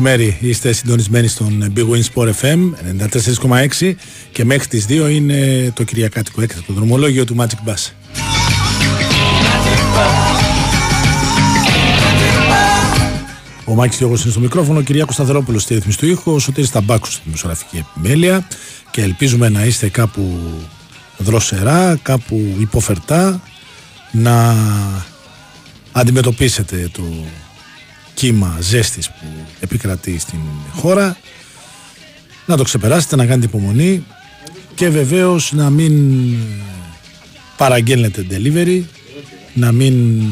μεσημέρι. Είστε συντονισμένοι στον Big Win Sport FM 94,6 και μέχρι τις 2 είναι το Κυριακάτικο έκτακτο δρομολόγιο του Magic Bus. Ο Μάκης Γιώργος είναι στο μικρόφωνο, ο Κυριάκος Σταθερόπουλος στη ρύθμιση του ήχου, ο Σωτήρης Ταμπάκος στη δημοσιογραφική επιμέλεια και ελπίζουμε να είστε κάπου δροσερά, κάπου υποφερτά, να αντιμετωπίσετε το κύμα ζέστης που επικρατεί στην χώρα. Να το ξεπεράσετε, να κάνετε υπομονή και βεβαίως να μην παραγγέλνετε delivery να μην ε,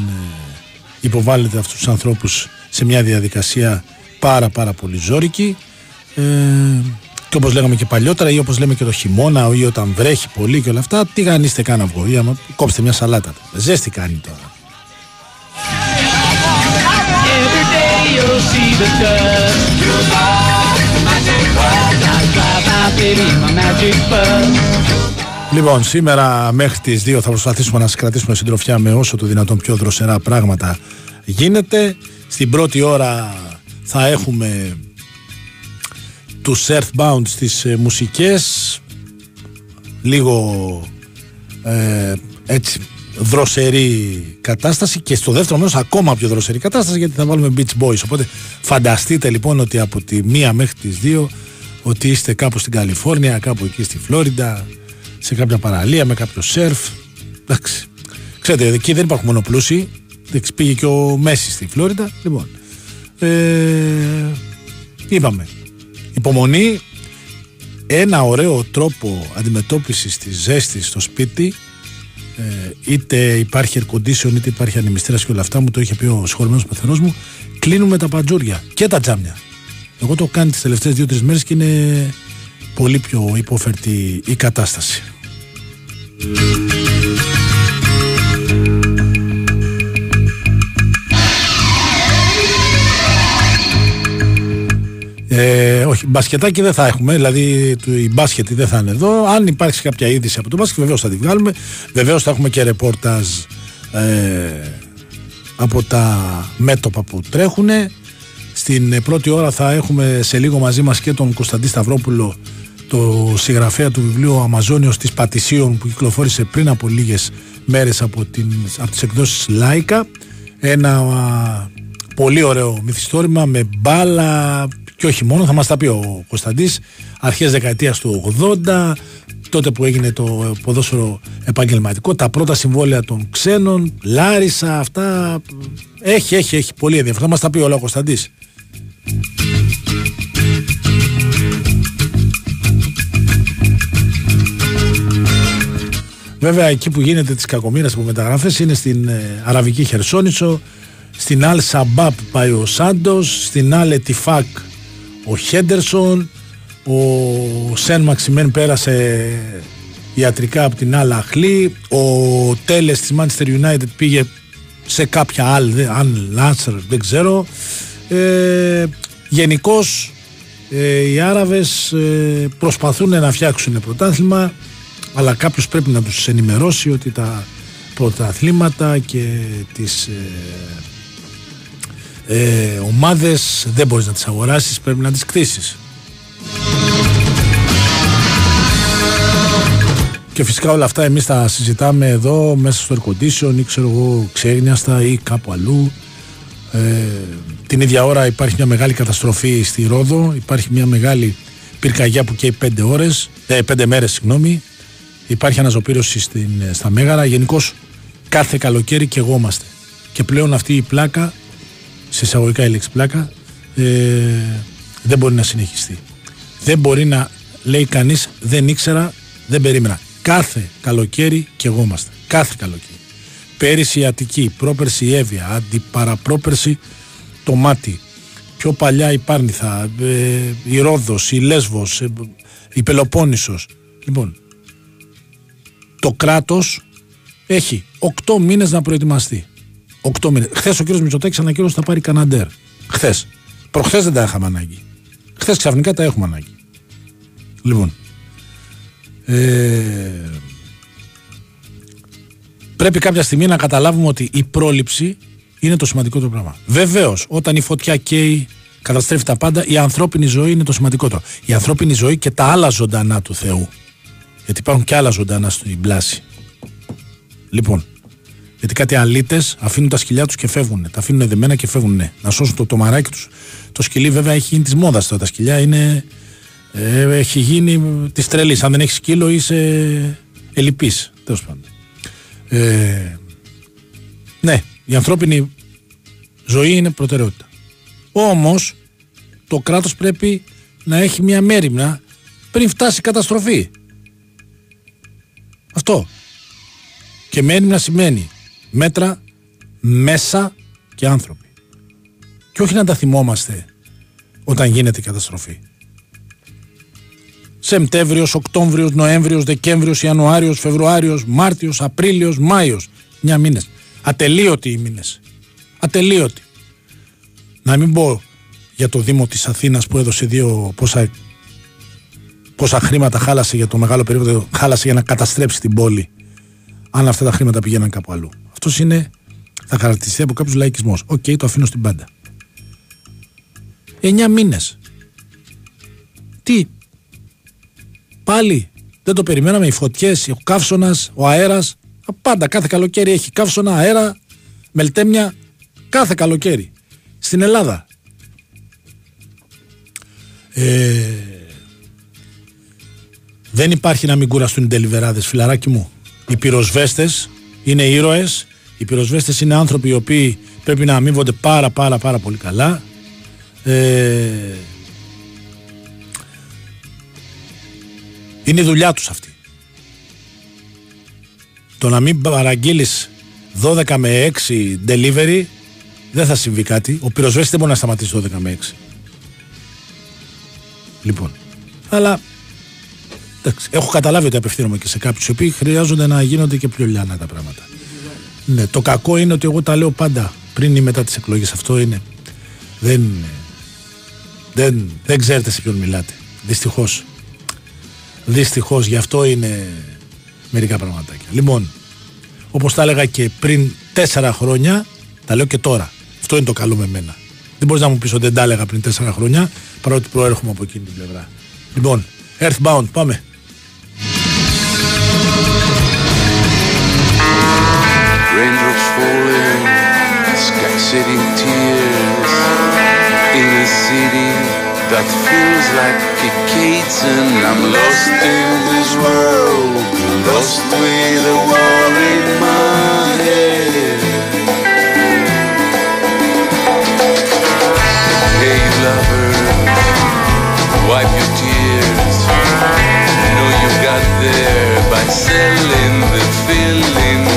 υποβάλλετε αυτούς τους ανθρώπους σε μια διαδικασία πάρα πάρα πολύ ζώρικη. Ε, και όπως λέγαμε και παλιότερα ή όπως λέμε και το χειμώνα ή όταν βρέχει πολύ και όλα αυτά τι γανίστε καν αυγό ή άμα κόψτε μια σαλάτα. Ζέστη κάνει τώρα you'll see the dust. Your bus, magic bus. I drive my baby in my magic bus. Λοιπόν, σήμερα μέχρι τις 2 θα προσπαθήσουμε να σας κρατήσουμε συντροφιά με όσο το δυνατόν πιο δροσερά πράγματα γίνεται. Στην πρώτη ώρα θα έχουμε τους Earthbound στις ε, μουσικές, λίγο ε, έτσι δροσερή κατάσταση και στο δεύτερο μέρος ακόμα πιο δροσερή κατάσταση γιατί θα βάλουμε Beach Boys. Οπότε φανταστείτε λοιπόν ότι από τη μία μέχρι τις 2 ότι είστε κάπου στην Καλιφόρνια, κάπου εκεί στη Φλόριντα, σε κάποια παραλία με κάποιο σερφ. Εντάξει. Ξέρετε, εκεί δεν υπάρχουν μόνο πλούσιοι. Εντάξει, πήγε και ο Μέση στη Φλόριντα. Λοιπόν. Ε, είπαμε. Υπομονή. Ένα ωραίο τρόπο αντιμετώπισης της ζέστης στο σπίτι ε, είτε υπάρχει air condition είτε υπάρχει ανεμιστήρας και όλα αυτά μου το είχε πει ο συγχωρημένος πεθερός μου κλείνουμε τα παντζούρια και τα τζάμια. Εγώ το έχω κάνει τις τελευταίες δύο-τρεις μέρες και είναι πολύ πιο υπόφερτη η κατάσταση Ε, όχι, μπασκετάκι δεν θα έχουμε, δηλαδή του- η μπάσκετ δεν θα είναι εδώ. Αν υπάρξει κάποια είδηση από το μπάσκετ, βεβαίως θα τη βγάλουμε. Βεβαίως θα έχουμε και ρεπόρταζ ε, από τα μέτωπα που τρέχουν. Στην ε, πρώτη ώρα θα έχουμε σε λίγο μαζί μας και τον Κωνσταντή Σταυρόπουλο, το συγγραφέα του βιβλίου Αμαζόνιος της Πατησίων που κυκλοφόρησε πριν από λίγες μέρες από, την, από τις εκδόσεις Λάικα. Ένα α, πολύ ωραίο μυθιστόρημα με μπάλα και όχι μόνο, θα μας τα πει ο Κωνσταντής. Αρχές δεκαετίας του 80 τότε που έγινε το ποδόσφαιρο επαγγελματικό τα πρώτα συμβόλαια των ξένων Λάρισα, αυτά. Έχει, έχει, έχει πολύ ενδιαφέρον. Θα μας τα πει όλα ο Κωνσταντής. Βέβαια εκεί που γίνεται τις κακομήρες που μεταγραφές είναι στην ε, Αραβική Χερσόνησο στην Αλ Σαμπάπ πάει ο Σάντος στην Αλ Ετιφάκ ο Χέντερσον ο Σεν Μαξιμέν πέρασε ιατρικά από την άλλα αχλή. Ο Τέλες της Manchester United πήγε σε κάποια άλλη, αν Λάνσερ, δεν ξέρω. Ε, Γενικώς ε, οι Άραβες ε, προσπαθούν να φτιάξουν πρωτάθλημα αλλά κάποιος πρέπει να τους ενημερώσει ότι τα πρωταθλήματα και τις ε, ε, ομάδες δεν μπορείς να τις αγοράσεις πρέπει να τις κτίσεις. Και φυσικά όλα αυτά εμείς τα συζητάμε εδώ μέσα στο air condition ή ξέρω εγώ ξέγνιαστα ή κάπου αλλού. Ε, την ίδια ώρα υπάρχει μια μεγάλη καταστροφή στη Ρόδο. Υπάρχει μια μεγάλη πυρκαγιά που καίει πέντε ώρες ε, πέντε μέρες συγγνώμη. Υπάρχει αναζωπήρωση στην, στα Μέγαρα. Γενικώς κάθε καλοκαίρι και εγώ είμαστε και πλέον αυτή η πλάκα σε εισαγωγικά η λέξη πλάκα ε, δεν μπορεί να συνεχιστεί. Δεν μπορεί να λέει κανείς δεν ήξερα δεν περίμενα κάθε καλοκαίρι και εγώ είμαστε κάθε καλοκαίρι. Πέρυσι η Αττική, πρόπερση η Εύβοια, αντιπαραπρόπερση το Μάτι, πιο παλιά η Πάρνηθα, ε, η Ρόδος, η Λέσβος, ε, η Πελοπόννησος. Λοιπόν, το κράτος έχει 8 μήνες να προετοιμαστεί. 8 μήνες. Χθες ο κύριος Μητσοτάκης ανακοίνωσε ότι θα πάρει Καναντέρ. Χθες. Προχθές δεν τα είχαμε ανάγκη. Χθες ξαφνικά τα έχουμε ανάγκη. Λοιπόν. Ε, πρέπει κάποια στιγμή να καταλάβουμε ότι η πρόληψη είναι το σημαντικότερο πράγμα. Βεβαίως, όταν η φωτιά καίει, καταστρέφει τα πάντα, η ανθρώπινη ζωή είναι το σημαντικότερο. Η ανθρώπινη ζωή και τα άλλα ζωντανά του Θεού. Γιατί υπάρχουν και άλλα ζωντανά στην πλάση. Λοιπόν, γιατί κάτι αλήτες αφήνουν τα σκυλιά τους και φεύγουν. Τα αφήνουν δεμένα και φεύγουν. Ναι. Να σώσουν το τομαράκι τους. Το σκυλί βέβαια έχει γίνει της μόδας τώρα. Τα σκυλιά είναι. Ε, έχει γίνει της τρελής. Αν δεν έχεις σκύλο είσαι ελλειπής. Τέλος πάντων. Ε, ναι, η ανθρώπινη ζωή είναι προτεραιότητα. Όμως το κράτος πρέπει να έχει μια μέρημνα πριν φτάσει η καταστροφή. Αυτό. Και μέρημνα σημαίνει μέτρα, μέσα και άνθρωποι. Και όχι να τα θυμόμαστε όταν γίνεται η καταστροφή. Σεπτέμβριος, Οκτώβριος, Νοέμβριος, Δεκέμβριος, Ιανουάριος, Φεβρουάριος, Μάρτιος, Απρίλιος, Μάιος. Μια μήνες. Ατελείωτοι οι μήνες. Ατελείωτοι. Να μην πω για το Δήμο της Αθήνας που έδωσε δύο πόσα, πόσα χρήματα χάλασε για το μεγάλο περίοδο, χάλασε για να καταστρέψει την πόλη. Αν αυτά τα χρήματα πηγαίναν κάπου αλλού. Αυτός είναι, θα χαρακτηριστεί από κάποιους λαϊκισμός. OK, okay, το αφήνω στην πάντα. Εννιά μήνες. Τι; Πάλι δεν το περιμέναμε. Οι φωτιές, ο καύσωνας, ο αέρας. Πάντα κάθε καλοκαίρι έχει καύσωνα, αέρα, μελτέμια. Κάθε καλοκαίρι. Στην Ελλάδα. Ε, δεν υπάρχει να μην κουραστούν οι τελειβεράδες φιλαράκι μου. Οι πυροσβέστες είναι ήρωες. Οι πυροσβέστες είναι άνθρωποι οι οποίοι πρέπει να αμείβονται πάρα πάρα πάρα πολύ καλά. Ε, είναι η δουλειά τους αυτή. Το να μην παραγγείλεις 12 με 6 delivery δεν θα συμβεί κάτι. Ο πυροσβέστης δεν μπορεί να σταματήσει 12 με 6. Λοιπόν. Αλλά εντάξει, έχω καταλάβει ότι απευθύνομαι και σε κάποιους οι οποίοι χρειάζονται να γίνονται και πιο λιάνα τα πράγματα. Ναι, το κακό είναι ότι εγώ τα λέω πάντα πριν ή μετά τις εκλογές. Αυτό είναι. Δεν, δεν, δεν ξέρετε σε ποιον μιλάτε. Δυστυχώς. Δυστυχώς γι' αυτό είναι μερικά πραγματάκια. Λοιπόν, όπως τα έλεγα και πριν τέσσερα χρόνια, τα λέω και τώρα. Αυτό είναι το καλό με μένα. Δεν μπορείς να μου πεις ότι δεν τα έλεγα πριν τέσσερα χρόνια, παρότι προέρχομαι από εκείνη την πλευρά. Λοιπόν, Earthbound, πάμε. Shedding tears in a city that feels like a cage and I'm lost in this world, lost with a war in my head. Hey lover, wipe your tears. Know you got there by selling the feeling.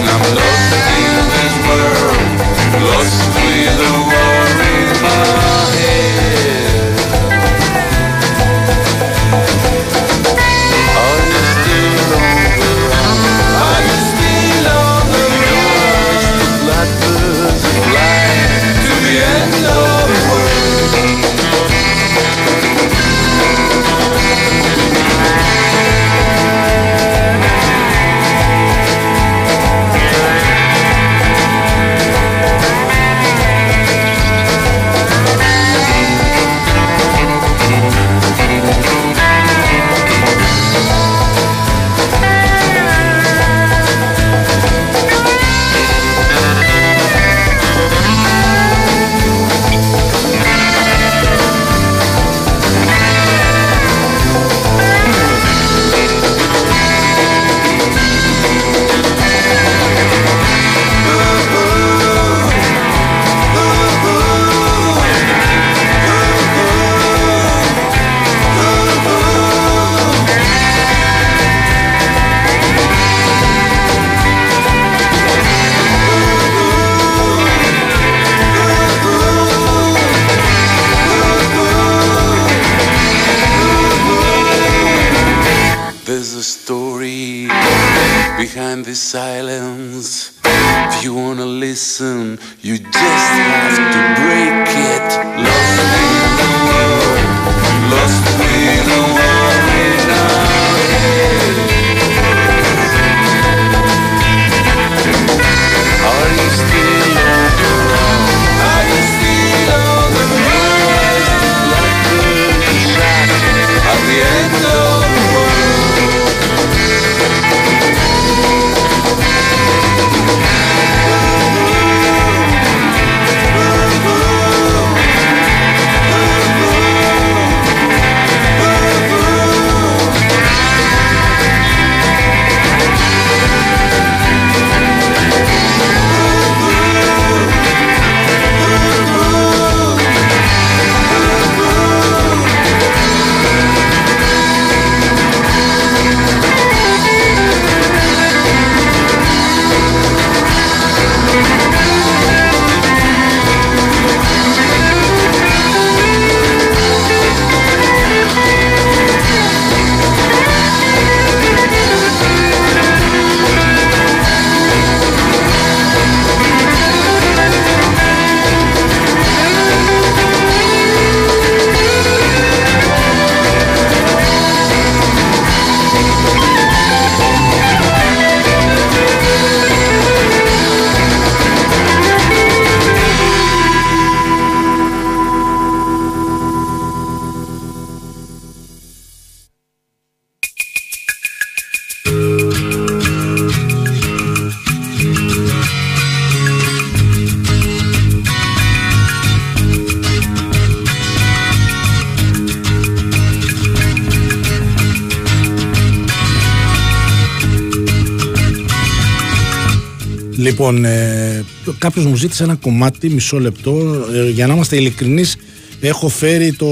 Λοιπόν, ε, κάποιος μου ζήτησε ένα κομμάτι, μισό λεπτό. Ε, για να είμαστε ειλικρινείς, έχω φέρει το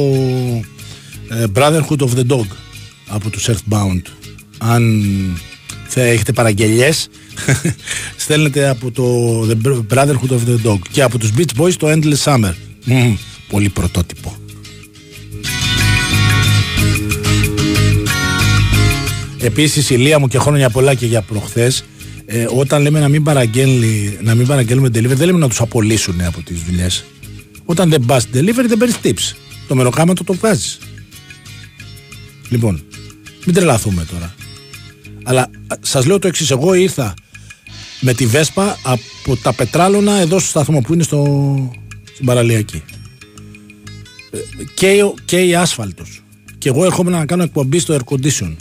ε, Brotherhood of the Dog από τους Earthbound. Αν θα έχετε παραγγελιές στέλνετε από το The Brotherhood of the Dog και από τους Beach Boys το Endless Summer. Μμμ, πολύ πρωτότυπο. Επίσης ηλία μου και χρόνια πολλά και για προχθές ε, όταν λέμε να μην, παραγγέλνει, να μην παραγγέλνουμε delivery, δεν λέμε να τους απολύσουν από τις δουλειές. Όταν δεν πας delivery, δεν παίρνεις tips. Το μεροκάματο το βγάζεις. Λοιπόν, μην τρελαθούμε τώρα. Αλλά σας λέω το εξής. Εγώ ήρθα με τη Βέσπα από τα πετράλωνα εδώ στο σταθμό που είναι στο, στην παραλιακή. Ε, Και, ο- και η άσφαλτος. Και εγώ ερχόμουν να κάνω εκπομπή στο air condition.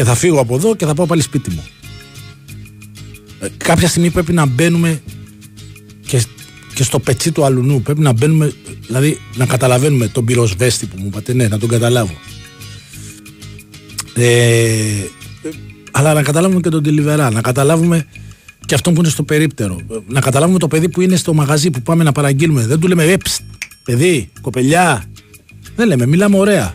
Και θα φύγω από εδώ και θα πάω πάλι σπίτι μου. Ε, κάποια στιγμή πρέπει να μπαίνουμε και, και στο πετσί του αλουνού. Πρέπει να μπαίνουμε, δηλαδή να καταλαβαίνουμε τον πυροσβέστη που μου είπατε, ναι, να τον καταλάβω. Ε, ε, αλλά να καταλάβουμε και τον τελιβερά, να καταλάβουμε και αυτόν που είναι στο περίπτερο. Ε, Να καταλάβουμε το παιδί που είναι στο μαγαζί που πάμε να παραγγείλουμε. Δεν του λέμε, ε, ψ, παιδί, κοπελιά. Δεν λέμε, μιλάμε ωραία.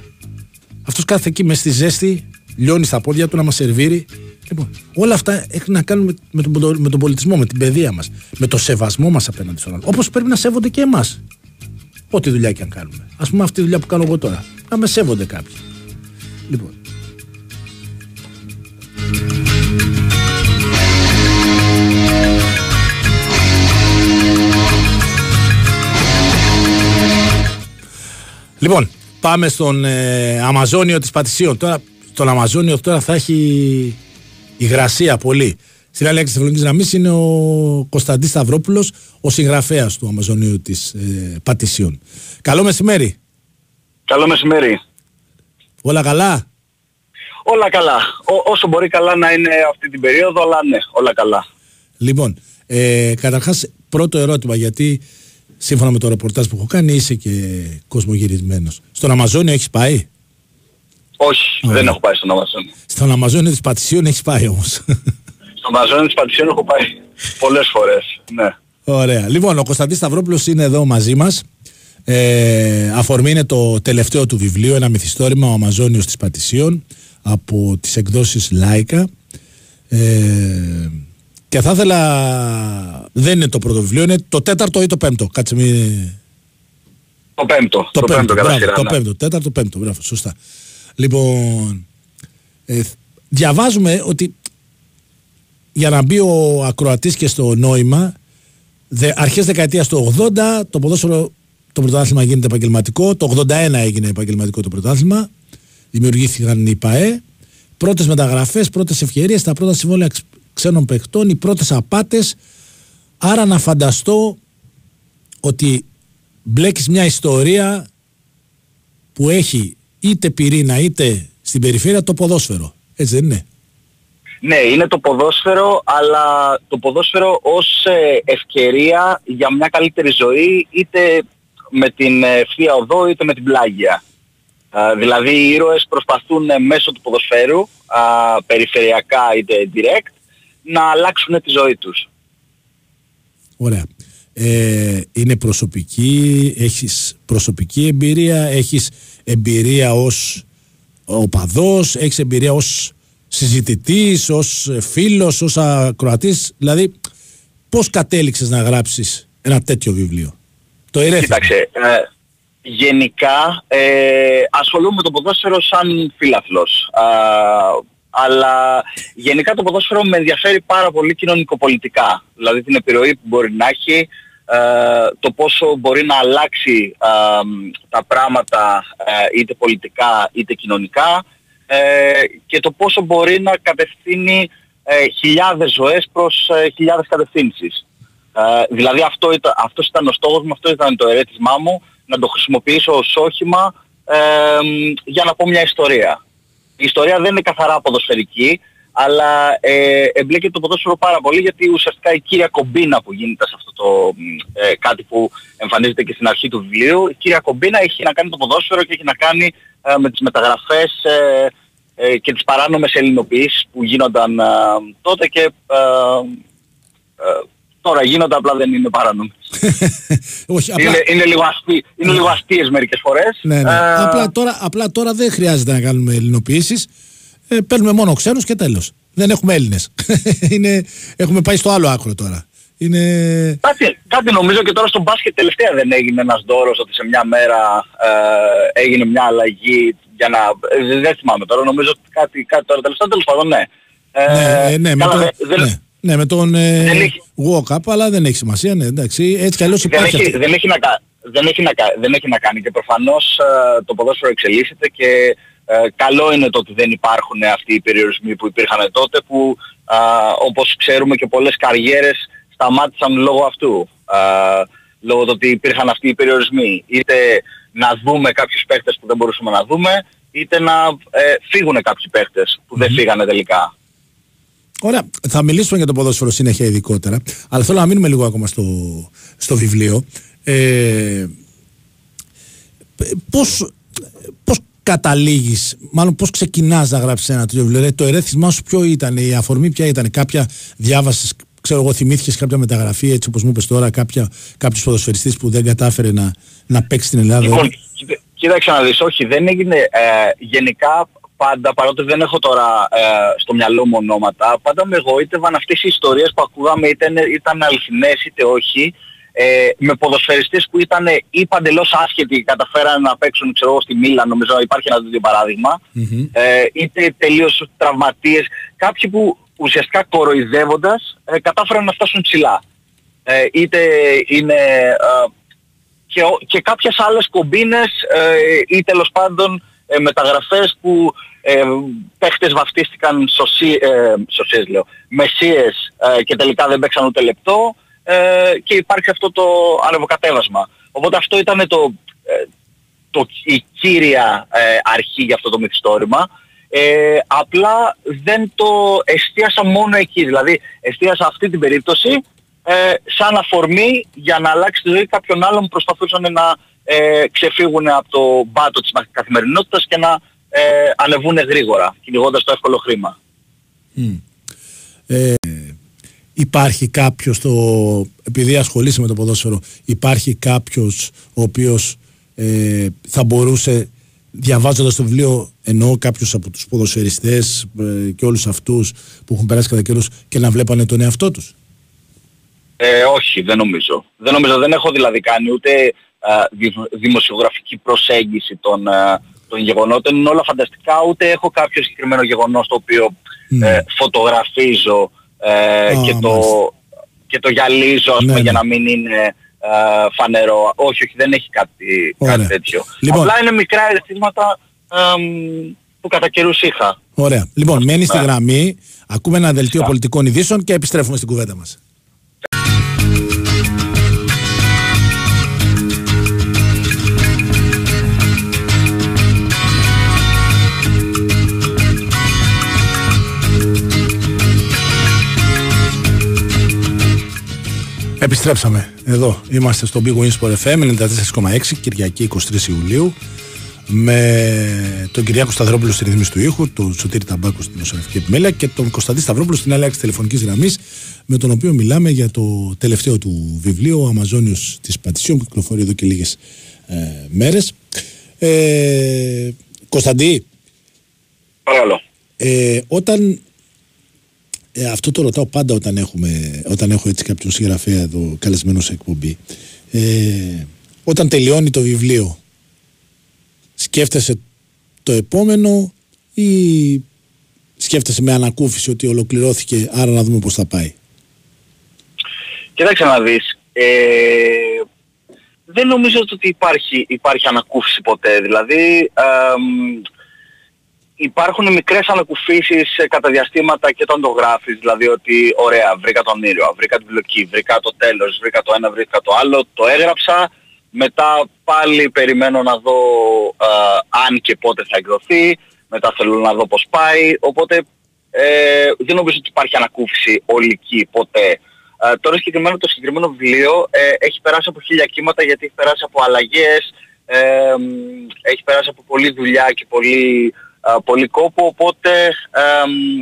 Αυτός κάθεται εκεί μες στη ζέστη, λιώνεις στα πόδια του να μας σερβίρει. Λοιπόν, όλα αυτά έχουν να κάνουν με, με, τον, πο- με τον πολιτισμό, με την παιδεία μας, με το σεβασμό μας απέναντι στον άλλο. Όπως πρέπει να σέβονται και εμάς. Ό,τι δουλειά και αν κάνουμε. Α πούμε, αυτή τη δουλειά που κάνω εγώ τώρα. Να με σέβονται κάποιοι. Λοιπόν. Λοιπόν, πάμε στον ε, Αμαζόνιο της Πατησίων. Τώρα, στον Αμαζόνιο τώρα θα έχει υγρασία πολύ. Στην άλλη άκρη της τεχνολογικής γραμμής είναι ο Κωνσταντής Σταυρόπουλος, ο συγγραφέας του Αμαζονίου της ε, Πατησίων. Καλό μεσημέρι. Καλό μεσημέρι. Όλα καλά; Όλα καλά. Ό, όσο μπορεί καλά να είναι αυτή την περίοδο, αλλά ναι, όλα καλά. Λοιπόν, ε, καταρχάς πρώτο ερώτημα, γιατί σύμφωνα με το ρεπορτάζ που έχω κάνει είσαι και κοσμογυρισμένος. Στον Αμαζόνιο έχεις πάει; Όχι, Ωραία. δεν έχω πάει στον Αμαζόνιο. Στον Αμαζόνιο της Πατησίων έχεις πάει όμως. Στον Αμαζόνιο της Πατησίων έχω πάει πολλές φορές. Ναι. Ωραία. Λοιπόν, ο Κωνσταντής Σταυρόπουλος είναι εδώ μαζί μας. Ε, αφορμή είναι το τελευταίο του βιβλίο, ένα μυθιστόρημα, ο Αμαζόνιος της Πατησίων, από τις εκδόσεις Λάικα. Ε, και θα ήθελα, δεν είναι το πρώτο βιβλίο, είναι το τέταρτο ή το πέμπτο. Κάτσε μη... Το πέμπτο. Το, πέμπτο, κατά μπράβο, σειρά, το ναι. πέμπτο, τέταρτο, πέμπτο, μπράβο, σωστά. Λοιπόν, Ε, διαβάζουμε ότι για να μπει ο ακροατής και στο νόημα δε, αρχές δεκαετίας του 80 το ποδόσφαιρο το πρωτάθλημα γίνεται επαγγελματικό. Το 81 έγινε επαγγελματικό το πρωτάθλημα. Δημιουργήθηκαν οι ΠαΕ. Πρώτες μεταγραφές, πρώτες ευκαιρίες τα πρώτα συμβόλαια ξένων παιχτών οι πρώτες απάτες. Άρα να φανταστώ ότι μπλέκεις μια ιστορία που έχει είτε πυρήνα είτε στην περιφέρεια το ποδόσφαιρο. Έτσι δεν είναι; Ναι, είναι το ποδόσφαιρο, αλλά το ποδόσφαιρο ως ε, ευκαιρία για μια καλύτερη ζωή, είτε με την ευθεία οδό, είτε με την πλάγια. δηλαδή οι ήρωες προσπαθούν μέσω του ποδοσφαίρου, περιφερειακά είτε direct, να αλλάξουν τη ζωή τους. Ωραία. Ε, είναι προσωπική, έχεις προσωπική εμπειρία, έχεις εμπειρία ως οπαδός, έχεις εμπειρία ως συζητητής, ως φίλος, ως ακροατής. Δηλαδή, πώς κατέληξες να γράψεις ένα τέτοιο βιβλίο; Το ερέθημα. Κοίταξε, ε, γενικά ε, ασχολούμαι με το ποδόσφαιρο σαν φίλαθλος. αλλά γενικά το ποδόσφαιρο με ενδιαφέρει πάρα πολύ κοινωνικοπολιτικά. Δηλαδή την επιρροή που μπορεί να έχει, ε, το πόσο μπορεί να αλλάξει ε, τα πράγματα ε, είτε πολιτικά είτε κοινωνικά και το πόσο μπορεί να κατευθύνει χιλιάδες ζωές προς χιλιάδες κατευθύνσεις. Δηλαδή αυτό ήταν, αυτός ήταν ο στόχος μου, αυτό ήταν το ερέτημά μου, να το χρησιμοποιήσω ως όχημα για να πω μια ιστορία. Η ιστορία δεν είναι καθαρά ποδοσφαιρική, αλλά ε, εμπλέκεται το ποδόσφαιρο πάρα πολύ γιατί ουσιαστικά η κύρια κομπίνα που γίνεται σε αυτό το ε, κάτι που εμφανίζεται και στην αρχή του βιβλίου, η κύρια κομπίνα έχει να κάνει το ποδόσφαιρο και έχει να κάνει ε, με τις μεταγραφές ε, ε, και τις παράνομες ελληνοποιήσεις που γίνονταν τότε και τώρα γίνονται απλά δεν είναι παράνομες. Όχι, απλά... είναι, είναι, λίγο αστεί, είναι λίγο αστείες μερικές φορές. Ναι, ναι. απλά, τώρα, απλά τώρα δεν χρειάζεται να κάνουμε ελληνοποιήσεις ε, παίρνουμε μόνο ξένους και τέλος. Δεν έχουμε Έλληνες. έχουμε πάει στο άλλο άκρο τώρα. Είναι... Κάτι, κάτι νομίζω και τώρα στο μπάσκετ τελευταία δεν έγινε ένας δώρος ότι σε μια μέρα ε, έγινε μια αλλαγή για να... Ε, δεν θυμάμαι τώρα, νομίζω ότι κάτι, κάτι τώρα τελευταία τέλος πάντων ναι. Ε, ναι, ε, ναι, με το, δεν, ναι, ναι, με τον ε, walk-up, αλλά δεν έχει σημασία, ναι, εντάξει, έτσι κι αλλιώς υπάρχει. Δεν έχει, δεν έχει, να, δεν έχει, να, δεν έχει να κάνει και προφανώς ε, το ποδόσφαιρο εξελίσσεται και ε, καλό είναι το ότι δεν υπάρχουν αυτοί οι περιορισμοί που υπήρχαν τότε που α, όπως ξέρουμε και πολλές καριέρες σταμάτησαν λόγω αυτού. Α, λόγω του ότι υπήρχαν αυτοί οι περιορισμοί. Είτε να δούμε κάποιους παίχτες που δεν μπορούσαμε να δούμε, είτε να ε, φύγουν κάποιοι παίχτες που δεν φύγανε τελικά. Ωραία. Θα μιλήσουμε για το ποδόσφαιρο συνέχεια ειδικότερα. Αλλά θέλω να μείνουμε λίγο ακόμα στο, στο βιβλίο. Ε, πώς, πώς καταλήγεις, μάλλον πώς ξεκινάς να γράψεις ένα τέτοιο βιβλίο. Δηλαδή, το ερέθισμά σου ποιο ήταν, η αφορμή ποια ήταν, κάποια διάβαση, ξέρω εγώ, θυμήθηκες κάποια μεταγραφή, έτσι όπως μου είπες τώρα, κάποιος ποδοσφαιριστής που δεν κατάφερε να, να παίξει στην Ελλάδα. Λοιπόν, κοίταξε να δεις, όχι, δεν έγινε ε, γενικά πάντα, παρότι δεν έχω τώρα ε, στο μυαλό μου ονόματα, πάντα με εγωίτευαν αυτές οι ιστορίες που ακούγαμε είτε ήταν αληθινές είτε όχι, ε, με ποδοσφαιριστές που ήταν ή παντελώς άσχετοι καταφέραν να παίξουν ξέρω εγώ στη Μίλα νομίζω υπάρχει ένα τέτοιο ε, είτε τελείως τραυματίες. Κάποιοι που ουσιαστικά κοροϊδεύοντας ε, κατάφεραν να φτάσουν ψηλά. Ε, είτε είναι ε, και, και κάποιες άλλες κομπίνες ε, ή τέλος πάντων μεταγραφές που ε, παίχτες βαφτίστηκαν σωσί, σωσίες λέω, μεσίες και τελικά δεν παίξαν ούτε λεπτό ε, και υπάρχει αυτό το ανεβοκατέβασμα. Οπότε αυτό ήταν το, ε, το, η κύρια ε, αρχή για αυτό το μυθιστόρημα. Ε, απλά δεν το εστίασα μόνο εκεί. Δηλαδή εστίασα αυτή την περίπτωση ε, σαν αφορμή για να αλλάξει τη ζωή κάποιων άλλων που προσπαθούσαν να ε, ξεφύγουν από το μπάτο της καθημερινότητας και να ε, ανεβούν γρήγορα, κυνηγώντας το εύκολο χρήμα. Mm. Ε, υπάρχει κάποιος, το, επειδή ασχολείσαι με το ποδόσφαιρο, υπάρχει κάποιος ο οποίος ε, θα μπορούσε διαβάζοντας το βιβλίο εννοώ κάποιους από τους ποδοσφαιριστές ε, και όλους αυτούς που έχουν περάσει κατά καιρούς και να βλέπανε τον εαυτό τους; Ε, όχι, δεν νομίζω. Δεν νομίζω, δεν έχω δηλαδή κάνει ούτε δημοσιογραφική προσέγγιση των, των γεγονότων. Είναι όλα φανταστικά, ούτε έχω κάποιο συγκεκριμένο γεγονός το οποίο Ναι. ε, φωτογραφίζω ε, Α, και, το, μάλιστα. και το γυαλίζω ας Ναι, πούμε, ναι. για να μην είναι ε, φανερό. Όχι, όχι, δεν έχει κάτι, Ωραία. κάτι τέτοιο. Λοιπόν. Απλά είναι μικρά αισθήματα εμ, που κατά καιρούς είχα. Ωραία. Λοιπόν, μένει στη Ναι. γραμμή, ακούμε ένα δελτίο Φυσικά. πολιτικών ειδήσεων και επιστρέφουμε στην κουβέντα μας. Επιστρέψαμε εδώ. Είμαστε στο Big Wins Sport FM 94,6 Κυριακή 23 Ιουλίου με τον Κυριάκο Σταυρόπουλο στη ρυθμίση του ήχου, τον Σωτήρη Ταμπάκο στην Οσορευτική Επιμέλεια και τον Κωνσταντή Σταυρόπουλο στην άλλη άκρη τηλεφωνικής γραμμής, με τον οποίο μιλάμε για το τελευταίο του βιβλίο, Ο Αμαζόνιος της Πατησίων, που κυκλοφορεί εδώ και λίγες ε, μέρες. Ε, Κωνσταντή, Παρακαλώ. ε, όταν ε, αυτό το ρωτάω πάντα όταν, έχουμε, όταν έχω έτσι κάποιον συγγραφέα εδώ καλεσμένο σε εκπομπή. Ε, όταν τελειώνει το βιβλίο, σκέφτεσαι το επόμενο ή σκέφτεσαι με ανακούφιση ότι ολοκληρώθηκε, άρα να δούμε πώς θα πάει; Κοίταξε να δεις. Ε, δεν νομίζω ότι υπάρχει, υπάρχει ανακούφιση ποτέ. Δηλαδή εμ, υπάρχουν μικρές ανακουφίσεις ε, κατά διαστήματα και όταν το γράφεις. Δηλαδή ότι ωραία βρήκα τον ήλιο, βρήκα την πλοκή, βρήκα το τέλος, βρήκα το ένα, βρήκα το άλλο. Το έγραψα. Μετά πάλι περιμένω να δω ε, αν και πότε θα εκδοθεί. Μετά θέλω να δω πώς πάει. Οπότε ε, δεν νομίζω ότι υπάρχει ανακούφιση ολική ποτέ. Ε, τώρα συγκεκριμένα το συγκεκριμένο βιβλίο ε, έχει περάσει από χίλια κύματα γιατί έχει περάσει από αλλαγές, ε, μ, έχει περάσει από πολλή δουλειά και πολύ, α, πολύ κόπο, οπότε ε, μ,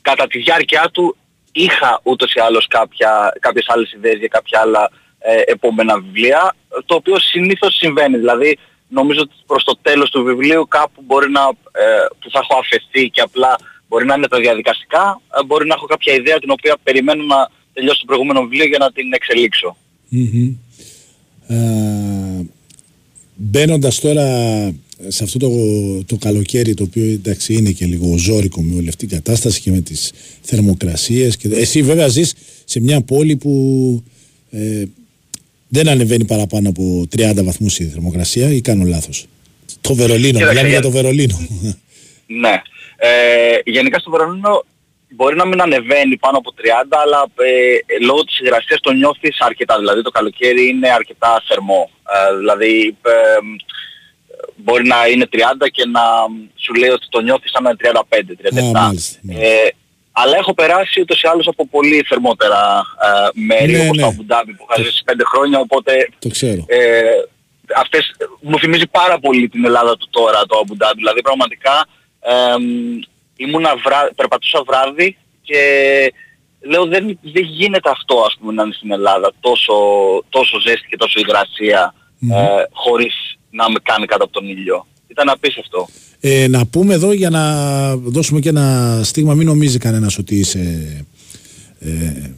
κατά τη διάρκεια του είχα ούτως ή άλλως κάποια, κάποιες άλλες ιδέες για κάποια άλλα ε, επόμενα βιβλία, το οποίο συνήθως συμβαίνει. Δηλαδή νομίζω ότι προς το τέλος του βιβλίου κάπου μπορεί να, ε, που θα έχω αφαιθεί και απλά μπορεί να είναι τα διαδικαστικά, ε, μπορεί να έχω κάποια ιδέα την οποία περιμένω να τελειώσει το προηγούμενο βιβλίο για να την εξελίξω. Μμμ. Ε, Μπαίνοντας τώρα σε αυτό το, το καλοκαίρι το οποίο εντάξει είναι και λίγο ζώρικο με όλη αυτή την κατάσταση και με τις θερμοκρασίες και, εσύ βέβαια ζεις σε μια πόλη που ε, δεν ανεβαίνει παραπάνω από 30 βαθμούς η θερμοκρασία ή κάνω λάθος; Το Βερολίνο, Κοίταξε, μιλάμε για για- το Βερολίνο Ναι. Ε, γενικά στο Βερολίνο μπορεί να μην ανεβαίνει πάνω από 30, αλλά ε, λόγω της υγρασίας το νιώθεις αρκετά. Δηλαδή το καλοκαίρι είναι αρκετά θερμό. Ε, δηλαδή ε, μπορεί να είναι 30 και να σου λέει ότι το νιώθεις σαν να είναι 35, 37. Α, μάλιστα, μάλιστα. Ε, αλλά έχω περάσει ούτως ή άλλως από πολύ θερμότερα ε, μέρη Ναι, όπως ναι. το Αμπουντάμπι που είχα ζήσει 5 χρόνια, οπότε το ξέρω ε, αυτές μου θυμίζει πάρα πολύ την Ελλάδα του τώρα το Αμπουντάμπι. Δηλαδή πραγματικά ε, ήμουνα βρά, περπατούσα βράδυ και λέω δεν, δεν γίνεται αυτό ας πούμε να είναι στην Ελλάδα τόσο, τόσο ζέστη και τόσο υγρασία ε, χωρίς να με κάνει κάτω από τον ήλιο. Ήταν απίστευτο. Ε, να πούμε εδώ για να δώσουμε και ένα στίγμα, μην νομίζει κανένας ότι είσαι ε,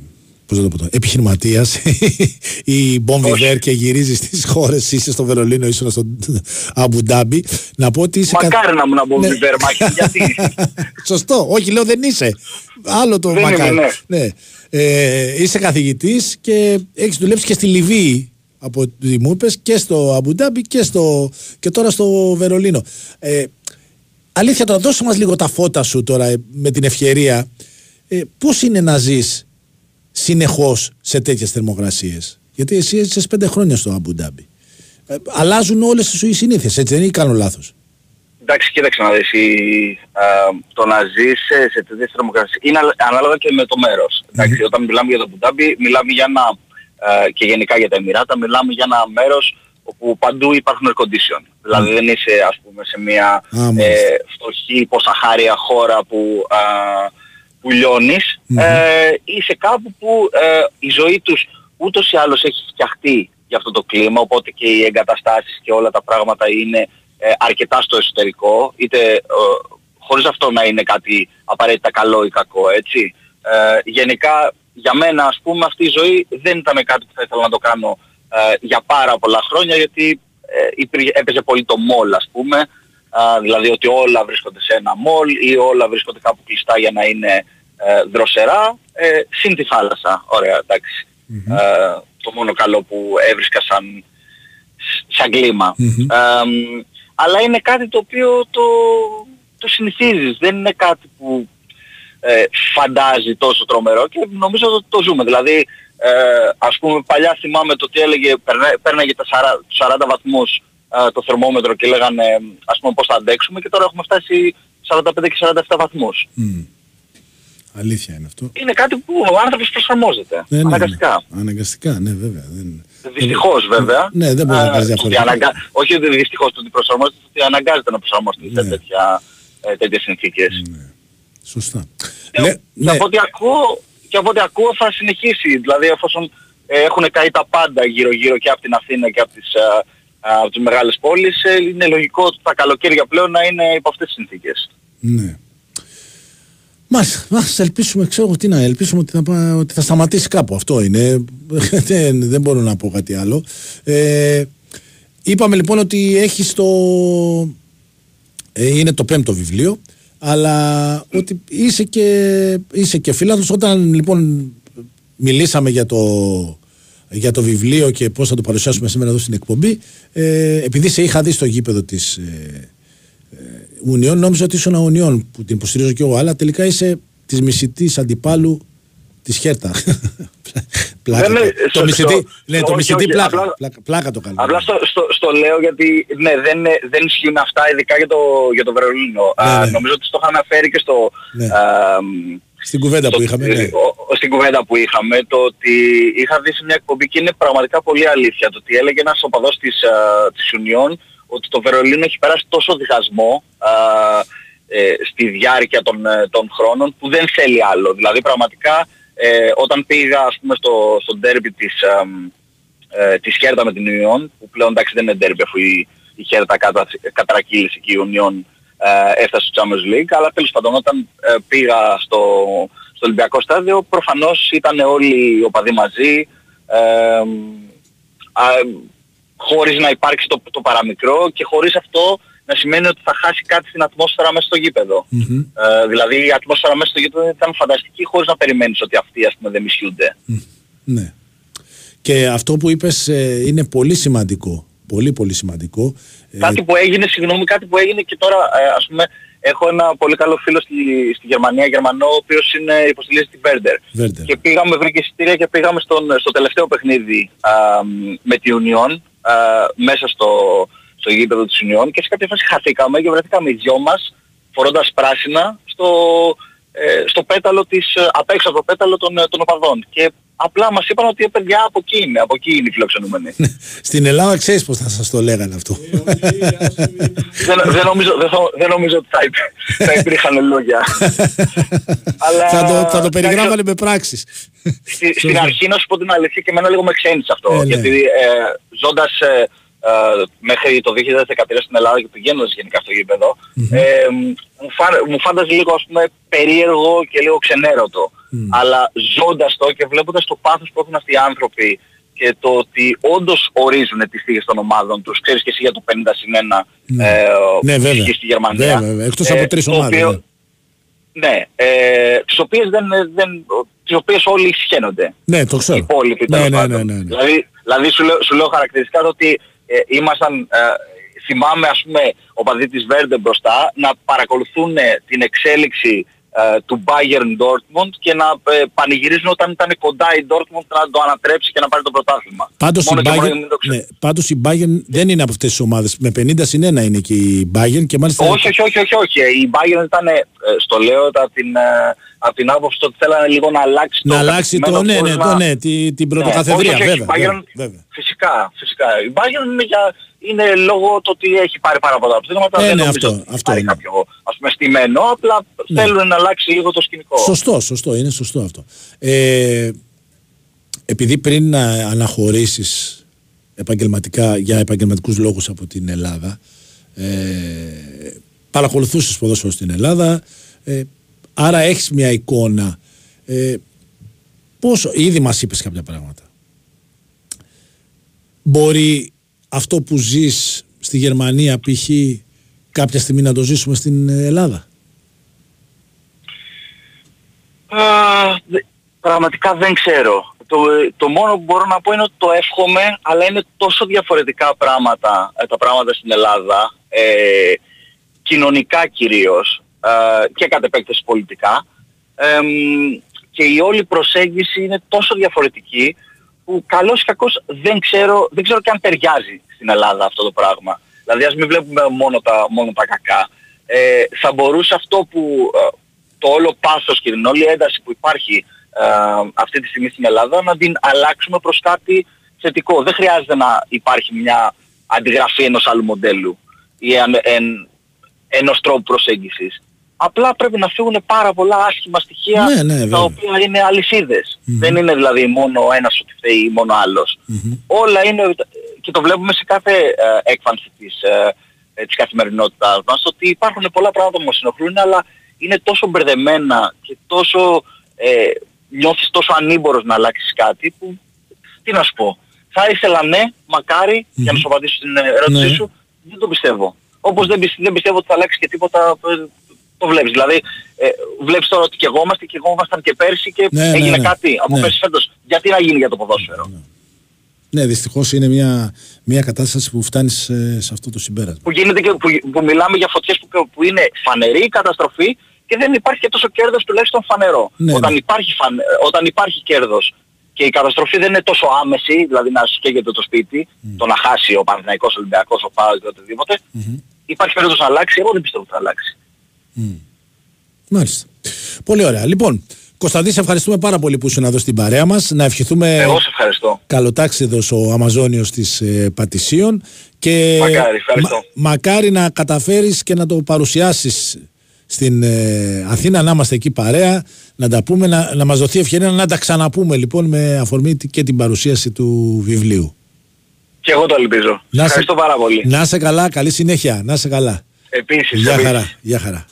πώς να το πω τώρα, επιχειρηματίας ή μπομβιβέρ και γυρίζει στις χώρες, είσαι στο Βερολίνο, ήσουν στο Αμπουντάμπι. Να πω ότι είσαι... κα- Μακάρι να ήμουν από Ναι. Βιβέρ, Μάκη, γιατί; Σωστό, όχι λέω δεν είσαι. Άλλο το Δεν μακάρι. είμαι, ναι. Ε, είσαι καθηγητής και έχεις δουλέψει και στη Λιβύη από ό,τι μου είπες και στο Αμπουντάμπι και, στο, και τώρα στο Βερολίνο. Ε, αλήθεια τώρα δώσε μας λίγο τα φώτα σου τώρα ε, με την ευκαιρία. Ε, πώς είναι να ζεις συνεχώς σε τέτοιες θερμοκρασίες; Γιατί εσύ είσαι πέντε χρόνια στο Αμπουντάμπι. Ε, αλλάζουν όλες σου οι συνήθειες, έτσι δεν είναι ή κάνω λάθος; Εντάξει, κοίταξε να δεις, η- α, το να ζεις σε, σε τέτοιες θερμοκρασίες είναι αλ- ανάλογα και με το μέρος. Εντάξει, όταν μιλάμε για το Μπουντάμπι, μιλάμε για ένα, α, και γενικά για τα Εμμυράτα, μιλάμε για ένα μέρος όπου παντού υπάρχουν air condition. Δηλαδή δεν είσαι ας πούμε σε μια Α, μάλιστα. ε, φτωχή υποσαχάρια χώρα που, α, που λιώνεις. Ε, είσαι κάπου που ε, η ζωή τους ούτως ή άλλως έχει φτιαχτεί για αυτό το κλίμα, οπότε και οι εγκαταστάσεις και όλα τα πράγματα είναι ε, αρκετά στο εσωτερικό, είτε ε, χωρίς αυτό να είναι κάτι απαραίτητα καλό ή κακό, έτσι. Ε, γενικά, για μένα, ας πούμε, αυτή η ζωή δεν ήταν κάτι που θα ήθελα να το κάνω ε, για πάρα πολλά χρόνια, γιατί ε, υπήρχε- έπαιζε πολύ το μόλ, ας πούμε. α, δηλαδή ότι όλα βρίσκονται σε ένα μόλ ή όλα βρίσκονται κάπου κλειστά για να είναι ε, δροσερά, ε, συν τη θάλασσα. Ωραία, Ε, το μόνο καλό που έβρισκα σαν, σαν κλιμα αλλά είναι κάτι το οποίο το, το συνηθίζεις. Δεν είναι κάτι που ε, φαντάζει τόσο τρομερό και νομίζω ότι το ζούμε. Δηλαδή, ε, ας πούμε παλιά θυμάμαι το τι έλεγε, πέρναγε τα 40, 40 βαθμούς ε, το θερμόμετρο και λέγανε ας πούμε πώς θα αντέξουμε και τώρα έχουμε φτάσει 45 και 47 βαθμούς. Mm. Αλήθεια είναι αυτό. Είναι κάτι που ο άνθρωπος προσαρμόζεται. Ναι, ναι, αναγκαστικά. Ναι. Αναγκαστικά, ναι βέβαια. Δεν... Δυστυχώς βέβαια. Ναι, δεν μπορεί να κάνει διαφορετικά. Αναγκα... Όχι ότι δυστυχώς το ότι προσαρμόζεται, ότι αναγκάζεται να προσαρμοστεί σε ναι. τέτοια, ε, τέτοιες συνθήκες. Ναι. Σωστά. Ε, ναι, και, από ό,τι ακούω, και από ό,τι ακούω θα συνεχίσει. Δηλαδή εφόσον ε, έχουν καεί τα πάντα γύρω-γύρω και από την Αθήνα και από τις, ε, από τις μεγάλες πόλεις, ε, είναι λογικό ότι τα καλοκαίρια πλέον να είναι υπό αυτές τις συνθήκες. Ναι. Μας, μας ελπίσουμε, ξέρω τι να ελπίσουμε ότι θα, ότι θα σταματήσει κάπου. Αυτό είναι. δεν, δεν μπορώ να πω κάτι άλλο. Ε, είπαμε λοιπόν ότι έχει το... Ε, είναι το πέμπτο βιβλίο, αλλά ότι είσαι και, είσαι και φίλαθος. Όταν λοιπόν μιλήσαμε για το, για το βιβλίο και πώς θα το παρουσιάσουμε σήμερα εδώ στην εκπομπή, ε, επειδή σε είχα δει στο γήπεδο της... Ε, Ουνιών, νόμιζα ότι ήσουν Ουνιών που την υποστηρίζω και εγώ, αλλά τελικά είσαι της μισητής αντιπάλου τη Χέρτα. πλάκα. Ναι, ναι, το μισητή, ναι, το μισητή πλάκα, πλάκα. το κάνω. Απλά στο, στο, στο, λέω γιατί ναι, δεν, δεν ισχύουν αυτά ειδικά για το, για το Βερολίνο. Ναι, ναι. νομίζω ότι το είχα αναφέρει και στο... Ναι. Α, στην κουβέντα που είχαμε, ναι. Στην κουβέντα που είχαμε, το ότι είχα δει σε μια εκπομπή και είναι πραγματικά πολύ αλήθεια. Το ότι έλεγε ένας οπαδός της, της Ουνιών ότι το Βερολίνο έχει περάσει τόσο διχασμό α, ε, στη διάρκεια των, ε, των χρόνων που δεν θέλει άλλο. Δηλαδή πραγματικά ε, όταν πήγα ας πούμε στο, στο ντέρμπι της, ε, της Χέρτα με την Ιουνιόν που πλέον εντάξει δεν είναι ντέρμπι αφού η, η Χέρτα κατα, κατρακύλησε και η Ιουνιόν ε, έφτασε στο Champions League αλλά τέλος πάντων όταν ε, πήγα στο, στο Ολυμπιακό στάδιο προφανώς ήταν όλοι οι οπαδοί μαζί ε, χωρίς να υπάρξει το, το παραμικρό και χωρίς αυτό να σημαίνει ότι θα χάσει κάτι στην ατμόσφαιρα μέσα στο γηπεδο Ε, δηλαδή η ατμόσφαιρα μέσα στο γήπεδο ήταν φανταστική χωρίς να περιμένεις ότι αυτοί ας πούμε δεν μισιούνται. Ναι. Και αυτό που είπες ε, είναι πολύ σημαντικό. Πολύ πολύ σημαντικό. Ε, κάτι που έγινε, συγγνώμη, κάτι που έγινε και τώρα ε, ας πούμε έχω ένα πολύ καλό φίλο στη, στη Γερμανία, Γερμανό, ο οποίος είναι υποστηρίζει στην Werder. Και πήγαμε, βρήκε εισιτήρια και πήγαμε στον, στο τελευταίο παιχνίδι α, με τη Union μέσα στο, στο γήπεδο της Union και σε κάποια φάση χαθήκαμε και βρεθήκαμε οι δυο μας φορώντας πράσινα στο, ε, στο πέταλο της, ε, απ' έξω από το πέταλο των, ε, των οπαδών. Και απλά μας είπαν ότι παιδιά από εκεί είναι, από εκεί είναι οι φιλοξενούμενοι. Στην Ελλάδα ξέρεις πώς θα σας το λέγανε αυτό. δεν, δεν, νομίζω, δεν, δεν νομίζω ότι θα, θα υπήρχαν λόγια. Αλλά, θα, το, θα το περιγράφανε με πράξεις. Στη, στην αρχή να σου πω την αλήθεια και εμένα λίγο με ξένησε αυτό. Ε, ναι. γιατί ε, ζώντας ε, ε, μέχρι το 2013 στην Ελλάδα και πηγαίνοντας γενικά στο γήπεδο, ε, μου, φα, μου φάνταζε λίγο ας πούμε περίεργο και λίγο ξενέρωτο. Αλλά ζώντας το και βλέποντας το πάθος που έχουν αυτοί οι άνθρωποι και το ότι όντως ορίζουν τις θύγες των ομάδων τους, ξέρεις και εσύ για το 50 συν 1 ναι. ε, ναι, βέβαια. στη Γερμανία. Ναι, βέβαια. Εκτός από ε, τρεις ομάδες. Οποίο, ναι, ναι ε, τις οποίες, δεν, δεν, τις οποίες όλοι συχαίνονται. Ναι, το ξέρω. Οι υπόλοιποι, ναι, ναι, ναι, ναι, Δηλαδή, δηλαδή σου, λέω, σου λέω χαρακτηριστικά ότι ε, ήμασταν, ε, θυμάμαι ας πούμε ο παδί της Βέρντε μπροστά να παρακολουθούν την εξέλιξη ε, του Bayern Dortmund και να ε, πανηγυρίζουν όταν ήταν κοντά η Dortmund να το ανατρέψει και να πάρει το πρωτάθλημα. Πάντως, η Bayern, ναι, πάντως η Bayern δεν είναι από αυτές τις ομάδες. Με 50 συν 1 είναι και η Bayern και μάλιστα... Όχι, όχι, όχι, όχι, όχι. Η Bayern ήταν, ε, στο λέω, από την, ε, από την άποψη ότι θέλανε λίγο να αλλάξει το... Να αλλάξει το, ναι, ναι, το, ναι, την, την πρωτοκαθεδρία, ναι, βέβαια, βέβαια, βέβαια. Φυσικά, φυσικά. Η Bayern είναι για είναι λόγω του ότι έχει πάρει πάρα πολλά πράγματα. Ε, δεν ναι, αυτό, ότι αυτό είναι. κάποιο ας πούμε στημένο, απλά ναι. θέλουν να αλλάξει λίγο το σκηνικό. Σωστό, σωστό, είναι σωστό αυτό. Ε, επειδή πριν να αναχωρήσεις επαγγελματικά για επαγγελματικούς λόγους από την Ελλάδα, ε, παρακολουθούσες ποδόσφαιρο στην Ελλάδα, ε, άρα έχεις μια εικόνα. Ε, πόσο, ήδη μας είπες κάποια πράγματα. Μπορεί αυτό που ζεις στη Γερμανία π.χ. κάποια στιγμή να το ζήσουμε στην Ελλάδα; Α, δε- πραγματικά δεν ξέρω. Το, το μόνο που μπορώ να πω είναι ότι το εύχομαι, αλλά είναι τόσο διαφορετικά πράγματα, ε, τα πράγματα στην Ελλάδα, ε, κοινωνικά κυρίως ε, και κατ' επέκταση πολιτικά. Ε, μ, και η όλη προσέγγιση είναι τόσο διαφορετική που καλώς ή κακώς δεν ξέρω, δεν ξέρω και αν ταιριάζει στην Ελλάδα αυτό το πράγμα. Δηλαδή ας μην βλέπουμε μόνο τα, μόνο τα κακά. Ε, θα μπορούσε αυτό που ε, το όλο πάθος και την όλη ένταση που υπάρχει ε, αυτή τη στιγμή στην Ελλάδα να την αλλάξουμε προς κάτι θετικό. Δεν χρειάζεται να υπάρχει μια αντιγραφή ενός άλλου μοντέλου ή εν, εν, ενός τρόπου προσέγγισης. Απλά πρέπει να φύγουν πάρα πολλά άσχημα στοιχεία Ναι, ναι, βέβαια. τα οποία είναι αλυσίδες. Δεν είναι δηλαδή μόνο ο ένας ότι φταίει ή μόνο άλλος. Όλα είναι, και το βλέπουμε σε κάθε ε, έκφανση της, ε, ε, της καθημερινότητάς μας, ότι υπάρχουν πολλά πράγματα που μας ενοχλούν, αλλά είναι τόσο μπερδεμένα και τόσο, ε, νιώθεις τόσο ανήμπορος να αλλάξεις κάτι που, τι να σου πω, θα ήθελα ναι, μακάρι, για να σου απαντήσω στην ε, ερώτησή Ναι. σου, δεν το πιστεύω. Όπως δεν, πισ- δεν πιστεύω ότι θα αλλάξει και τίποτα, ε, το βλέπεις. Δηλαδή, ε, βλέπεις τώρα ότι και εγώ είμαστε και εγώ ήμασταν και πέρσι και Ναι, ναι, έγινε ναι. κάτι από Ναι. πέρσι φέτος. Γιατί να γίνει για το ποδόσφαιρο; Ναι, δυστυχώς είναι μια, μια κατάσταση που φτάνεις σε, σε αυτό το συμπέρασμα. που, γίνεται και, που, που μιλάμε για φωτιές που, που είναι φανερή καταστροφή και δεν υπάρχει και τόσο κέρδος τουλάχιστον φανερό. Ναι, όταν, ναι. Υπάρχει φανε, όταν υπάρχει κέρδος και η καταστροφή δεν είναι τόσο άμεση, δηλαδή να σκέγεται το σπίτι, το να χάσει ο Παναθηναϊκός, ο Ολυμπιακός, ο Πάος και οτιδήποτε, υπάρχει περίπτωση να αλλάξει, εγώ δεν πιστεύω ότι θα αλλάξει. Μάλιστα. Πολύ ωραία. Λοιπόν, Κωνσταντής, σε ευχαριστούμε πάρα πολύ που ήσουν εδώ στην παρέα μας. Να ευχηθούμε Εγώ σε ευχαριστώ. καλοτάξιδος ο Αμαζόνιος της ε, Πατησίων και Μακάρι, ευχαριστώ. μακάρι να καταφέρεις και να το παρουσιάσεις στην ε, Αθήνα, να είμαστε εκεί παρέα, να τα πούμε, να, να μας δοθεί ευκαιρία να τα ξαναπούμε λοιπόν με αφορμή τη- και την παρουσίαση του βιβλίου. Και εγώ το ελπίζω. Να σε- ευχαριστώ πάρα πολύ. Να είσαι καλά, καλή συνέχεια, να είσαι καλά. Επίσης, Γεια επίσης. χαρά, γεια χαρά.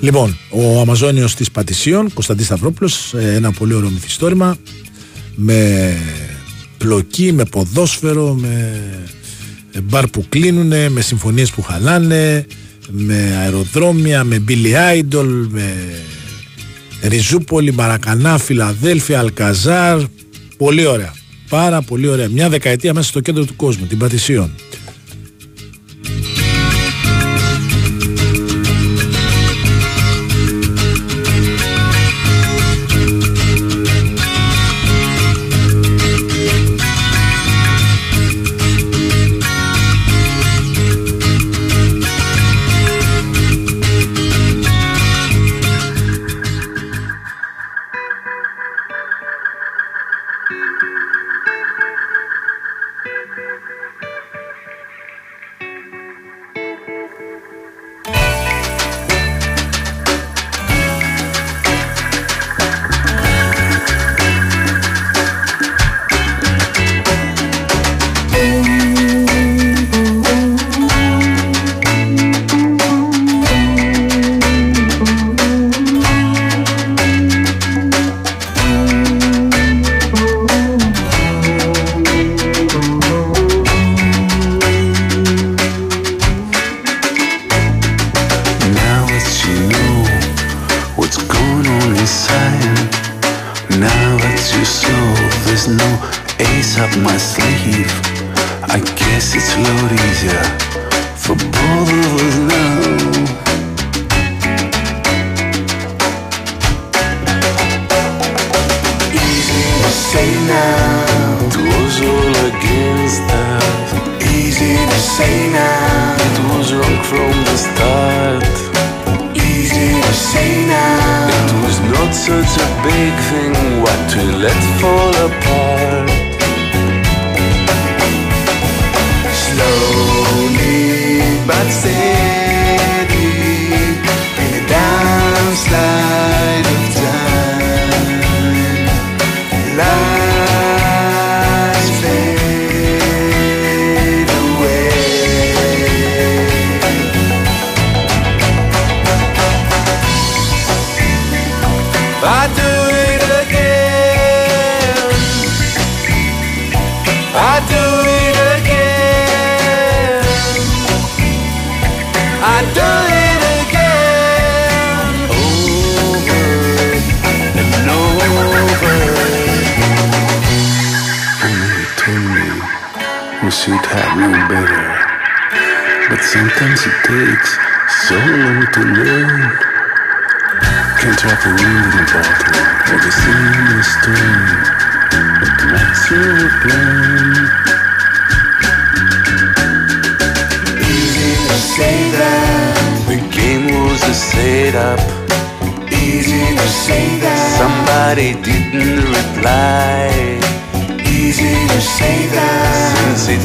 Λοιπόν, ο Αμαζόνιος της Πατησίων, Κωνσταντής Σταυρόπουλος, ε, ένα πολύ ωραίο μυθιστόρημα με πλοκή, με ποδόσφαιρο, με μπαρ που κλείνουνε, με συμφωνίες που χαλάνε, με αεροδρόμια, με Billy Idol, με Ριζούπολη, Μαρακανά, Φιλαδέλφια, Αλκαζάρ. Πολύ ωραία. Πάρα πολύ ωραία. Μια δεκαετία μέσα στο κέντρο του κόσμου, την Πατησίων.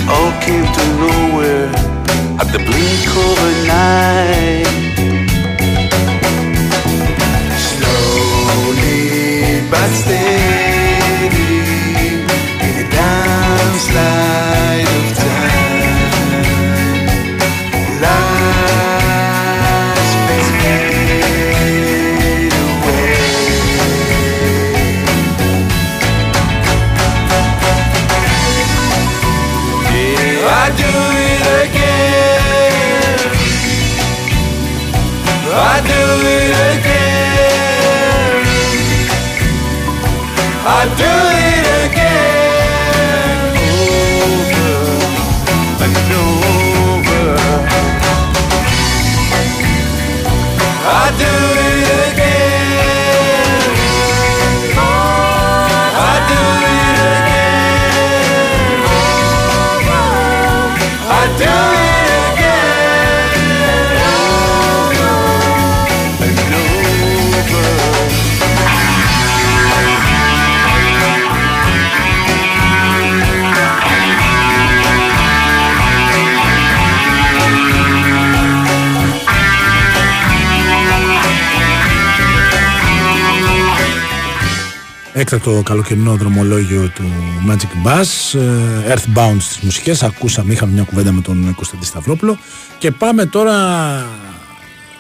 All came to nowhere at the blink of an eye. Slowly but steady in a downslide it again. I do it Έκτακτο καλοκαιρινό δρομολόγιο του Magic Bass, ε, Earthbound στις μουσικές, ακούσαμε, είχαμε μια κουβέντα με τον Κωνσταντή Σταυρόπουλο και πάμε τώρα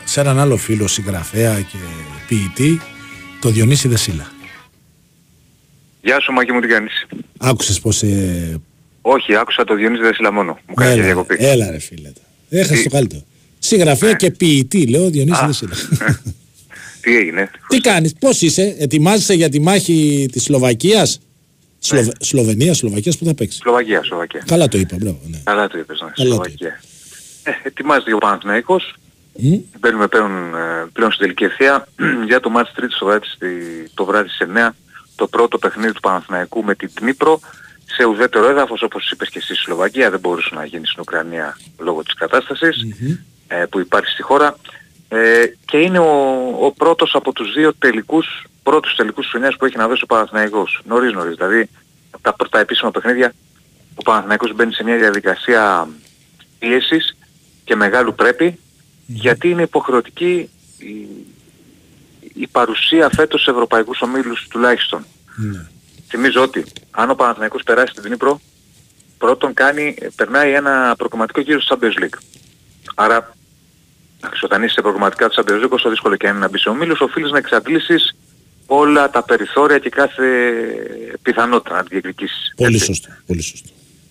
σε έναν άλλο φίλο συγγραφέα και ποιητή, το Διονύση Δεσίλα. Γεια σου Μάκη μου τι κάνεις; Άκουσες πως... Ε, Όχι, άκουσα το Διονύση Δεσίλα μόνο. Μου κάνει και έλα, διακοπή. έλα ρε φίλε. Έχασε Τι- το καλύτερο. Συγγραφέα και ποιητή, λέω Διονύση Α. Δεσίλα. Τι έγινε; Τι κάνεις, πώς είσαι, ετοιμάζεσαι για τη μάχη της Σλοβακίας, Σλοβε... Σλοβενία, Σλοβακίας που θα παίξεις; Σλοβακία, Σλοβακία. Καλά το είπα, μπράβο. Ναι. Καλά το είπες, ναι. Καλά το Σλοβακία. Ε, ετοιμάζεται και ο Παναθηναϊκός. Μμ. Μπαίνουμε πλέον, ε, πλέον στην τελική ευθεία για το μάτς τρίτης το βράδυ, στη- το βράδυ στις 9 το πρώτο παιχνίδι του Παναθηναϊκού με την Τνίπρο σε ουδέτερο έδαφος όπως είπες και εσύ στη Σλοβακία δεν μπορούσε να γίνει στην Ουκρανία λόγω της καταστασης ε, που υπάρχει στη χώρα ε, και είναι ο, ο πρώτος από τους δύο τελικούς, πρώτους τελικούς της χρονιάς που έχει να δώσει ο Παναθηναϊκός. Νωρίς νωρίς, δηλαδή από τα πρώτα επίσημα παιχνίδια ο Παναθηναϊκός μπαίνει σε μια διαδικασία πίεσης και μεγάλου πρέπει γιατί είναι υποχρεωτική η, η παρουσία φέτος σε ευρωπαϊκούς ομίλους τουλάχιστον. Ναι. Θυμίζω ότι αν ο Παναθηναϊκός περάσει την Δνήπρο, πρώτον κάνει, περνάει ένα προκομματικό γύρο στο Champions League. Άρα, εντάξει, όταν είσαι σε προγραμματικά του Champions League, όσο δύσκολο και αν είναι να μπεις σε ομίλους, οφείλεις να εξαντλήσεις όλα τα περιθώρια και κάθε πιθανότητα να τη διεκδικήσεις. Πολύ Έτσι. σωστό. Πολύ σωστό.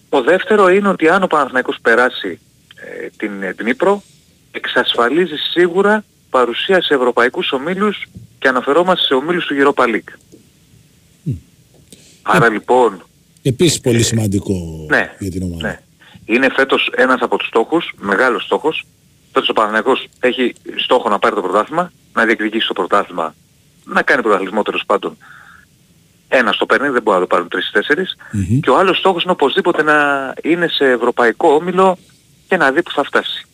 Το δεύτερο είναι ότι αν ο Παναθηναϊκός περάσει ε, την ε, Δνήπρο, εξασφαλίζει σίγουρα παρουσία σε ευρωπαϊκούς ομίλους και αναφερόμαστε σε ομίλους του Europa League. Άρα λοιπόν, Επίσης πολύ σημαντικό ναι, για την ομάδα. ναι. Είναι φέτος ένας από τους στόχους, μεγάλος στόχος. Φέτος ο Παναθηναϊκός έχει στόχο να πάρει το πρωτάθλημα, να διεκδικήσει το πρωτάθλημα, να κάνει πρωταθλητισμό τέλος πάντων. Ένα στο παίρνει, δεν μπορεί να το πάρουν τρεις-τέσσερις. Μμμ. Και ο άλλος στόχος είναι οπωσδήποτε να είναι σε ευρωπαϊκό όμιλο και να δει που θα φτάσει.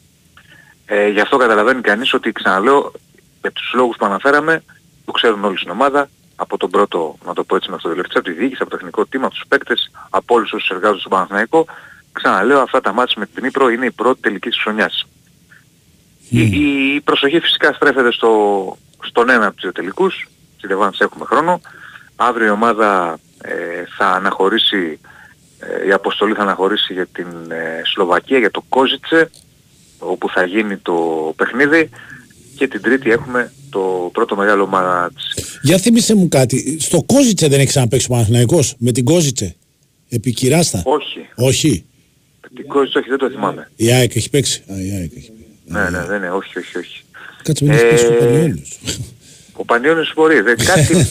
Ε, γι' αυτό καταλαβαίνει κανείς ότι ξαναλέω με τους λόγους που αναφέραμε, το ξέρουν όλοι στην ομάδα, από τον πρώτο, να το πω έτσι με αυτό το τελευταίο, από τη διοίκηση, από το τεχνικό team, από τους παίκτες, από όλους όσους εργάζονται στον Παναθηναϊκό. Ξαναλέω, αυτά τα μάτια με την Ήπρο είναι η πρώτη τελική της χρονιάς. Η, η προσοχή φυσικά στρέφεται στο, στον ένα από τους δύο τελικούς, στη Λεβάνης έχουμε χρόνο. Αύριο η ομάδα ε, θα αναχωρήσει, ε, η αποστολή θα αναχωρήσει για την ε, Σλοβακία, για το Κόζιτσε, όπου θα γίνει το παιχνίδι και την Τρίτη έχουμε το πρώτο μεγάλο μάτς. Για θύμισε μου κάτι. Στο Κόζιτσε δεν έχει ξαναπαίξει ο Παναθηναϊκός; Με την Κόζιτσε; Επί Κυράστα. Όχι. Όχι. Τικόζης όχι, δεν το θυμάμαι. Η ΑΕΚ έχει παίξει. Α, η ΑΕΚ έχει παίξει. Ναι, ναι, δεν είναι, όχι, όχι, όχι. Κάτσε με να παίξει ο Ε, Πανιόνιος. Ο Πανιόνιος μπορεί. Δεν, κάτι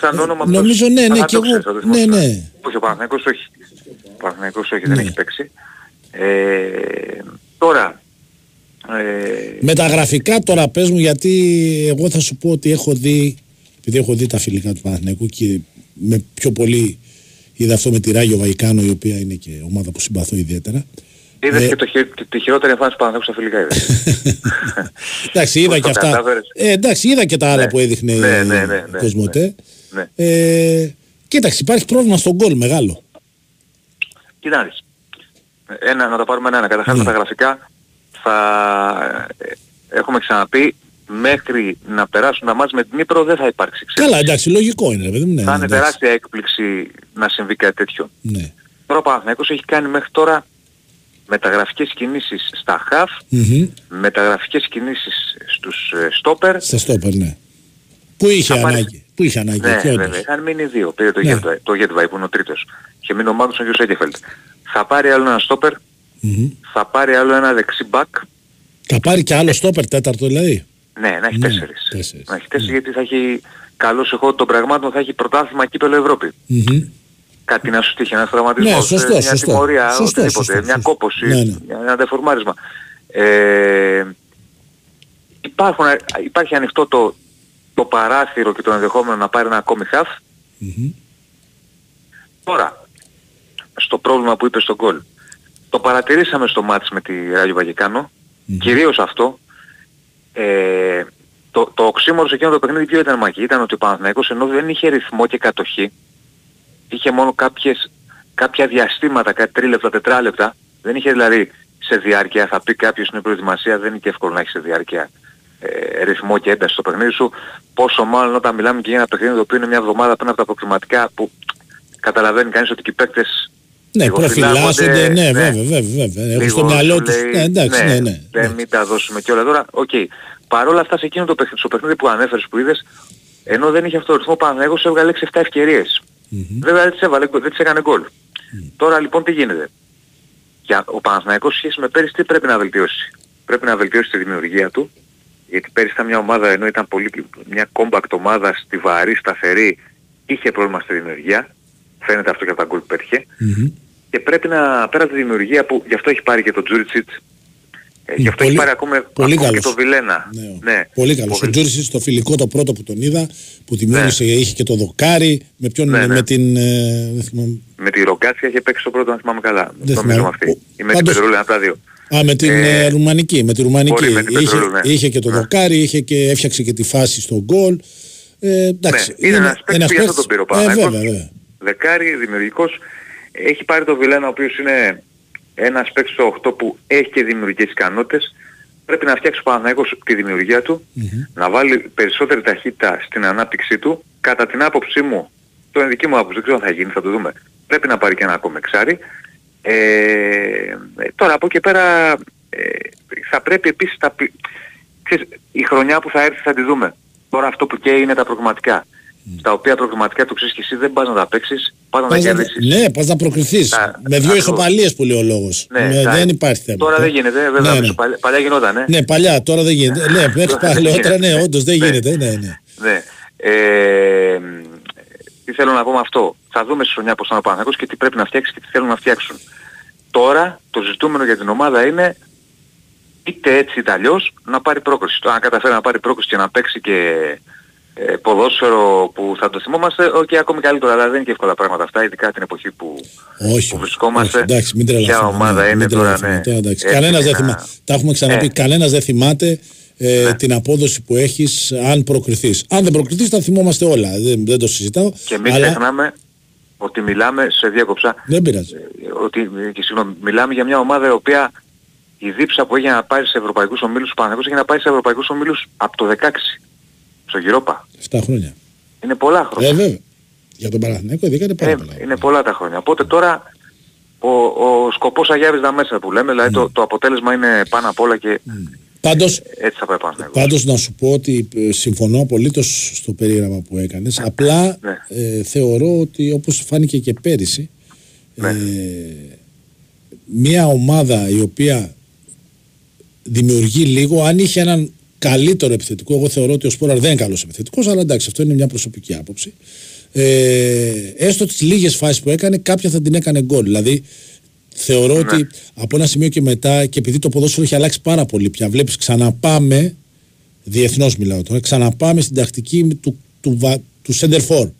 σαν όνομα Νομίζω, αυτός. ναι, ναι, Θα κι το εγώ- ξέρεις, θα το ναι, θυμάσαι. ναι. Όχι, ο Παναθηναϊκός όχι. Ο Παναθηναϊκός όχι, Ναι. δεν έχει παίξει. Ε, τώρα, ε, Με τα γραφικά τώρα πες μου γιατί εγώ θα σου πω ότι έχω δει επειδή έχω δει τα φιλικά του Παναθηναϊκού και με πιο πολύ είδα αυτό με τη Ράγιο Βαϊκάνο η οποία είναι και ομάδα που συμπαθώ ιδιαίτερα. Είδες ε, και το, χει- τη- τη χειρότερη εμφάνιση του Παναθηναϊκού στα φιλικά είδες. εντάξει, είδα Πώς και το αυτά. κατάφερες. Ε, εντάξει, είδα και τα άλλα Ναι. που έδειχνε Ναι, η ναι, ναι, ναι, Κοσμοτέ. ναι. Ε, κοίταξε, υπάρχει πρόβλημα στον γκολ μεγάλο. Κοίτα να δεις. Ένα, να τα πάρουμε ένα-ένα. Καταρχάς Ναι. με τα γραφικά θα ε, έχουμε ξαναπεί μέχρι να περάσουν τα μάτς με την Ήπρο δεν θα υπάρξει εξέλιξη. Καλά, εντάξει, λογικό είναι, ρε παιδί μου. Ναι, θα ναι, είναι εντάξει. τεράστια έκπληξη να συμβεί κάτι τέτοιο. Ναι. Τώρα ο Παναθηναϊκός έχει κάνει μέχρι τώρα μεταγραφικές κινήσεις στα χαφ, Μμμ. μεταγραφικές κινήσεις στους ε, στόπερ. Στα στόπερ, ναι. Πού είχε Θα πάρει- ανάγκη. Πού είχε ανάγκη. Ναι, και όντως. βέβαια. Είχαν μείνει δύο. Πήρε το Ναι. Γέτβαϊ, το Γέτβαϊ που είναι ο τρίτος. Και μείνει ο Μάγνουσον και ο Σέγκεφελτ. Θα πάρει άλλο ένα στόπερ, Μμμ. θα πάρει άλλο ένα δεξί μπακ. Θα πάρει και άλλο στόπερ τέταρτο δηλαδή. Ναι, να έχει Ναι, τέσσερις. τέσσερις. Να έχει τέσσερις γιατί θα έχει καλός εχό των πραγμάτων, θα έχει πρωτάθλημα κύπελο Ευρώπη. Μμμ. Κάτι να σου τύχει, ένας τραυματισμός, Ναι, σωστό, ε, μια σωστό. τιμωρία, Σωστό, οτιδήποτε, σωστό, μια σωστό. κόπωση, Ναι, ναι. μια- ένα δεφορμάρισμα. Ε, υπάρχουν, υπάρχει ανοιχτό το, το παράθυρο και το ενδεχόμενο να πάρει ένα ακόμη χαφ. Μμμ. Τώρα, στο πρόβλημα που είπες στον γκολ. Το παρατηρήσαμε στο μάτς με τη Ράγιο Βαγικάνο, κυρίως αυτό. Ε, το, το οξύμορο σε εκείνο το παιχνίδι ποιο ήταν μαγική, ήταν ότι ο Παναθηναϊκός ενώ δεν είχε ρυθμό και κατοχή, είχε μόνο κάποιες, κάποια διαστήματα, κάτι τρίλεπτα, τετράλεπτα, δεν είχε δηλαδή σε διάρκεια, θα πει κάποιος στην προετοιμασία, δεν είναι και εύκολο να έχεις σε διάρκεια ε, ρυθμό και ένταση στο παιχνίδι σου, πόσο μάλλον όταν μιλάμε και για ένα παιχνίδι το οποίο είναι μια εβδομάδα πριν από τα προκριματικά που καταλαβαίνει κανείς ότι και οι παίκτες Ναι, λίγο προφυλάσσονται, φυλάγονται, ναι, ναι. βέβαια, βέβαια, βέβαια. Έχουν στο Λίγο μυαλό σου τους. λέει, Ναι, εντάξει, ναι, ναι. Δεν ναι. μην τα δώσουμε και όλα τώρα. Οκ. Παρ' όλα αυτά σε εκείνο το παιχνίδι, στο παιχνίδι που ανέφερες που είδες, ενώ δεν είχε αυτό το ρυθμό, ο Παναθηναϊκός έβγαλε 6-7 ευκαιρίες. Βέβαια δεν τις, έβαλε, δεν τις έκανε γκολ. Τώρα λοιπόν τι γίνεται; Για ο Παναθηναϊκός σχέση με πέρυσι τι πρέπει να βελτιώσει; Πρέπει να βελτιώσει τη δημιουργία του, γιατί πέρυσι ήταν μια ομάδα ενώ ήταν πολύ, μια compact ομάδα στιβαρή, σταθερή, είχε πρόβλημα στη δημιουργία. Φαίνεται αυτό και από τα γκολ που πέτυχε. Μμμ. Και πρέπει να πέρα από τη δημιουργία που γι' αυτό έχει πάρει και τον Τζούριτσιτ. Ε, γι' αυτό πολύ- έχει πάρει ακόμα, πολύ ακόμα και καλός. τον Βιλένα. Ναι, Πολύ καλός. Ο Ο Βιλ- Τζούρισι στο φιλικό το πρώτο που τον είδα, που δημιούργησε, είχε και το δοκάρι. Με ποιον, Ναι, ναι. με την. ε, δεν θυμάμαι. Με τη Ρογκάτσια είχε παίξει το πρώτο, αν θυμάμαι καλά. Δεν Νομίζω θυμάμαι. με αυτή. Ο- Ή με την πάντως- Πετρούλα, από τα δύο. Α, με την Ε, ε, Ρουμανική. Με τη Ρουμανική. μπορεί, με την είχε, Πετρούλου, ναι. είχε και το Ναι. δοκάρι, είχε και, έφτιαξε και τη φάση στο γκολ. Ε, εντάξει, Ναι, είναι ένας παίκτης που γι' αυτό τον πήρε ο Ε, Παναθηναϊκός. βέβαια, βέβαια. Δεκάρι, δημιουργικός. Έχει πάρει τον Βιλένα, ο οποίος είναι ένας παίκτης στο 8 που έχει και δημιουργικές ικανότητες. Πρέπει να φτιάξει ο Παναθηναϊκός τη δημιουργία του, να βάλει περισσότερη ταχύτητα στην ανάπτυξή του. Κατά την άποψή μου, το είναι δική μου άποψη, δεν ξέρω αν θα γίνει, θα το δούμε. Πρέπει να πάρει και ένα ακόμα εξάρι. Ε, ε, τώρα από εκεί πέρα ε, θα πρέπει επίσης τα, πι- ξέρεις, η χρονιά που θα έρθει θα τη δούμε. Τώρα αυτό που καίει είναι τα προγραμματικά. Τα οποία προγραμματικά το ξέρεις και εσύ δεν πας να τα παίξεις, πας να τα Πας να- κερδίσεις. ναι, πας να προκριθείς. Τα- με δύο ακριβώς. ισοπαλίες που λέει ο λόγος. Ναι, Ναι, τα- δεν υπάρχει θέμα. Τώρα δεν γίνεται, βέβαια, Ναι, με ναι. σου παλιά, παλιά γινόταν, ε. Ναι, παλιά, τώρα δεν γίνεται. ναι, μέχρι Τώρα δεν παλαιότερα, ναι, γίνεται. όντως δεν Ναι. γίνεται. Ναι, ναι. Ναι. Ε, μ, τι θέλω να πω με αυτό. Θα δούμε στη χρονιά πώς θα είναι ο Παναθηναϊκός και τι πρέπει να φτιάξει και τι θέλουν να φτιάξουν. Τώρα το ζητούμενο για την ομάδα είναι είτε έτσι είτε αλλιώς να πάρει πρόκριση. Το αν καταφέρει να πάρει πρόκριση και να παίξει και ε, ποδόσφαιρο που θα το θυμόμαστε, οκ, ακόμη καλύτερα, αλλά δεν είναι και εύκολα πράγματα αυτά, ειδικά την εποχή που, Όχι, που όχι, βρισκόμαστε. όχι, εντάξει, μην Ποια τρελαθούμε. ομάδα ναι, είναι μην τώρα, τρελαθούμε, ναι. τώρα, εντάξει. Έτσι Κανένας και δεν να- θυμάται. Τα έχουμε ξαναπεί. Ε. Κανένας δεν θυμάται ε, Ναι. την απόδοση που έχεις αν προκριθείς. Αν δεν προκριθείς θα θυμόμαστε όλα. Δεν, δεν το συζητάω. Και μην αλλά ξεχνάμε ότι μιλάμε, σε διάκοψα, δεν πειράζει. ε, ότι, ε, και συγγνώμη, μιλάμε για μια ομάδα η οποία η δίψα που έγινε να πάρει σε ευρωπαϊκούς ομίλους, ο Παναγιώτης έγινε να πάει σε ευρωπαϊκούς ομίλους από το 16, στο Γυρόπα. 7 χρόνια. Είναι πολλά χρόνια. Ε, βέβαια. Για τον Παναθηναϊκό ειδικά είναι πάρα Ε, πολλά. είναι πολλά τα χρόνια. Οπότε τώρα ο, ο σκοπός αγιάβεις τα μέσα που λέμε, δηλαδή Ναι. το, το αποτέλεσμα είναι πάνω απ' όλα και Πάντως, έτσι θα πρέπει να Πάντως να σου πω ότι ε, συμφωνώ απολύτως στο περίγραμμα που έκανες. Απλά Ναι. ε, θεωρώ ότι όπως φάνηκε και πέρυσι Ναι. Ε, μια ομάδα η οποία δημιουργεί λίγο, αν είχε έναν καλύτερο επιθετικό, εγώ θεωρώ ότι ο Σπόραρ δεν είναι καλός επιθετικός, αλλά εντάξει, αυτό είναι μια προσωπική άποψη. Ε, έστω τις λίγες φάσεις που έκανε, κάποια θα την έκανε γκολ. Δηλαδή, θεωρώ ότι από ένα σημείο και μετά, και επειδή το ποδόσφαιρο έχει αλλάξει πάρα πολύ πια, βλέπεις ξαναπάμε, διεθνώς μιλάω τώρα, ξαναπάμε στην τακτική του, του, βα- του center for.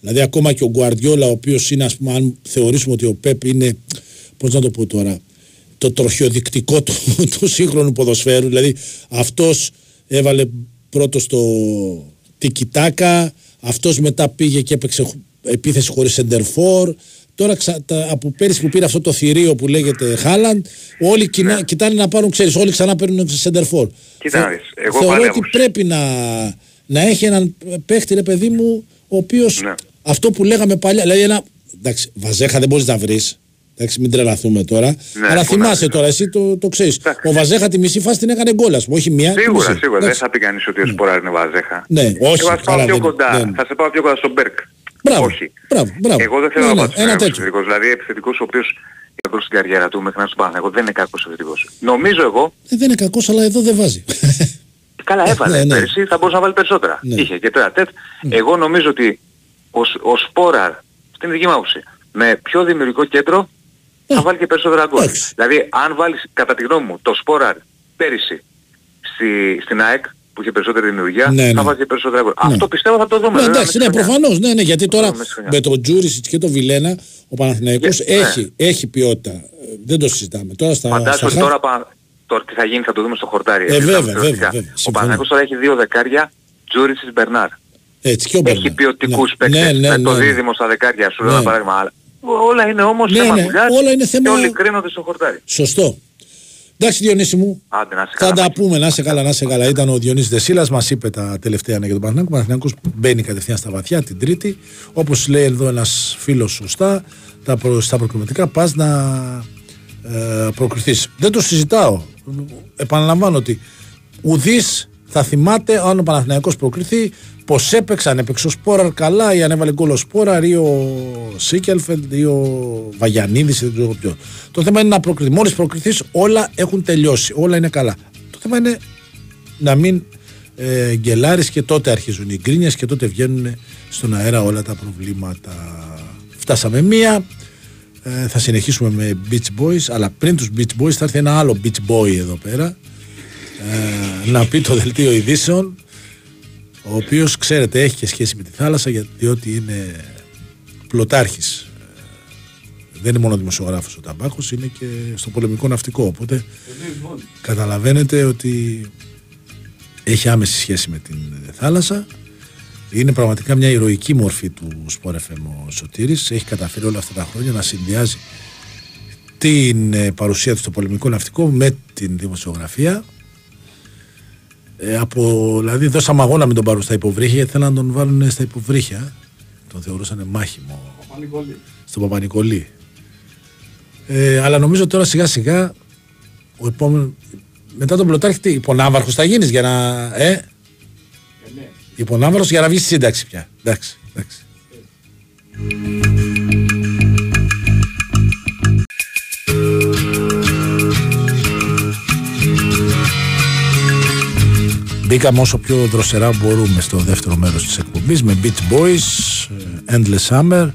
Δηλαδή ακόμα και ο Γκουαρδιόλα, ο οποίος είναι, ας πούμε, αν θεωρήσουμε ότι ο Πέπ είναι, πώς να το πω τώρα, το τροχιοδεικτικό του, του σύγχρονου ποδοσφαίρου. Δηλαδή αυτός έβαλε πρώτο στο τικιτάκα, αυτός μετά πήγε και έπαιξε χ- επίθεση χωρίς σεντερφόρ. Τώρα ξα, τα, από πέρυσι που πήρε αυτό το θηρίο που λέγεται Χάλαντ, όλοι κοινα, κοιτάνε να πάρουν, ξέρεις, όλοι ξανά παίρνουν σεντερφόρ. Κοίτα να δεις, εγώ θεωρώ πάλι ότι άκουσα. πρέπει να, να έχει έναν παίχτη, ρε παιδί μου, ο οποίος Ναι. αυτό που λέγαμε παλιά, δηλαδή ένα, εντάξει, βαζέχα δεν μπορείς να βρεις, εντάξει, μην τρελαθούμε τώρα, Ναι, αλλά πού να θυμάσαι βρεις, τώρα, εσύ το, το ξέρεις. Εντάξει. Ο Βαζέχα τη μισή φάση την έκανε γκόλ, ας πούμε, όχι μία, τη Σίγουρα, μισή. σίγουρα. Δεν Εντάξει. θα πει κανείς ότι ο Σποράρ είναι βαζέχα. Ναι, όχι, Εγώ θα σε πάω καλά, πιο δεν- κοντά. δεν- Θα σε πάω πιο κοντά στον Μπέρκ. Μπράβο, Όχι. μπράβο, μπράβο. Εγώ δεν θέλω Ναι, να ναι, πάω ένα στους τέτοιο. επιθετικός. Δηλαδή επιθετικός ο οποίος για προς την καριέρα του μέχρι να σου πάνω. Εγώ δεν είναι κακός επιθετικός. Νομίζω εγώ, Ε, δεν είναι κακός, αλλά εδώ δεν βάζει. καλά έβαλε Ναι, ναι. πέρσι, θα μπορούσε να βάλει περισσότερα. Ναι. Είχε και τέρα τέτ. Εγώ νομίζω ότι ο, Σ- ο Σπόραρ, στην δική μου άποψη, με πιο δημιουργικό κέντρο θα βάλει και περισσότερα γκολ. εντάξει. Δηλαδή αν βάλεις κατά τη γνώμη μου το Σπόραρ πέρυσι στη, στην ΑΕΚ που είχε περισσότερη δημιουργία Ναι, θα ναι. βάλει και περισσότερα γκολ. Ναι. Αυτό πιστεύω θα το δούμε. Ναι, βέβαια, εντάξει, μέσα ναι, στη χρονιά. προφανώς, ναι, ναι, γιατί τώρα μέσα στη χρονιά. με τον Τζούρισιτς και τον Βιλένα ο Παναθηναϊκός Και- ναι. έχει, έχει ποιότητα. Ε, Δεν το συζητάμε. Τώρα στα, Φαντάζομαι στα ότι χαφ- τώρα, πα- τώρα τι θα γίνει θα το δούμε στο χορτάρι. Ε, έτσι, βέβαια, τα βέβαια, θεωρητικά. βέβαια, Ο συμφωνώ. Παναγιώτος τώρα έχει δύο δεκάρια, Τζούρισις Μπερνάρ. Έτσι, και ο Έχει Μπέρνα. ποιοτικούς ναι. παίκτες. Ναι, ναι, με ναι, το ναι. δίδυμο στα δεκάρια σου, λέω Ναι. ένα παράδειγμα. Αλλά Όλα είναι όμως Ναι, θέμα ναι, δουλειάς όλα είναι θέμα- και όλοι κρίνονται στο χορτάρι. Σωστό. Εντάξει Διονύση μου, Άντε να σε θα καλά. τα Μάκη. πούμε, να σε καλά, να σε καλά. Ήταν ο Διονύσης Δεσίλας, μας είπε τα τελευταία νέα για τον Παναθηναϊκό. Ο Παναθηναϊκός μπαίνει κατευθείαν στα βαθιά την Τρίτη. Όπως λέει εδώ ένας φίλος σωστά, τα προ, στα προκριματικά πας να ε, προκριθείς. Δεν το συζητάω. Επαναλαμβάνω ότι ουδής θα θυμάται αν ο Παναθηναϊκός προκριθεί πως έπαιξε, αν έπαιξε ο Σπόραρ καλά ή αν έβαλε γκολ ο Σπόραρ ή ο Σίκελφελντ ή ο Βαγιανίδης ή δεν ξέρω ποιο. Το θέμα είναι να προκριθεί. Μόλις προκριθείς όλα έχουν τελειώσει, όλα είναι καλά. Το θέμα είναι να μην ε, γκελάρεις και τότε αρχίζουν οι γκρίνιες και τότε βγαίνουν στον αέρα όλα τα προβλήματα. Φτάσαμε μία, ε, θα συνεχίσουμε με Beach Boys, αλλά πριν τους Beach Boys θα έρθει ένα άλλο Beach Boy εδώ πέρα ε, να πει το δελτίο ειδήσεων ο οποίος ξέρετε έχει και σχέση με τη θάλασσα για- διότι είναι πλωτάρχης. Ε, δεν είναι μόνο δημοσιογράφος ο Ταμπάκος είναι και στο πολεμικό ναυτικό. Οπότε καταλαβαίνετε ότι έχει άμεση σχέση με την ε, θάλασσα. Είναι πραγματικά μια ηρωική μορφή του Sport FM ο Σωτήρης. Έχει καταφέρει όλα αυτά τα χρόνια να συνδυάζει την ε, παρουσία του στο πολεμικό ναυτικό με την δημοσιογραφία ε, από, δηλαδή δώσαμε αγώνα με τον πάρουν στα υποβρύχια γιατί θέλαν να τον βάλουν στα υποβρύχια. Τον θεωρούσαν μάχημο. Στον Παπα-Νικολή. Ε, αλλά νομίζω τώρα σιγά σιγά ο επόμενο, μετά τον Πλωτάρχη τι, υπονάβαρχος θα γίνεις για να ε, υπονάβαρχος για να βγεις στη σύνταξη πια. Εντάξει, εντάξει. Μπήκαμε όσο πιο δροσερά μπορούμε στο δεύτερο μέρος της εκπομπής με Beach Boys, ε, Endless Summer,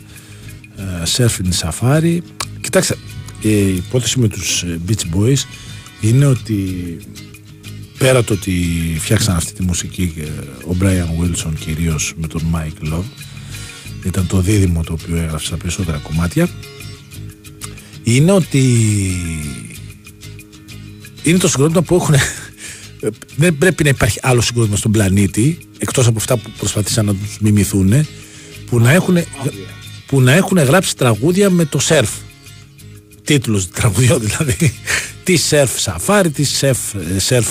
ε, Surfing Safari. Κοιτάξτε, ε, η υπόθεση με τους ε, Beach Boys είναι ότι πέρα το ότι φτιάξαν αυτή τη μουσική ε, ο Brian Wilson κυρίως με τον Mike Love ήταν το δίδυμο το οποίο έγραψε τα περισσότερα κομμάτια είναι ότι είναι το συγκρότημα που έχουν δεν πρέπει να υπάρχει άλλο συγκρότημα στον πλανήτη εκτός από αυτά που προσπαθήσαν να τους μιμηθούν που να έχουν, που να έχουν γράψει τραγούδια με το σερφ. Τίτλους τραγουδιών δηλαδή. Τι σερφ σαφάρι, τι σερφ, σερφ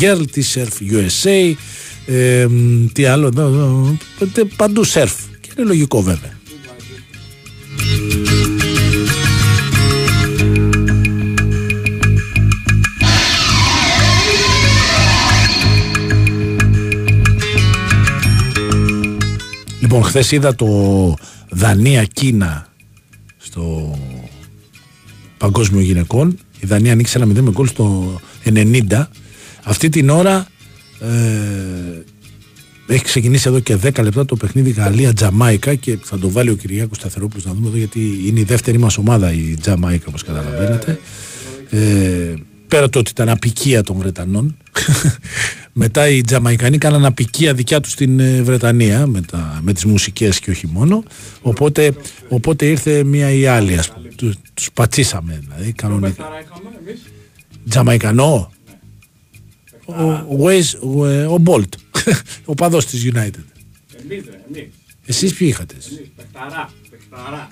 girl, τι σερφ USA ε, μ, τι άλλο εδώ, εδώ, τε- παντού σερφ. Και είναι λογικό βέβαια Λοιπόν, χθες είδα το Δανία-Κίνα στο Παγκόσμιο Γυναικών. Η Δανία ανοίξει ένα 0 με γκολ στο 90. Αυτή την ώρα ε, έχει ξεκινήσει εδώ και 10 λεπτά το παιχνίδι Γαλλία-Τζαμάικα και θα το βάλει ο Κυριάκος Σταθερόπουλος να δούμε εδώ γιατί είναι η δεύτερη μας ομάδα η Τζαμάικα όπως καταλαβαίνετε. Ε, πέρα το ότι ήταν απικία των Βρετανών μετά οι Τζαμαϊκανοί κάναν απικία δικιά τους στην ε, Βρετανία με, τα, με τις μουσικές και όχι μόνο οπότε, οπότε ήρθε μία ή άλλη ας πούμε. Τους, τους πατσίσαμε δηλαδή κανονικά. Τζαμαϊκανό ο, ο, ο Μπολτ ο παδός της United Εμείς ρε, εμείς. εσείς ποιοι είχατε; Εμείς, παιχταρά, παιχταρά.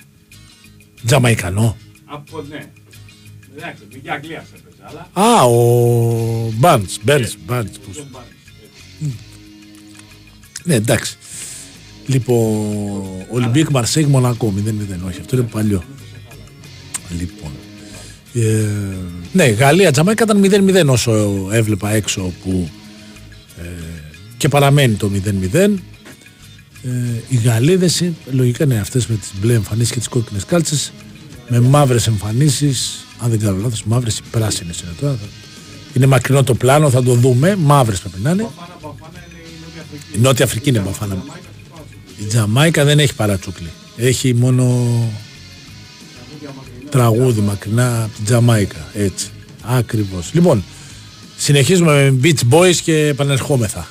Τζαμαϊκανό Από ναι. Εντάξει, πήγε Αγγλίας έπαιζε, αλλά Α, ο Μπάντς, Μπέρνς, Μπάντς. πώς- δεν πάρει. Ναι, εντάξει. Λοιπόν, Ολυμπίκ Μαρσέγ Μονακό 0-0. Όχι, αυτό είναι παλιό. Λοιπόν. Ε, ναι, Γαλλία Τζαμάικα ήταν 0-0 όσο έβλεπα έξω που ε, και παραμένει το 0-0. Ε, οι Γαλλίδες ε, λογικά είναι αυτές με τις μπλε εμφανίσεις και τις κόκκινες κάλτσες με μαύρες εμφανίσεις αν δεν κάνω λάθος μαύρες ή πράσινες είναι τώρα είναι μακρινό το πλάνο θα το δούμε μαύρες πρέπει να είναι Μπαφάνα, μπαφάνα είναι η Νότια Αφρική. η Νότια Αφρική είναι μπαφάνα. Μάικα του Πάτσου. Η Τζαμάικα δεν έχει παρατσούκλι. Έχει μόνο Τραγούδια μακρινά. τραγούδι μακρινά από την Τζαμάικα. Έτσι. Ακριβώς. Λοιπόν, συνεχίζουμε με Beach Boys και επανερχόμεθα.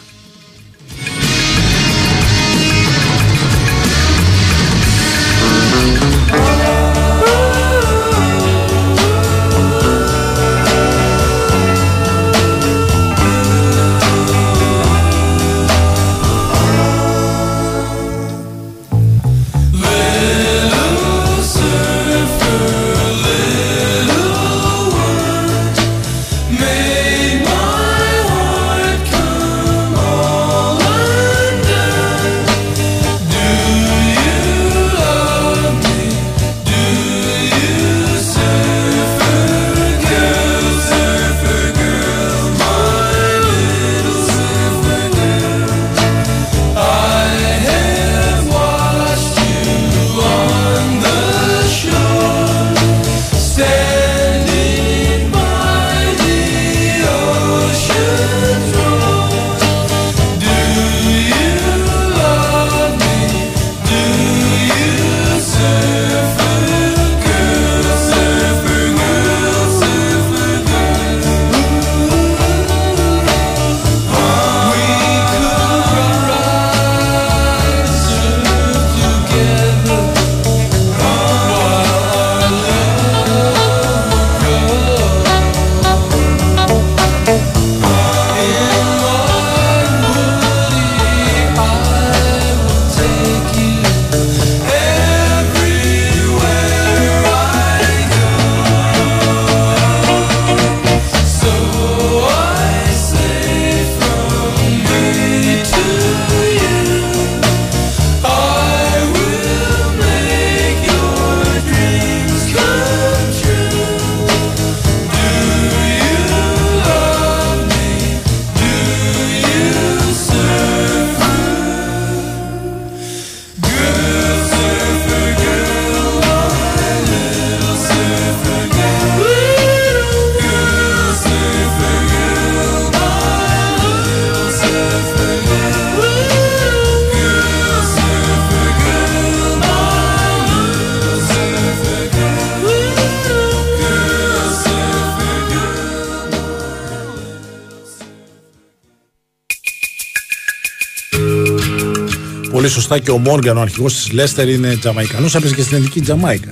Σωστά και ο Μόργαν, ο αρχηγός της Λέστερ, είναι Τζαμαϊκανός. Έπαιζε και στην ελληνική Τζαμάικα.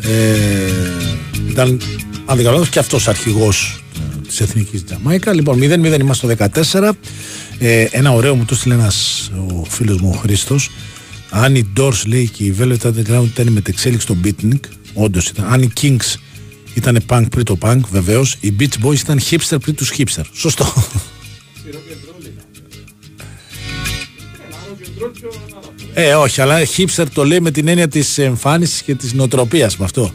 Ε, ήταν, αν δεν κάνω λάθος, και αυτός αρχηγός της εθνικής Τζαμάικα. Λοιπόν, 0-0 είμαστε στο 14. Ε, ένα ωραίο μου το έστειλε ένας ο φίλος μου ο Χρήστος. Αν η Doors λέει και η Velvet Underground ήταν η μετεξέλιξη στο Beatnik, όντως ήταν. Αν οι Kings ήταν punk πριν το punk, βεβαίως. Οι Beach Boys ήταν hipster πριν τους hipster. Σωστό. Ε, όχι, αλλά hipster το λέει με την έννοια της εμφάνισης και της νοοτροπίας με αυτό.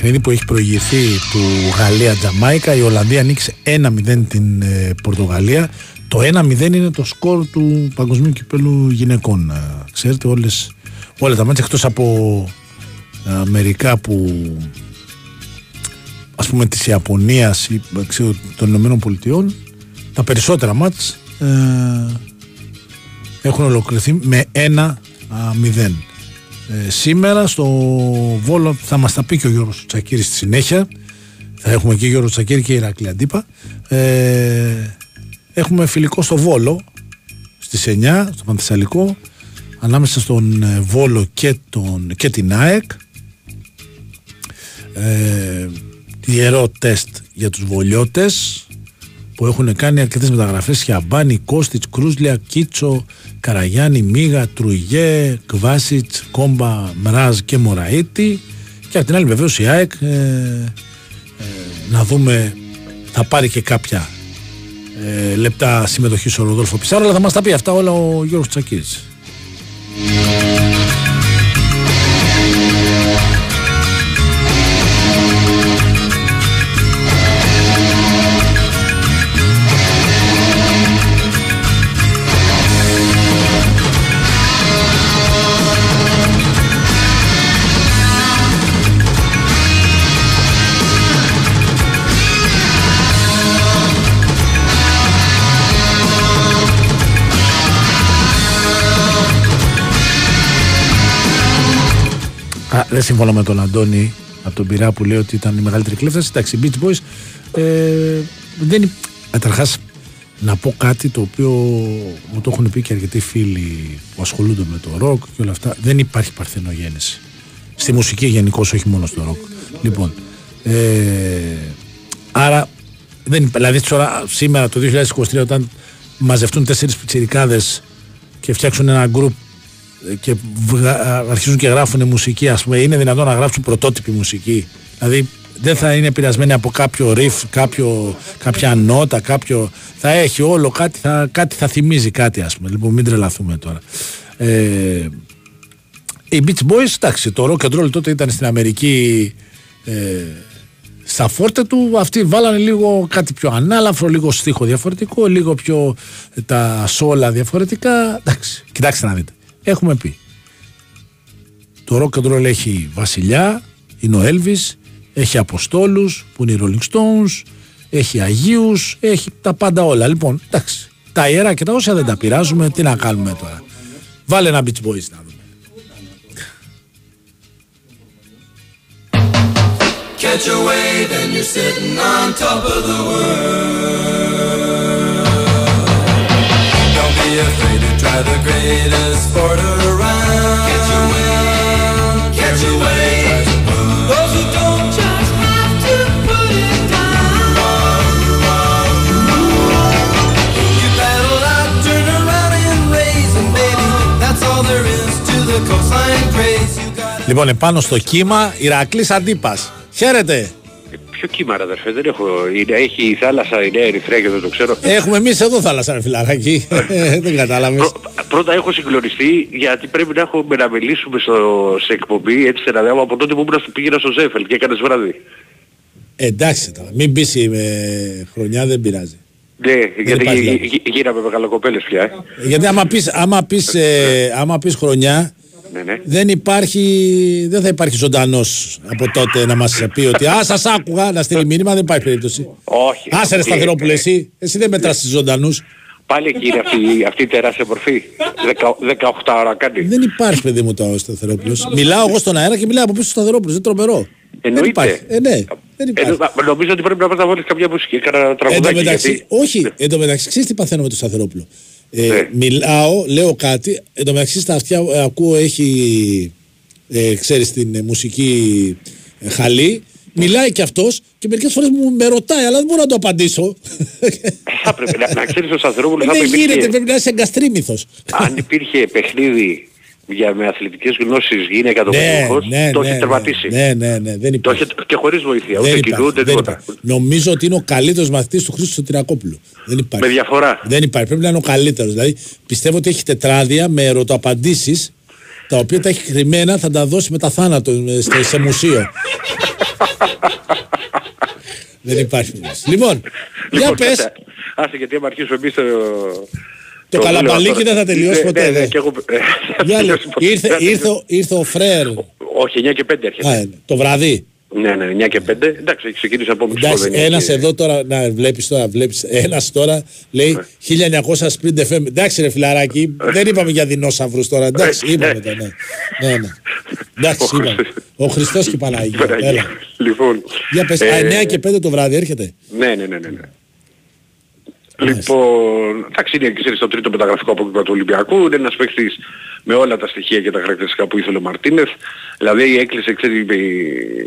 Παιχνίδι που έχει προηγηθεί του Γαλλία-Τζαμάικα. Η Ολλανδία νίκησε 1-0 την ε, Πορτογαλία. Το 1-0 είναι το σκορ του Παγκοσμίου Κυπέλου Γυναικών. Ε, Ξέρετε, όλες, όλα τα μάτια εκτός από ε, μερικά που ας πούμε της Ιαπωνίας ή ε, ξέρω, των Ηνωμένων Πολιτειών τα περισσότερα μάτς ε, έχουν ολοκληρωθεί με 1-0. Ε, σήμερα στο Βόλο θα μας τα πει και ο Γιώργος Τσακύρης στη συνέχεια. Θα έχουμε και Γιώργο Τσακύρη και Ηρακλή Αντίπα. Ε, έχουμε φιλικό στο Βόλο στις 9 στο Πανθεσσαλικό ανάμεσα στον ε, Βόλο και, τον, και την ΑΕΚ. Ε, ιερό τεστ για τους βολιώτες που έχουν κάνει αρκετές μεταγραφές. Χιαμπάνι, Κώστιτς, Κρούσλια, Κίτσο, Καραγιάννη, Μίγα, Τρουγέ, Κβάσιτς, Κόμπα, Μράζ και Μωραήτη. Και απ' την άλλη, βεβαίως η ΑΕΚ ε, ε, να δούμε, θα πάρει και κάποια ε, λεπτά συμμετοχή στο Ροδόλφο Πισάρο, αλλά θα μας τα πει αυτά όλα ο Γιώργος Τσακίρης. Δεν συμφωνώ με τον Αντώνη από τον Πειρά που λέει ότι ήταν η μεγαλύτερη κλέφταση. Εντάξει, οι Beach Boys ε, δεν Καταρχάς, να πω κάτι το οποίο μου το έχουν πει και αρκετοί φίλοι που ασχολούνται με το ροκ και όλα αυτά. Δεν υπάρχει παρθενογέννηση. Στη μουσική γενικώ, όχι μόνο στο ροκ. Λοιπόν, ε, άρα, δεν, δηλαδή τώρα, σήμερα το 2023, όταν μαζευτούν τέσσερις πιτσιρικάδες και φτιάξουν ένα γκρουπ και βγα- αρχίζουν και γράφουν μουσική, ας πούμε, είναι δυνατόν να γράψουν πρωτότυπη μουσική. Δηλαδή δεν θα είναι επηρεασμένη από κάποιο riff, κάποιο, κάποια νότα, κάποιο. Θα έχει όλο κάτι, θα, κάτι θα θυμίζει κάτι, ας πούμε. Λοιπόν, μην τρελαθούμε τώρα. Ε, οι Beach Boys, εντάξει, το rock and roll τότε ήταν στην Αμερική ε, στα φόρτε του. Αυτοί βάλανε λίγο κάτι πιο ανάλαφρο, λίγο στίχο διαφορετικό, λίγο πιο ε, τα σόλα διαφορετικά. Εντάξει, κοιτάξτε να δείτε. Έχουμε πει. Το rock and roll έχει βασιλιά, είναι ο Elvis, έχει αποστόλους που είναι οι Rolling Stones, έχει Αγίους, έχει τα πάντα όλα. Λοιπόν, εντάξει, τα ιερά και τα όσα δεν τα πειράζουμε, τι να κάνουμε τώρα. Βάλε ένα Beach Boys να δούμε. Catch a wave and you're sitting on top of the world. Afraid to try the greatest sport around. Catch a wave, catch a wave. Those who don't just have to put it down. You paddle out, turn around and raise, and baby, that's all there is to the coastline craze. You got Λοιπόν, επάνω στο κύμα, Ηρακλής Αντίπας. Χαίρετε. Ποιο κύμα ρε αδερφέ, δεν έχω. Είναι, έχει η θάλασσα, η Νέα Ερυθρέα και δεν το ξέρω. Έχουμε εμείς εδώ θάλασσα, ρε φιλαράκι. δεν κατάλαβες. Πρω- πρώτα έχω συγκλονιστεί γιατί πρέπει να έχουμε να μιλήσουμε στο, σε εκπομπή έτσι σε ένα δέμα από τότε που ήμουν στο πήγαινα στο Ζέφελ και έκανες βράδυ. Εντάξει τώρα, μην πείσει με χρονιά, δεν πειράζει. Ναι, γιατί υπάρχει γι- λόγος. γι- γίναμε μεγαλοκοπέλες πια. ε. Γιατί άμα πεις, άμα πεις, ε, άμα πεις χρονιά, Ναι, ναι. δεν υπάρχει, δεν θα υπάρχει ζωντανός από τότε να μας πει ότι «Α, σας άκουγα» να στείλει μήνυμα, δεν υπάρχει περίπτωση. Όχι. Άσε ρε Ε, Σταθερόπουλε ε, εσύ, εσύ δεν μετράς τους ζωντανούς. Πάλι εκεί είναι αυτή, αυτή η τεράστια μορφή. Δεκα- 18 ώρα κάνει. Δεν υπάρχει παιδί μου το Σταθερόπουλος. Μιλάω εγώ στον αέρα και μιλάω από πίσω στο Σταθερόπουλος, δεν τρομερό. Δεν Εννοείται. υπάρχει. Ε, ναι, δεν Ε, υπάρχει. νο- νομίζω ότι πρέπει να πας να βάλεις κάποια μουσική, κανένα Εν τω τραγουδάκι. μεταξύ, γιατί- όχι, εν τω μεταξύ, ξέρεις τι παθαίνω με τον Σταθερόπουλο. Ε, Ναι. Μιλάω, λέω κάτι, εν τω μεταξύ στα αυτιά ε, ακούω έχει, ε, ξέρεις, την ε, μουσική ε, χαλή. Μιλάει και αυτός και μερικές φορές μου με ρωτάει, αλλά δεν μπορώ να το απαντήσω. Θα πρέπει να, να ξέρεις ο Σταθερόπουλος δεν θα γίνεται, υπήρχε, πρέπει να είσαι εγκαστρίμηθος. αν υπήρχε παιχνίδι για με αθλητικές γνώσεις γυναίκα το ναι, παιδικός, ναι, το ναι, έχει ναι, τερματίσει. ναι, ναι, ναι, δεν Το υπάρχει. έχει και χωρίς βοήθεια, Δεν ούτε υπάρχει, κοινού, ούτε δεν τίποτα. υπάρχει. Νομίζω ότι είναι ο καλύτερος μαθητής του Χρήστο Σωτηρακόπουλου. Δεν υπάρχει. Με διαφορά. Δεν υπάρχει. Πρέπει να είναι ο καλύτερος. Δηλαδή πιστεύω ότι έχει τετράδια με ερωτοαπαντήσεις τα οποία τα έχει κρυμμένα, θα τα δώσει μετά θάνατο ε, στο- σε μουσείο. Δεν υπάρχει περίπτωση. Λοιπόν, για Λοιπόν, πες, κάτσε, Άσε γιατί άμα αρχίσουμε εμείς το... το το καλαμπαλίκι δούλευα δεν θα τώρα. τελειώσει Ναι, ποτέ. ναι, ναι, δε. και εγώ- ε, θα Για τελειώσει λέ- ποτέ. ήρθε, Θα ήρθε, ο- ήρθε ο Φρέρ. Όχι, 9 και 5 έρχεται. Α, το βραδύ. Ναι, ναι, 9 και 5. Εντάξει, ξεκίνησε από μισό. Εντάξει, δεν είναι ένας και- εδώ τώρα, να βλέπεις τώρα, βλέπεις, ένας τώρα λέει 1900 sprint FM. Εντάξει ρε φιλαράκι, δεν είπαμε για δεινόσαυρους τώρα, εντάξει, Ε, είπαμε ναι. τώρα, ναι. ναι, ναι. Εντάξει, Ο είπαμε. Χριστός. Ο Χριστός και η Παναγία. Παναγία. Έλα. Λοιπόν. Για πες, ε, α, 9 και 5 το βράδυ έρχεται. Ναι, ναι, ναι, ναι. Ναι. Λοιπόν, εντάξει είναι ξέρεις, το τρίτο μεταγραφικό απόκτημα του Ολυμπιακού, είναι ένας παίκτης με όλα τα στοιχεία και τα χαρακτηριστικά που ήθελε ο Μαρτίνεθ. Δηλαδή έκλεισε, ξέρεις, οι,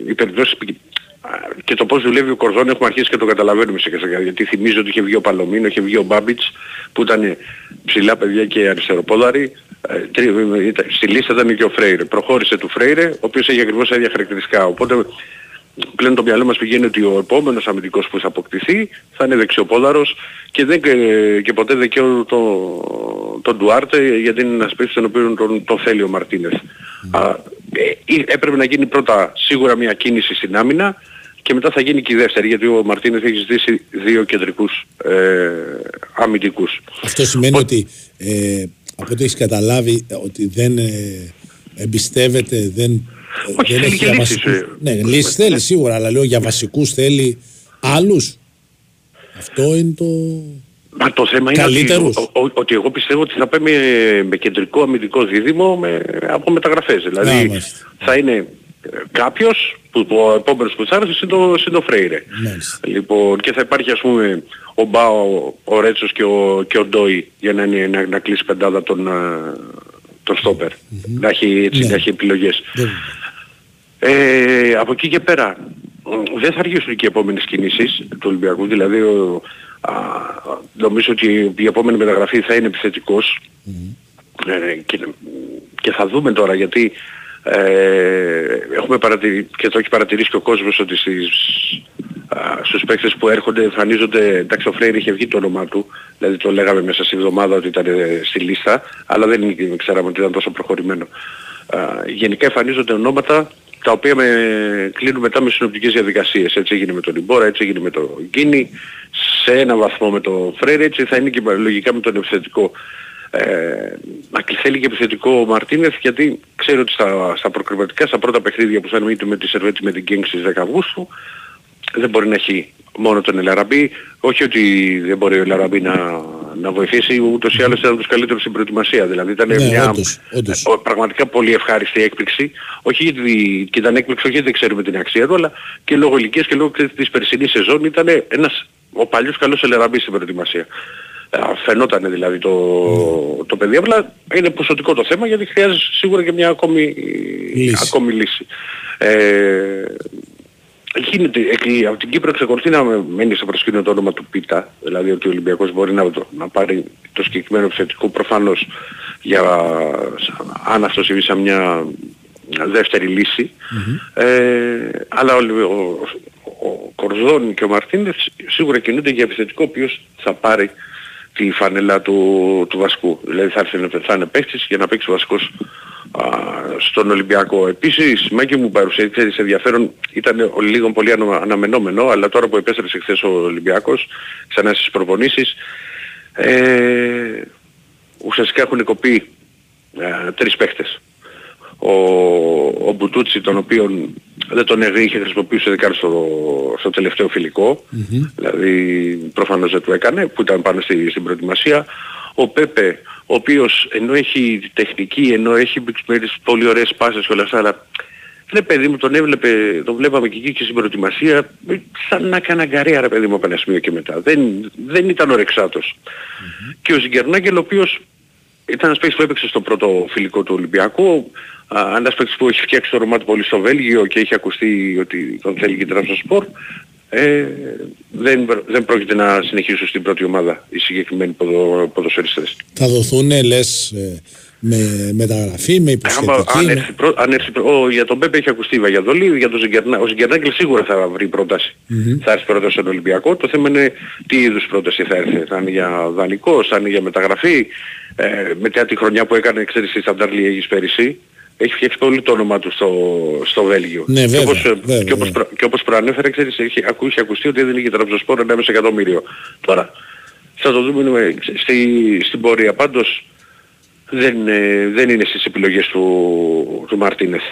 οι περιπτώσεις π- και το πώς δουλεύει ο Κορδόν έχουμε αρχίσει και το καταλαβαίνουμε σε σιγά γιατί θυμίζω ότι είχε βγει ο Παλωμίνο, είχε βγει ο Μπάμπιτς που ήταν ψηλά παιδιά και αριστεροπόδαροι. Ε, τρι- ήταν- Στη λίστα ήταν και ο Φρέιρε. Προχώρησε του Φρέιρε, ο οποίος έχει ακριβώς τα ίδια χαρακτηριστικά. Οπότε πλέον το μυαλό μας πηγαίνει ότι ο επόμενος αμυντικός που θα αποκτηθεί θα είναι δεξιοπόδαρος και, δεν, και, και ποτέ δεν το, τον Ντουάρτε γιατί είναι ένας παίκτης τον οποίο τον, τον θέλει ο Μαρτίνεθ. Α, ε, ε, έπρεπε να γίνει πρώτα σίγουρα μια κίνηση στην άμυνα και μετά θα γίνει και η δεύτερη γιατί ο Μαρτίνεθ έχει ζητήσει δύο κεντρικούς ε, αμυντικούς. Αυτό σημαίνει ότι ε, από ό,τι έχεις καταλάβει ε, ότι δεν ε, εμπιστεύεται, δεν, ε, Όχι, δεν θέλει έχει και για λύσεις, βασικούς. ε. Ναι, λύσεις θέλει σίγουρα, αλλά λέω για βασικούς θέλει άλλους. Αυτό είναι το... Μα το θέμα είναι ότι, Καλύτερους. ο- ο- ότι εγώ πιστεύω ότι θα πάμε με, με κεντρικό αμυντικό δίδυμο με, από μεταγραφές. Α, Δηλαδή μάλιστα. θα είναι ε, κάποιος που ο επόμενος που θα έρθει είναι το, είναι το Φρέιρε. Μάλιστα. Λοιπόν, και θα υπάρχει ας πούμε ο Μπάο, ο Ρέτσος και ο, και ο Ντόι για να, είναι, να, να κλείσει πεντάδα τον, ε, τον στόπερ. Να έχει, έτσι, Ναι. να έχει επιλογές. Δεν- Ε, από εκεί και πέρα μ, δεν θα αργήσουν και οι επόμενες κινήσεις του Ολυμπιακού. Δηλαδή ο, α, νομίζω ότι η επόμενη μεταγραφή θα είναι επιθετικός. Ε, και, και θα δούμε τώρα γιατί ε, έχουμε παρατηρήσει και το έχει παρατηρήσει και ο κόσμος ότι στις, α, στους παίκτες που έρχονται εμφανίζονται, εντάξει ο Φρέιρ είχε βγει το όνομά του, δηλαδή το λέγαμε μέσα στη εβδομάδα ότι ήταν ε, στη λίστα, αλλά δεν ξέραμε ότι ήταν τόσο προχωρημένο. Α, γενικά εμφανίζονται ονόματα τα οποία με, κλείνουν μετά με συνοπτικές διαδικασίες. Έτσι έγινε με τον Ιμπόρα, έτσι έγινε με τον Γκίνη, σε ένα βαθμό με τον Φρέιρ, έτσι θα είναι και λογικά με τον επιθετικό. Ε, θέλει και επιθετικό ο Μαρτίνεθ γιατί ξέρω ότι στα, στα προκριματικά, στα πρώτα παιχνίδια που θα είναι είτε με τη Σερβέτη με την Γκίνγκ στις 10 Αυγούστου δεν μπορεί να έχει μόνο τον Ελαραμπή. Όχι ότι δεν μπορεί ο Ελαραμπή να, να βοηθήσει, ούτως ή άλλως ήταν τους καλύτερους στην προετοιμασία. Δηλαδή ήταν Ναι, μια όντως, όντως. ο- πραγματικά πολύ ευχάριστη έκπληξη. Όχι γιατί και ήταν έκπληξη, όχι γιατί δεν ξέρουμε την αξία του, αλλά και λόγω ηλικίας και λόγω ξέρεις, της περσινής σεζόν ήταν ένας ο παλιός καλός Ελαραμπής στην προετοιμασία. Ε, Φαινόταν δηλαδή το, το παιδί, απλά είναι ποσοτικό το θέμα γιατί χρειάζεται σίγουρα και μια ακόμη Λύση. ακόμη λύση. Ε, Γίνεται, εκ- από την Κύπρο εξακολουθεί να μένει σε προσκήνιο το όνομα του Πίτα, δηλαδή ότι ο Ολυμπιακός μπορεί να, το- να πάρει το συγκεκριμένο επιθετικό προφανώς για, σαν- αν αυτό συμβεί σαν μια δεύτερη λύση. Ε, αλλά ο, ο, ο Κορδόν και ο Μαρτίνες σίγουρα κινούνται για επιθετικό ο οποίος θα πάρει τη φανέλα του, του βασικού. Δηλαδή θα, έρθει, θα είναι παίκτης για να παίξει βασικός α, στον Ολυμπιακό. Επίσης, Μάκη μου παρουσίασε ενδιαφέρον, ήταν ο- λίγο πολύ ανα- αναμενόμενο, αλλά τώρα που επέστρεψε χθες ο Ολυμπιακός, ξανά στις προπονήσεις, ε, ουσιαστικά έχουν κοπεί ε, τρεις παίχτες. Ο, ο Μπουτούτσι, τον οποίον δεν τον είχε χρησιμοποιήσει ειδικά στο, στο τελευταίο φιλικό, δηλαδή προφανώς δεν του έκανε, που ήταν πάνω στη, στην προετοιμασία. Ο Πέπε, ο οποίος ενώ έχει τεχνική, ενώ έχει τις πολύ ωραίες πάσες και όλα αυτά, αλλά ναι παιδί μου τον έβλεπε, τον βλέπαμε και εκεί και στην προετοιμασία, ε, σαν να έκανε αγκαρία ρε παιδί μου από ένα σημείο και μετά. Δεν, δεν ήταν ορεξάτος. Και ο Ζιγκερνάγκελ ο οποίος ήταν ένας παίκτης που έπαιξε στο πρώτο φιλικό του Ολυμπιακού, α, ένας παίκτης που έχει φτιάξει το όνομά του πολύ στο Βέλγιο και έχει ακουστεί ότι τον θέλει και στο σπορ. Ε, δεν, δεν πρόκειται να συνεχίσουν στην πρώτη ομάδα οι συγκεκριμένοι ποδο, ποδοσφαιριστές. Θα δοθούν, λες, ε, με μεταγραφή, με Άμα, υποσχετική. αν με- έρθει, πρό- αν έρθει πρό- ο, για τον Πέπε έχει ακουστεί η Βαγιαδολή, για τον Ζιγκερνά, ο Ζιγκερνάκη σίγουρα θα βρει πρόταση. Θα έρθει πρόταση στον Ολυμπιακό. Το θέμα είναι τι είδους πρόταση θα έρθει. Θα είναι για δανεικό, θα είναι για μεταγραφή. Ε, μετά τη χρονιά που έκανε, ξέρεις, η Σταντάρ Λιέγης πέρυσι, έχει φτιάξει πολύ το όνομα του στο, στο Βέλγιο. Ναι, και, βέβαια, όπως, ε, βέβαια, και, όπως, βέβαια. προ- και όπως προανέφερα, ξέρεις, έχει, ακού, έχει ακουστεί ότι έδινε και τραυζοσπόρο 1,5 εκατομμύριο. Τώρα, θα το δούμε ε, στη, στην πορεία. Πάντως, δεν, ε, δεν είναι στις επιλογές του, του Μαρτίνεθ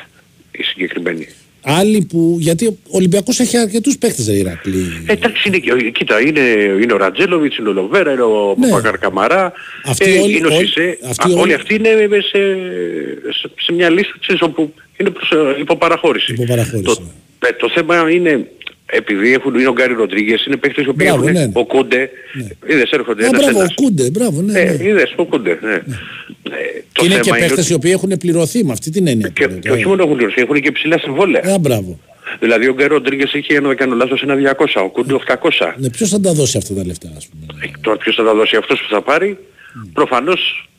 η συγκεκριμένη. Άλλοι που. Γιατί ο Ολυμπιακός έχει αρκετούς παίχτες, ρε Ηρακλή. Ε, εντάξει, είναι, και- κοίτα, είναι, είναι ο Ραντζέλοβιτς, είναι ο Λοβέρα, είναι ο Ναι. Παπακαρ Καμαρά, Αυτοί ε, όλοι- είναι ο όλοι- Σισε. αυτοί Α, όλοι- όλοι αυτοί είναι σε, σε, σε μια λίστα ξέρεις, όπου είναι προς ε, υποπαραχώρηση. Υποπαραχώρηση, Το, ε, το θέμα είναι, επειδή έχουν, είναι ο Γκάρι Ροντρίγκες, είναι παίκτες οι οποίοι Μπράβο, έχουν ναι, ναι. ο Κούντε, είδες έρχονται Α, ένας μπράβο, ο ένας. Κούντε, μπράβο, ναι. Ε, ναι. είδες, ο Κούντε, ναι. Ε, το Και είναι και θέμα παίχτες ότι- οι οποίοι έχουν πληρωθεί με αυτή την έννοια. και, τώρα, και όχι μόνο έχουν πληρωθεί, έχουν και ψηλά συμβόλαια. Α, μπράβο. Δηλαδή ο Γκάρι Ροντρίγκες είχε, αν δεν κάνω λάθος, ένα 200, ο Κούντε 800. Ναι, ποιος θα τα δώσει αυτά τα λεφτά, ας πούμε; Ε, Τώρα ποιος θα τα δώσει αυτός που θα πάρει, προφανώς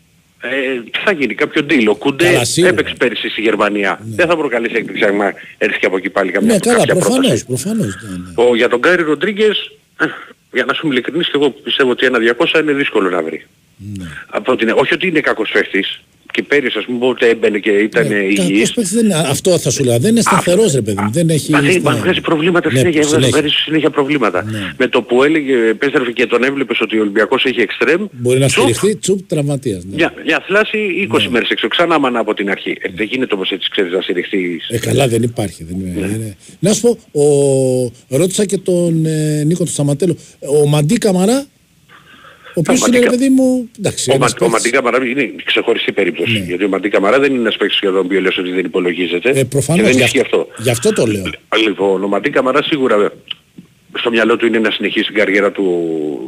ε, τι θα γίνει, κάποιο deal. Ο Κούντε Καλά, σίγουρα. έπαιξε πέρυσι στη Γερμανία. Δεν θα προκαλέσει έκπληξη άμα έρθει και από εκεί πάλι καμιά Ναι, καλά, κάποια προφανώς, πρόταση. προφανώς. ναι, ναι. Ο, για τον Γκάρι Ροντρίγκες, ε, για να σου είμαι ειλικρινής, και εγώ πιστεύω ότι ένα 200 είναι δύσκολο να βρει. Ναι. Από την, όχι ότι είναι κακός παίχτης, και πέρυσι ας πούμε ούτε έμπαινε και ήταν Ναι, ε, κακός υγιής. παίκτης δεν είναι, αυτό θα σου λέω. Δεν είναι σταθερός, ρε παιδί μου. Δεν έχει. Μα δεν- στα- Μα βγάζει προβλήματα Ναι, συνέχεια, βγάζει συνέχεια. βγάζει συνέχεια προβλήματα. Ναι. Με το που έλεγε, επέστρεφε και τον έβλεπες ότι ο Ολυμπιακός έχει εξτρέμ, Μπορεί να τσουπ, στηριχθεί, τσουπ, τραυματίας. Ναι. Μια, μια θλάση 20 μέρες έξω. Ξανά μάνα από την αρχή. Ε, δεν γίνεται όμως έτσι ξέρεις να στηριχθείς. Ε, καλά δεν υπάρχει. Δεν είναι, Ναι. είναι. Να σου πω, ο... ρώτησα και τον ε, Νίκο του Σταματέλο. Ο Μαντί Καμαρά, ο οποίος είναι, ρε Μαντί παιδί μου, εντάξει, Ο, ένας Μα, ο παίκτης- Μαντί Καμαρά είναι ξεχωριστή περίπτωση. Ναι. Γιατί ο Μαντί Καμαρά δεν είναι ένας παίκτης για τον οποίο λες ότι δεν υπολογίζεται. Ε, και προφανώς, δεν γι' ισχύει αυτό, αυτό. γι' αυτό το λέω. Λοιπόν, ο Μαντί Καμαρά σίγουρα στο μυαλό του είναι να συνεχίσει την καριέρα του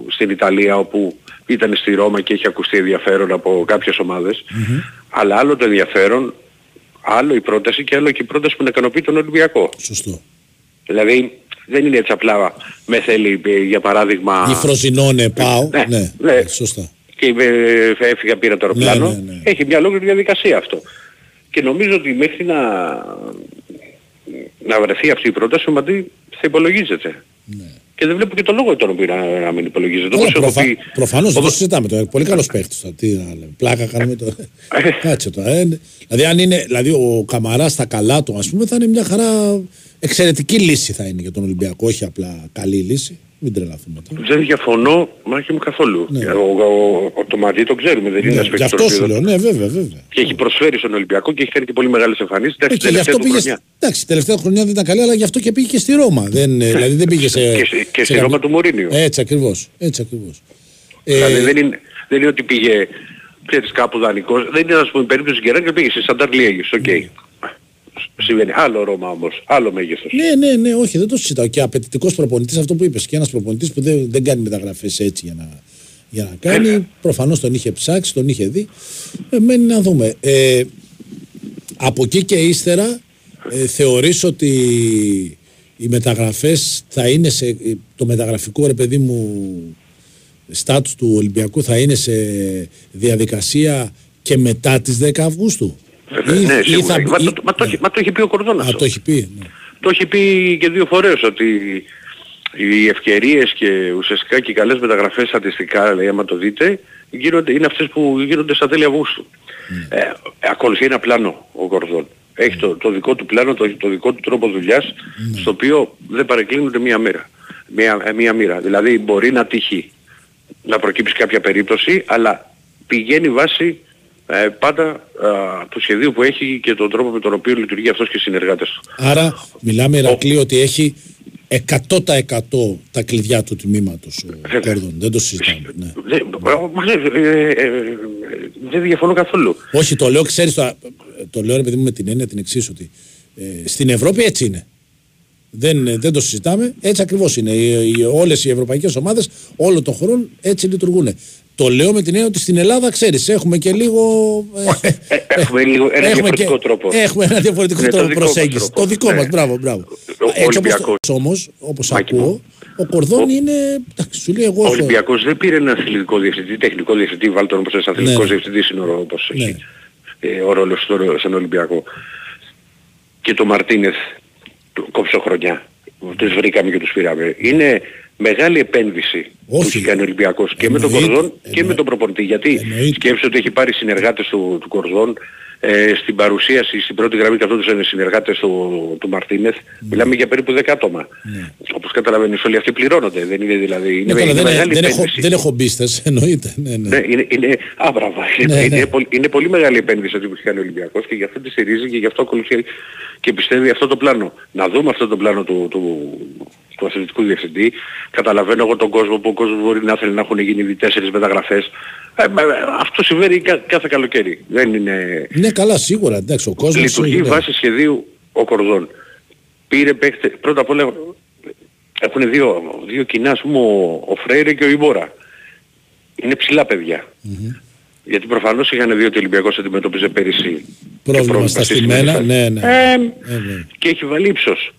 στην Ιταλία όπου ήταν στη Ρώμα και έχει ακουστεί ενδιαφέρον από κάποιες ομάδες. Αλλά άλλο το ενδιαφέρον, άλλο η πρόταση και άλλο και η πρόταση που να ικανοποιεί τον Ολυμπιακό. Σωστό. Δηλαδή δεν είναι έτσι απλά με θέλει ε, για παράδειγμα Η Φροζινόνε πάω. Ναι, Ναι, ναι. σωστά. και ε, έφυγα πήρα το αεροπλάνο. Ναι, ναι, ναι. Έχει μια ολόκληρη διαδικασία αυτό. Και νομίζω ότι μέχρι να, να βρεθεί αυτή η πρόταση ο Μαντί θα υπολογίζεται. Και δεν βλέπω και το λόγο για τον οποίο να, να μην υπολογίζεται. Καλά, Όπως έχω προφα... πει, Προφανώς δεν το όπως- συζητάμε τώρα. Πολύ καλός παίχτης τώρα. Τι να λέμε. Πλάκα κάνουμε τώρα. Κάτσε τώρα. ε. Δηλαδή, αν είναι, δηλαδή ο Καμαράς στα καλά του, ας πούμε, θα είναι μια χαρά εξαιρετική λύση θα είναι για τον Ολυμπιακό. Όχι απλά καλή λύση. Μην τρελαθούμε τώρα. δεν διαφωνώ, μάχη μου καθόλου. Ναι. Ο, ο, ο, το Μαντί το ξέρουμε, δεν είναι Ναι, ένας γι' παίκτης αυτό τον σου οποίο- λέω. Ναι, βέβαια, βέβαια. Και έχει προσφέρει στον Ολυμπιακό και έχει κάνει και πολύ μεγάλες εμφανίσεις. Ε, Εντάξει, και γι' τελευταία αυτό του πήγε. χρονιά. Εντάξει, η τελευταία χρονιά δεν ήταν καλή, αλλά γι' αυτό και πήγε και στη Ρώμα. Δεν, ε, δηλαδή δεν πήγε σε. Και στη- και σε στη κάποιο- Ρώμα του Μουρίνιο. Έτσι ακριβώς. Έτσι ακριβώς. Ε, Δηλαδή δεν είναι, δεν είναι ότι πήγε ξέρεις, κάπου δανεικός. Δεν είναι να σου πούμε περίπτωση Γκεράκη και πήγε σε Σταντάρ Λιέγης. Οκ. Συμβαίνει. Άλλο Ρώμα όμως. Άλλο μέγεθος. Ναι, ναι, ναι, όχι, δεν το συζητάω. Και απαιτητικός προπονητής, αυτό που είπες. Και ένας προπονητής που δεν, δεν κάνει μεταγραφές έτσι για να, για να κάνει. Προφανώς τον είχε ψάξει, τον είχε δει. Ε, μένει να δούμε. Ε, από εκεί και ύστερα ε, θεωρείς ότι οι μεταγραφές θα είναι σε ε, το μεταγραφικό ρε παιδί μου στάτους του Ολυμπιακού θα είναι σε διαδικασία και μετά τις 10 Αυγούστου; Βέβαια, Ή- ναι, ή σίγουρα. θα- Μα, ή- το, μα, το, έχει- μα το έχει πει ο Κορδόν Α, αυτό. το έχει πει. Ναι. Το έχει πει και δύο φορές ότι οι ευκαιρίες και ουσιαστικά και οι καλές μεταγραφές στατιστικά, λέει, άμα το δείτε, γίνονται, είναι αυτές που γίνονται στα τέλη Αυγούστου. Ε, ακολουθεί ένα πλάνο ο Κορδόν. Έχει το, το δικό του πλάνο, το, το δικό του τρόπο δουλειάς, στο οποίο δεν παρεκκλίνονται μία μοίρα. Μία, ε, μία μοίρα. Δηλαδή μπορεί να τύχει να προκύψει κάποια περίπτωση, αλλά πηγαίνει βάση ε, πάντα α, του σχεδίου που έχει και τον τρόπο με τον οποίο λειτουργεί αυτός και οι συνεργάτες του. Άρα μιλάμε Ηρακλή ότι έχει 100% τα κλειδιά του τμήματος ο Βέβαια. Κόρδον. Δεν το συζητάμε. Ναι. Δεν, μα, ε, ε, ε, δεν διαφωνώ καθόλου. Όχι, το λέω, ξέρεις, το, το λέω ρε παιδί μου με την έννοια την εξής ότι ε, στην Ευρώπη έτσι είναι. Δεν, ε, δεν το συζητάμε, έτσι ακριβώς είναι. Οι, οι, όλες οι ευρωπαϊκές ομάδες όλο τον χρόνο έτσι λειτουργούν. Το λέω με την έννοια ότι στην Ελλάδα, ξέρεις, έχουμε και λίγο... ε, Ε, έχουμε λίγο ένα έχουμε διαφορετικό τρόπο. Έχουμε ένα διαφορετικό Ναι, το τρόπο δικό μας προσέγγισης. τρόπο. Το δικό Ναι. μας, μπράβο, μπράβο. Ο Έτσι όπως, Ολυμπιακός. το- όμως, όπως Μάκη ακούω, μου. ο Κορδόν Ο- είναι, εντάξει, σου λέει εγώ Ο έχω- Ολυμπιακός δεν πήρε ένα αθλητικό διευθυντή, τεχνικό διευθυντή, βάλτε τον όπως ένας αθλητικός Ναι. διευθυντής είναι ο, όπως Ναι. έχει ε, ο ρόλος του στον Ολυμπιακό. Και το Μαρτίνεθ του κόψω χρονιά. Τους βρήκαμε και τους πήραμε. Είναι μεγάλη επένδυση που Όχι. έχει κάνει ο Ολυμπιακός και με τον Εννοείται, Κορδόν και εννοεί- με τον προπονητή. Γιατί εννοείται. σκέψτε ότι έχει πάρει συνεργάτες του, του Κορδόν, ε, στην παρουσίαση, στην πρώτη γραμμή καθόντουσαν είναι συνεργάτες του, του Μαρτίνεθ. Μιλάμε για περίπου 10 άτομα. Όπως καταλαβαίνεις όλοι αυτοί πληρώνονται. Δεν είναι δηλαδή... Είναι, Ναι, καλά, είναι δεν, μεγάλη δεν, έχω, επένδυση. δεν έχω μπίστες, εννοείται. Ναι, ναι. Ναι, είναι, είναι, α, μπράβο. Είναι, Ναι, είναι, ναι. πολύ, είναι πολύ μεγάλη επένδυση αυτή που έχει κάνει ο Ολυμπιακός και γι' αυτό τη στηρίζει και γι' αυτό ακολουθεί και πιστεύει αυτό το πλάνο. Να δούμε αυτό το πλάνο του, του, του αθλητικού διευθυντή. Καταλαβαίνω εγώ τον κόσμο που ο κόσμος μπορεί να θέλει να έχουν γίνει ήδη τέσσερις μεταγραφές. Ε, ε, αυτό συμβαίνει κα- κάθε καλοκαίρι. Δεν είναι... Ναι, καλά, σίγουρα. Εντάξει, ο κόσμος... Λειτουργεί ναι. βάσει σχεδίου ο Κορδόν. Πήρε παίχτε, πρώτα απ' όλα έχουν δύο, δύο κοινά, ας πούμε, ο, ο Φρέιρε και ο Ιμπόρα. Είναι ψηλά παιδιά. Γιατί προφανώς είχαν δει ότι ο Ολυμπιακός αντιμετώπιζε πέρυσι και Πρόβλημα στα στη στημένα, φάση. ναι, ναι. Ε, Ε, ναι. και έχει βάλει ύψος.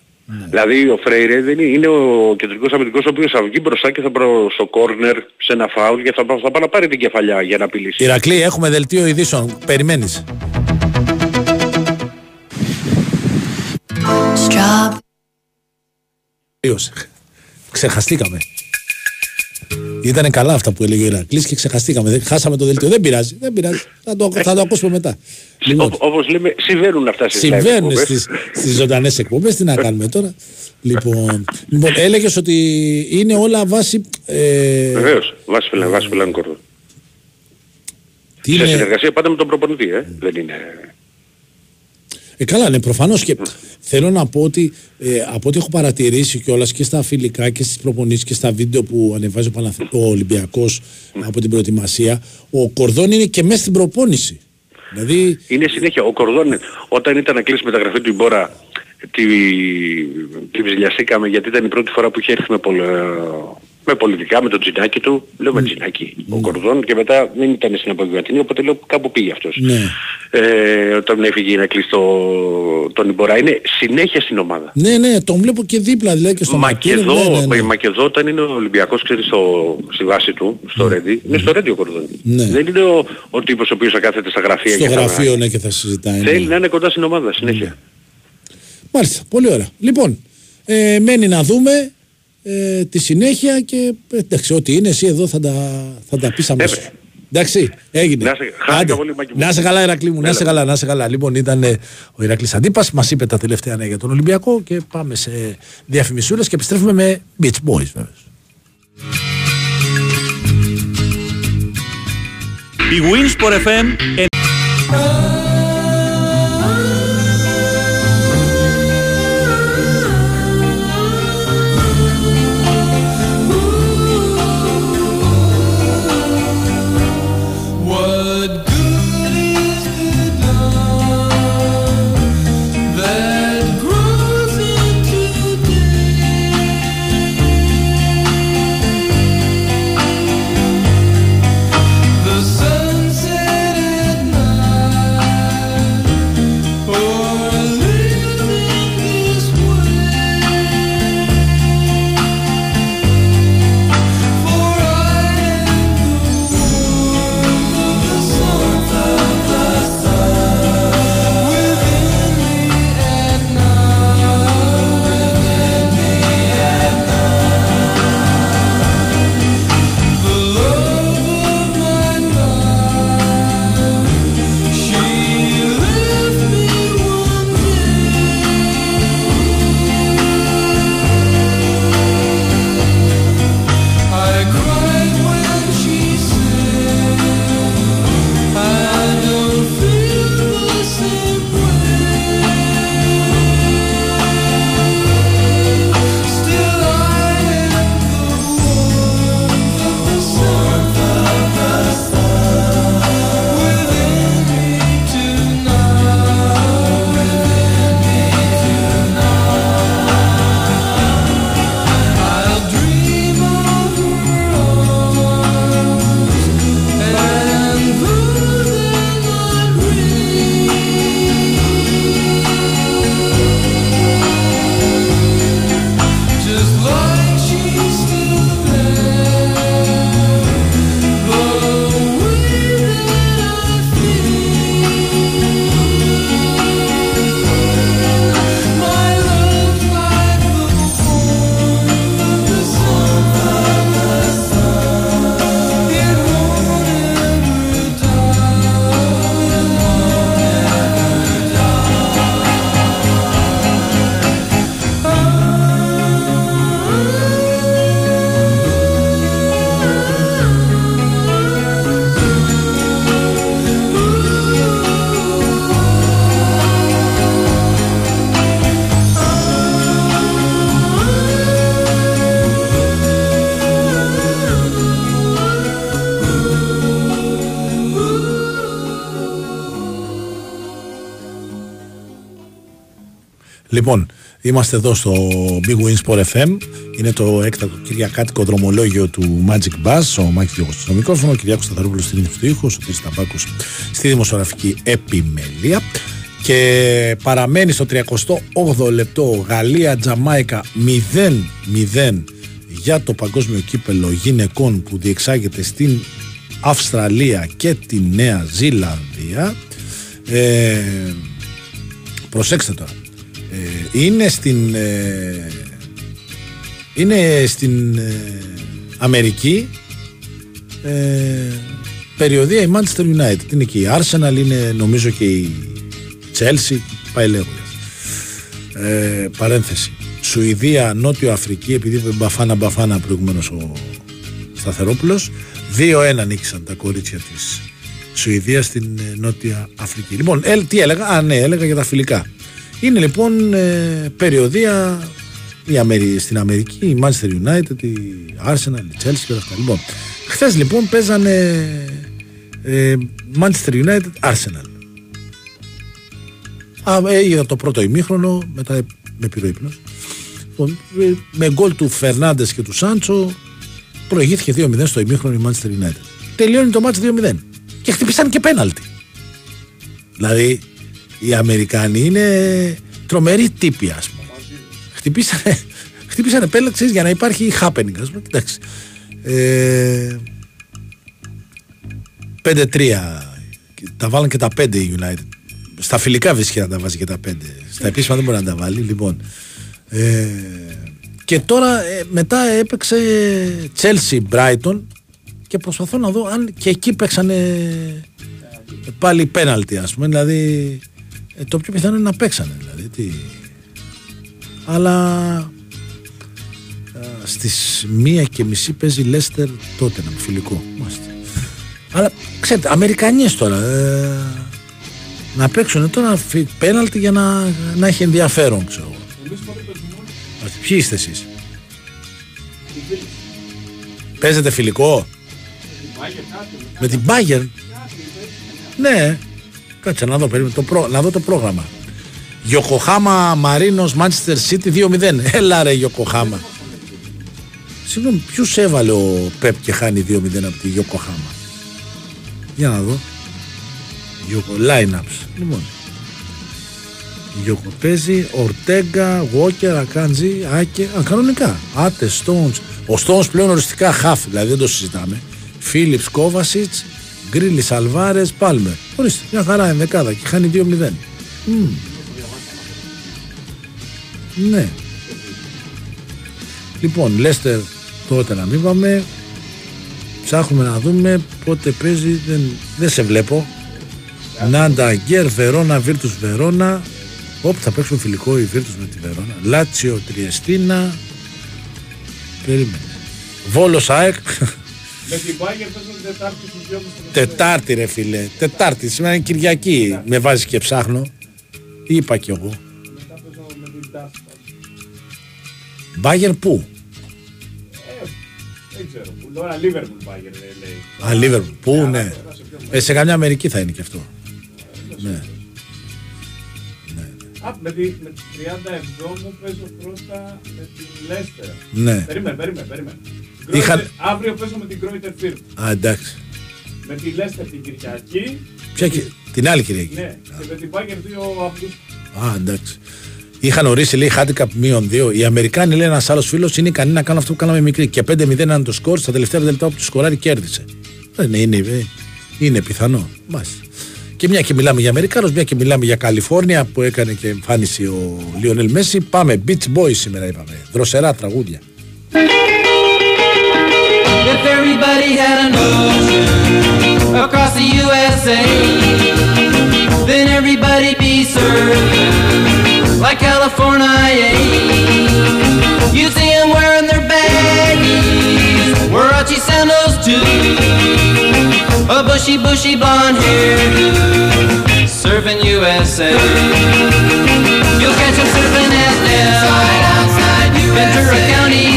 Δηλαδή ο Φρέιρε δεν είναι, είναι ο κεντρικός αμυντικός ο οποίος θα βγει μπροστά και θα προς στο κόρνερ σε ένα φάουλ και θα, πά- θα πάει να πάρει την κεφαλιά για να απειλήσει. Ηρακλή, έχουμε δελτίο ειδήσεων. Περιμένεις. Strawberry. Τελείωσε. Ξεχαστήκαμε. Ήταν καλά αυτά που έλεγε ο Ηρακλής και ξεχαστήκαμε. Δεν- Χάσαμε το δελτίο. Δεν πειράζει. Δεν πειράζει. Θα το, θα το ακούσουμε μετά. Λοιπόν, Ω- όπως λέμε συμβαίνουν αυτά στις live συμβαίνουν εκπομπές. στις, στις ζωντανές εκπομπές. Τι να κάνουμε τώρα; Λοιπόν, λοιπόν έλεγες ότι είναι όλα βάση... Ε, Βεβαίως, βάση φιλάν, βάση φιλάν κορδόν. τι Σε είναι, συνεργασία πάντα με τον προπονητή, ε. Δεν είναι... Ε, καλά, ναι, προφανώς και θέλω να πω ότι ε, από ό,τι έχω παρατηρήσει κιόλας και στα φιλικά και στις προπονήσεις και στα βίντεο που ανεβάζει ο, Παναθ... ο Ολυμπιακός από την προετοιμασία, ο Κορδόν είναι και μέσα στην προπόνηση. Δηλαδή, Είναι συνέχεια. Ο Κορδόν όταν ήταν να κλείσει μεταγραφή του Ιμπόρα τη, τη ψηλιαστήκαμε γιατί ήταν η πρώτη φορά που είχε έρθει με, πολ, με πολιτικά, με το τζινάκι του. Λέω με τζινάκι. Ο Κορδόν και μετά δεν ήταν στην απογειωματινή οπότε λέω κάπου πήγε αυτός. ναι. Ε, όταν έφυγε να κλείσει το, τον Ιμπόρα. Είναι συνέχεια στην ομάδα. ναι, ναι, τον βλέπω και δίπλα δηλαδή και στο Μα και Μακίνο, εδώ, ναι, ναι, ναι. μα και εδώ όταν είναι ο Ολυμπιακός ξέρεις στο, στη βάση του, στο Ρέντι, είναι στο Ρέντι ο Κορδόν. Ναι. Δεν είναι ο, ο τύπος ο οποίος θα κάθεται στα γραφεία Στο και θα- γραφείο ναι και θα συζητάει. ναι. Θέλει να είναι κοντά στην ομάδα συνέχεια. Μάλιστα, πολύ ωραία. Λοιπόν, ε, μένει να δούμε ε, τη συνέχεια και ε, εντάξει, ό,τι είναι εσύ εδώ θα τα, θα τα πεις αμέσως. βρε. Εντάξει, έγινε. Να σε- χάρηκα Άντε. πολύ, Μάκη μου. να σε καλά, Ηρακλή μου, να σε Έλα. καλά, να σε καλά. Λοιπόν, ήταν ε, ο Ηρακλής Αντίπας, μας είπε τα τελευταία νέα για τον Ολυμπιακό και πάμε σε διαφημισούλες και επιστρέφουμε με Beach Boys βέβαια. Η Winsport FM είμαστε εδώ στο Big Win Sport FM. Είναι το έκτακτο κυριακάτικο δρομολόγιο του Magic Buzz. Ο Μάκης Διόγκο στο μικρόφωνο, ο Κυριάκος Σταθαρόπουλο στην ύψη τους ήχου, ο Τύρι Ταμπάκου στη δημοσιογραφική επιμέλεια. Και παραμένει στο 38ο λεπτό Γαλλία-Τζαμάικα 0-0 για το παγκόσμιο κύπελο γυναικών που διεξάγεται στην Αυστραλία και τη Νέα Ζηλανδία. Ε, προσέξτε τώρα. Ε, είναι στην ε, είναι στην ε, Αμερική ε, περιοδία η Manchester United. Είναι και η Arsenal είναι νομίζω και η Chelsea πάει λέγοντας. Ε, παρένθεση. Σουηδία, Νότιο Αφρική επειδή είπε μπαφάνα μπαφάνα προηγουμένως ο Σταθερόπουλος. 2-1 νίκησαν τα κορίτσια της Σουηδίας στην ε, Νότια Αφρική. Λοιπόν ε, τι έλεγα, α ναι έλεγα για τα φιλικά είναι λοιπόν ε, περιοδία η Αμερι... στην Αμερική, η Manchester United, η Arsenal, η Chelsea και όλα αυτά. Λοιπόν, χθες λοιπόν παίζανε ε, Manchester United, Arsenal. Α, έγινε το πρώτο ημίχρονο, μετά με πήρε ο ύπνος. Λοιπόν, ε, με γκολ του Φερνάντες και του Σάντσο προηγήθηκε 2-0 στο ημίχρονο η Manchester United. Τελειώνει το μάτς 2-0 και χτυπήσαν και πέναλτι. Δηλαδή οι Αμερικάνοι είναι τρομεροί τύποι ας πούμε. Χτυπήσανε, χτυπήσανε πέλεξες για να υπάρχει happening ας πούμε. Εντάξει. Ε, 5-3 τα βάλαν και τα 5 η United. Στα φιλικά βρίσκει να τα βάζει και τα 5. Στα επίσημα δεν μπορεί να τα βάλει. Λοιπόν, ε, και τώρα ε, μετά έπαιξε Chelsea Brighton και προσπαθώ να δω αν και εκεί παίξανε πάλι πέναλτι ας πούμε. Δηλαδή ε, το πιο πιθανό είναι να παίξανε δηλαδή. Τι... Αλλά α, στις μία και μισή παίζει Λέστερ τότε να φιλικό. Μάλιστα. Αλλά ξέρετε, Αμερικανίες τώρα ε, να παίξουν τώρα φι- πέναλτι για να, να έχει ενδιαφέρον ξέρω εγώ. Μάλιστα. Ποιοι είστε εσείς; Παίζετε φιλικό; Με την Bayern; Ναι, κάτσε να δω, περίμενε, το προ- να δω το πρόγραμμα. Γιοκοχάμα Μαρίνο Manchester City 2-0. Έλα ρε Γιοκοχάμα. Συγγνώμη, ποιους έβαλε ο Πεπ και χάνει 2-0 από τη Γιοκοχάμα. Για να δω. Γιοκο lineups. Λοιπόν. Γιοκο παίζει, Ορτέγκα, Βόκερ, Ακάντζη, Άκε. Α, κανονικά. Άτε, Stones. Ο Stones πλέον οριστικά χαφ, δηλαδή δεν το συζητάμε. Φίλιπ Κόβασιτ, Γκρίλι Αλβάρε, Πάλμερ. Ορίστε, μια χαρά ενδεκάδα και χάνει 2-0. Μμμ. Ναι. Λοιπόν, Λέστερ τότε να μην πάμε. Ψάχνουμε να δούμε πότε παίζει. Δεν, δεν σε βλέπω. Νάντα Γκέρ, Βερόνα, Βίρτους Βερόνα. Όπου θα παίξουν φιλικό η Βίρτους με τη Βερόνα. Λάτσιο, Τριεστίνα. Περίμενε. Βόλος ΑΕΚ. Με την Bayern πέσαν την Τετάρτη στους δυο μου Τετάρτη ρε φίλε. Τετάρτη. Σήμερα είναι Κυριακή. Με βάζεις και ψάχνω. Είπα κι εγώ. Μετά πέσαν με την Τάστα. Μπάγερ πού; Δεν ξέρω. Που τώρα Liverpool Bayern λέει. λέει. Α, Λίβερπουλ. Πού, Α, ναι. τώρα σε ποιον Ε, σε καμιά Αμερική θα είναι και αυτό. Ναι. Α, με τη, με τη 37 μου παίζω πρώτα με την Leicester. Ναι. Περίμενε, περίμενε, περίμενε. Είχαν- Greuther- Αύριο παίζω με την Greuther Fürth. Α, εντάξει. Με τη Leicester την Κυριακή. Ποια και... Την άλλη Κυριακή. Ναι. Και με την Bayern 2 Αυγούστου. Α, εντάξει. Είχαν ορίσει, λέει, handicap μείον 2. Οι Αμερικάνοι, λέει, ένας άλλος φίλος είναι ικανοί να κάνουν αυτό που κάναμε μικρή. Και 5-0 ήταν το σκορ, στα τελευταία πέντε λεπτά που του σκοράρει κέρδισε. Δεν είναι, είναι, ε, είναι πιθανό. Μάλιστα. Και μια και μιλάμε για Αμερικάνους, μια και μιλάμε για Καλιφόρνια που έκανε και εμφάνιση ο Λιονέλ Μέση. Πάμε, Beach Boys σήμερα είπαμε. Δροσερά τραγούδια. If everybody had an ocean across the USA, then everybody'd be served like California. You see them wearing their baggies, Warachi sandals too, a bushy, bushy blonde hair, serving USA. You'll catch them surfing at Nell, Ventura County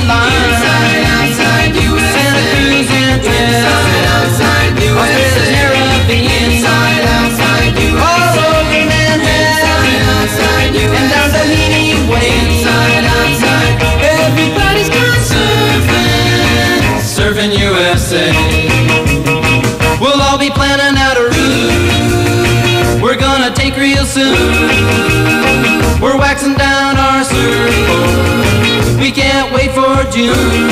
We're waxing down our surfboard. We can't wait for June.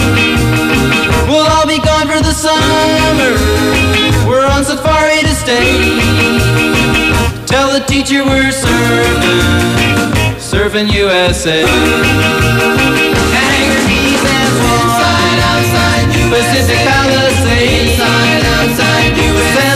We'll all be gone for the summer. We're on safari to stay. Tell the teacher we're surfing, surfing USA. Hang your knees and inside, outside, Pacific Palisades. Inside, outside, San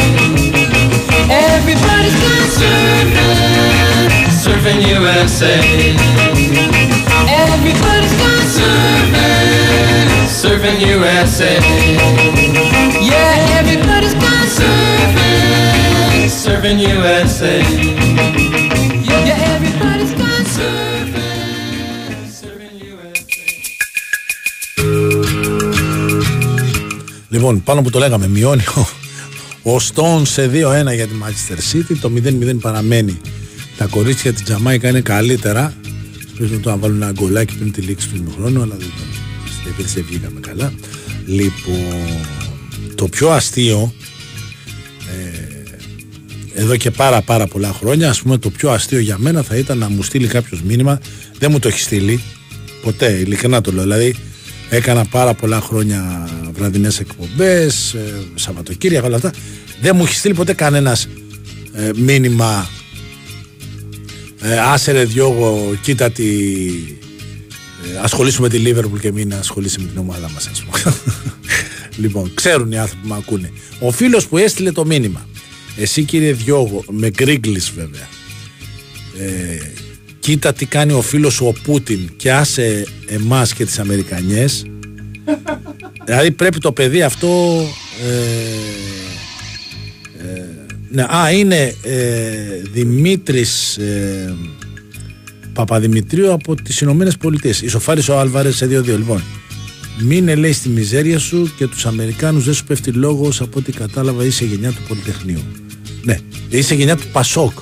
surfing, surfing USA. Everybody's gone surfing, surfing USA. Yeah, everybody's gone surfing, surfing USA. Yeah, everybody's gone surfing, surfing USA. Λοιπόν, πάνω που το λέγαμε, μειώνει ο, ο Stone σε 2-1 για τη Manchester City. Το 0-0 παραμένει. Τα κορίτσια της Τζαμάικα είναι καλύτερα. Πρέπει να το να βάλουν ένα γκολάκι πριν τη λήξη του ημιχρόνου, αλλά δεν ήταν. Στην επίθεση δεν βγήκαμε καλά. Λοιπόν, το πιο αστείο ε, εδώ και πάρα πάρα πολλά χρόνια, ας πούμε το πιο αστείο για μένα θα ήταν να μου στείλει κάποιος μήνυμα. Δεν μου το έχει στείλει ποτέ, ειλικρινά το λέω. Δηλαδή, έκανα πάρα πολλά χρόνια βραδινές εκπομπές, ε, Σαββατοκύριακα, όλα αυτά. Δεν μου έχει στείλει ποτέ κανένας ε, μήνυμα ε, άσε ρε Διώγο, κοίτα τι ε, ασχολήσουμε με τη Λίβερπουλ και μην ασχολείσαι με την ομάδα μας ας πούμε. λοιπόν, ξέρουν οι άνθρωποι που με ακούνε. Ο φίλος που έστειλε το μήνυμα, εσύ κύριε Διώγο, με γκρίγκλις βέβαια, ε, κοίτα τι κάνει ο φίλος σου ο Πούτιν και άσε εμάς και τις Αμερικανιές δηλαδή πρέπει το παιδί αυτό ε, ε, ναι, α είναι ε, Δημήτρης ε, Παπαδημητρίου από τις Ηνωμένες Πολιτείες Ισοφάρης ο Άλβαρες σε 2-2 λοιπόν Μείνε λέει στη μιζέρια σου και τους Αμερικάνους δεν σου πέφτει λόγος από ό,τι κατάλαβα είσαι γενιά του Πολυτεχνείου ναι, είσαι γενιά του Πασόκ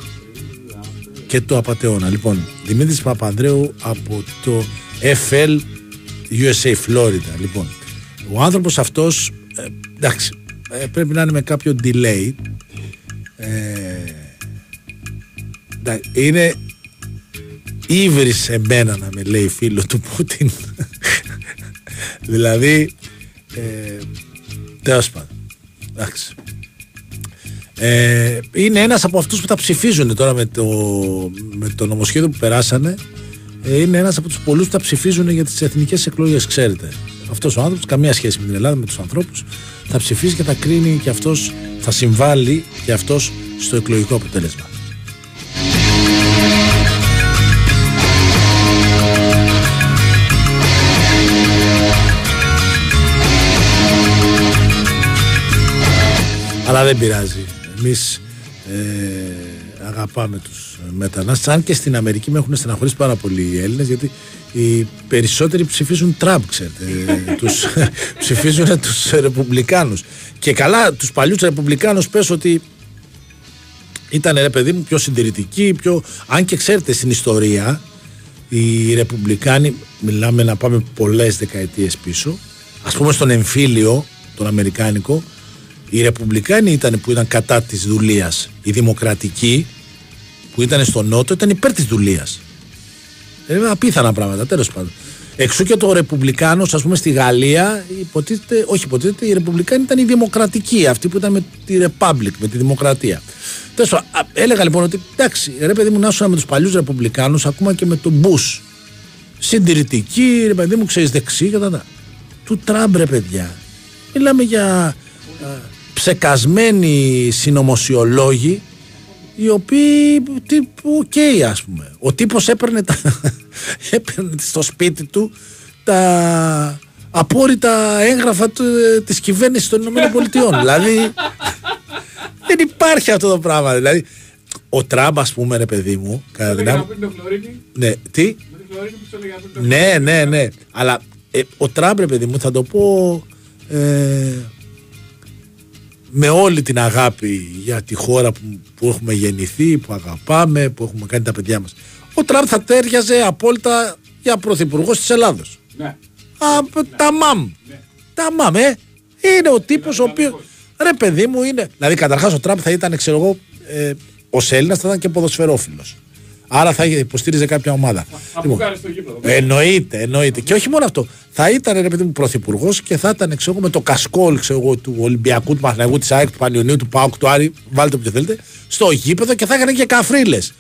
και του Απατεώνα. Λοιπόν, Δημήτρης Παπανδρέου από το FL USA Florida. Λοιπόν, ο άνθρωπος αυτός, ε, εντάξει, ε, πρέπει να είναι με κάποιο delay. Ε, εντάξει, είναι ύβρι σε μένα να με λέει φίλο του Πούτιν. δηλαδή, ε, τέλος πάντων. Εντάξει. Ε, είναι ένας από αυτούς που τα ψηφίζουν τώρα με το, με το νομοσχέδιο που περάσανε ε, είναι ένας από τους πολλούς που τα ψηφίζουν για τις εθνικές εκλογές ξέρετε αυτός ο άνθρωπος καμία σχέση με την Ελλάδα με τους ανθρώπους θα ψηφίσει και θα κρίνει και αυτός θα συμβάλλει και αυτός στο εκλογικό αποτέλεσμα Αλλά δεν πειράζει. Εμείς ε, αγαπάμε τους μετανάστες. Αν και στην Αμερική με έχουν στεναχωρήσει πάρα πολύ οι Έλληνες, γιατί οι περισσότεροι ψηφίζουν Τραμπ, ξέρετε. τους, ψηφίζουν τους Ρεπουμπλικάνους. Και καλά, τους παλιούς Ρεπουμπλικάνους πες ότι ήταν ρε παιδί μου πιο συντηρητικοί, πιο... αν και ξέρετε στην ιστορία οι Ρεπουμπλικάνοι, μιλάμε να πάμε πολλές δεκαετίες πίσω, ας πούμε στον εμφύλιο, τον Αμερικάνικο, οι Ρεπουμπλικάνοι ήταν που ήταν κατά της δουλείας. Οι Δημοκρατικοί που ήταν στο Νότο ήταν υπέρ της δουλείας. Ε, απίθανα πράγματα, τέλος πάντων. Εξού και το Ρεπουμπλικάνος, ας πούμε, στη Γαλλία, υποτίθεται, όχι υποτίθεται, οι Ρεπουμπλικάνοι ήταν οι Δημοκρατικοί, αυτοί που ήταν με τη Republic, με τη Δημοκρατία. Τέλος, πάντων, α, έλεγα λοιπόν ότι εντάξει, ρε παιδί μου, να ήσουν με τους παλιούς Ρεπουμπλικάνους, ακόμα και με τον Μπούς. Συντηρητικοί, ρε παιδί μου, ξέρεις δεξί και τα. τα. Του Τραμπ, ρε παιδιά. Μιλάμε για α, ψεκασμένοι συνωμοσιολόγοι οι οποίοι τύπου οκ ας πούμε. Ο τύπος έπαιρνε, τα, έπαιρνε στο σπίτι του τα απόρρητα έγγραφα του, της κυβέρνησης των Ηνωμένων Πολιτειών. δηλαδή δεν υπάρχει αυτό το πράγμα. Δηλαδή ο Τραμπ ας πούμε ρε παιδί μου κατά την άπο- Ναι, τι; Ναι, ναι, ναι. Αλλά ε, ο Τραμπ, ρε παιδί μου, θα το πω ε, με όλη την αγάπη για τη χώρα που, που έχουμε γεννηθεί, που αγαπάμε, που έχουμε κάνει τα παιδιά μας. Ο Τραμπ θα τέριαζε απόλυτα για πρωθυπουργός της Ελλάδος. Ναι. Α, τα μαμ. Τα μαμ, ε. Είναι ο τύπος ο οποίος... Ρε παιδί μου είναι... Δηλαδή καταρχάς ο Τραμπ θα ήταν, ξέρω εγώ, ε, ως Έλληνας θα ήταν και ποδοσφαιρόφιλος. Άρα θα υποστήριζε κάποια ομάδα. Αφού Λοιπόν, κάνει το γήπεδο. Εννοείται, εννοείται. Και όχι μόνο αυτό. Θα ήταν ρε παιδί μου πρωθυπουργός και θα ήταν ξέρω, εγώ, με το κασκόλ ξέρω, εγώ, του Ολυμπιακού, του Μαχναγού, της ΑΕΚ, του Πανιωνίου, του Πάουκ, του Άρη, βάλτε όποιο θέλετε, στο γήπεδο και θα έκανε και καφρίλες.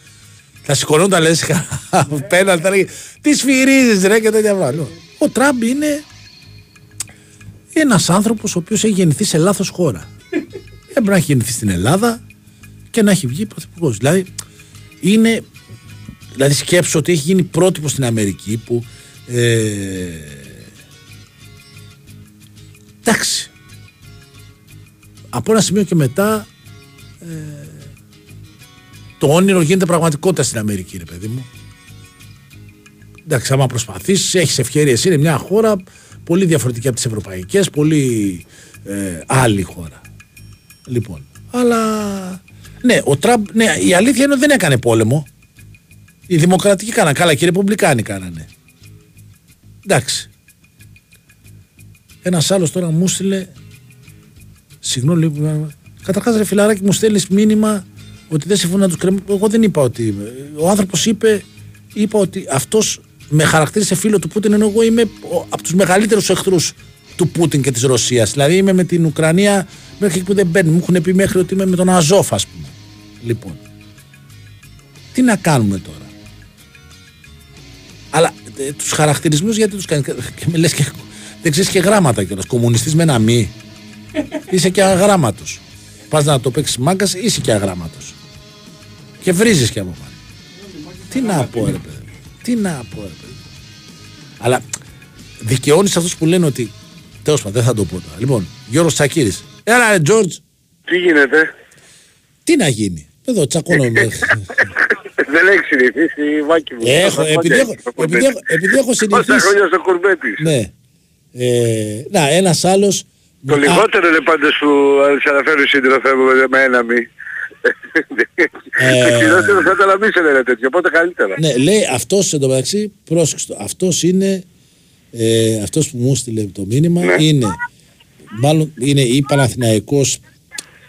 Θα σηκωνόταν λες πέναλ, θα έλεγε Τις σφυρίζει ρε και τέτοια πράγματα. Ο Τραμπ είναι ένας άνθρωπος ο οποίος έχει γεννηθεί σε λάθος χώρα. Έπρεπε να έχει γεννηθεί στην Ελλάδα και να έχει βγει πρωθυπουργός. Δηλαδή είναι Δηλαδή σκέψω ότι έχει γίνει πρότυπο στην Αμερική που ε, εντάξει από ένα σημείο και μετά ε, το όνειρο γίνεται πραγματικότητα στην Αμερική ρε παιδί μου. Εντάξει άμα προσπαθήσεις έχεις ευκαιρίες είναι μια χώρα πολύ διαφορετική από τις ευρωπαϊκές πολύ ε, άλλη χώρα. Λοιπόν αλλά ναι ο Τραμπ ναι, η αλήθεια είναι ότι δεν έκανε πόλεμο οι δημοκρατικοί κάνανε καλά και οι ρεπουμπλικάνοι κάνανε. Εντάξει. Ένας άλλος τώρα μου στείλε. Συγγνώμη λίγο. Καταρχάς, ρε φιλαράκι, μου στέλνεις μήνυμα ότι δεν συμφωνώ να τους κρεμώ. Εγώ δεν είπα ότι. Ο άνθρωπος είπε, είπα ότι αυτός με χαρακτήρισε φίλο του Πούτιν, ενώ εγώ είμαι ο- από τους μεγαλύτερους εχθρούς του Πούτιν και της Ρωσίας. Δηλαδή είμαι με την Ουκρανία μέχρι εκεί που δεν μπαίνει. Μου έχουν πει μέχρι ότι είμαι με τον Αζόφ, ας πούμε. Λοιπόν. Τι να κάνουμε τώρα; Αλλά ε, τους χαρακτηρισμούς γιατί τους κάνει. Και με λες και δεν ξέρεις και γράμματα κιόλας. Κομμουνιστής με ένα μη. είσαι και αγράμματος. Πας να το παίξεις μάγκας, είσαι και αγράμματος. Και βρίζεις και από πάνω. Τι να πω, ρε παιδί. Τι να πω, ρε παιδί. Αλλά δικαιώνεις αυτούς που λένε ότι. Τέλος πάντων, δεν θα το πω τώρα. Λοιπόν, Γιώργος Τσακύρης. Έλα, ρε Τζόρτζ, Τι γίνεται; τι να γίνει; Εδώ τσακώνομαι. Δεν έχεις συνηθίσει, Βάκη μου. Έχω, Τόσα επειδή χρόνια έχω- στο επειδή κουρμπέτι. έχω- επειδή έχω Τόσα συνηθίσει. χρόνια στο κουρμπέτι. ναι. Ε, να, ένας άλλο. Το λιγότερο είναι πάντως που σε αναφέρει ο σύντροφέ μου με- με ένα μη. Ε, Το χειρότερο θα ήταν να μην σε λένε τέτοιο, οπότε καλύτερα. Ναι, λέει αυτός εντωμεταξύ, πρόσεξε το. Αυτός είναι. Ε, αυτός που μου έστειλε το μήνυμα Ναι. είναι. Μάλλον είναι ή Παναθηναϊκός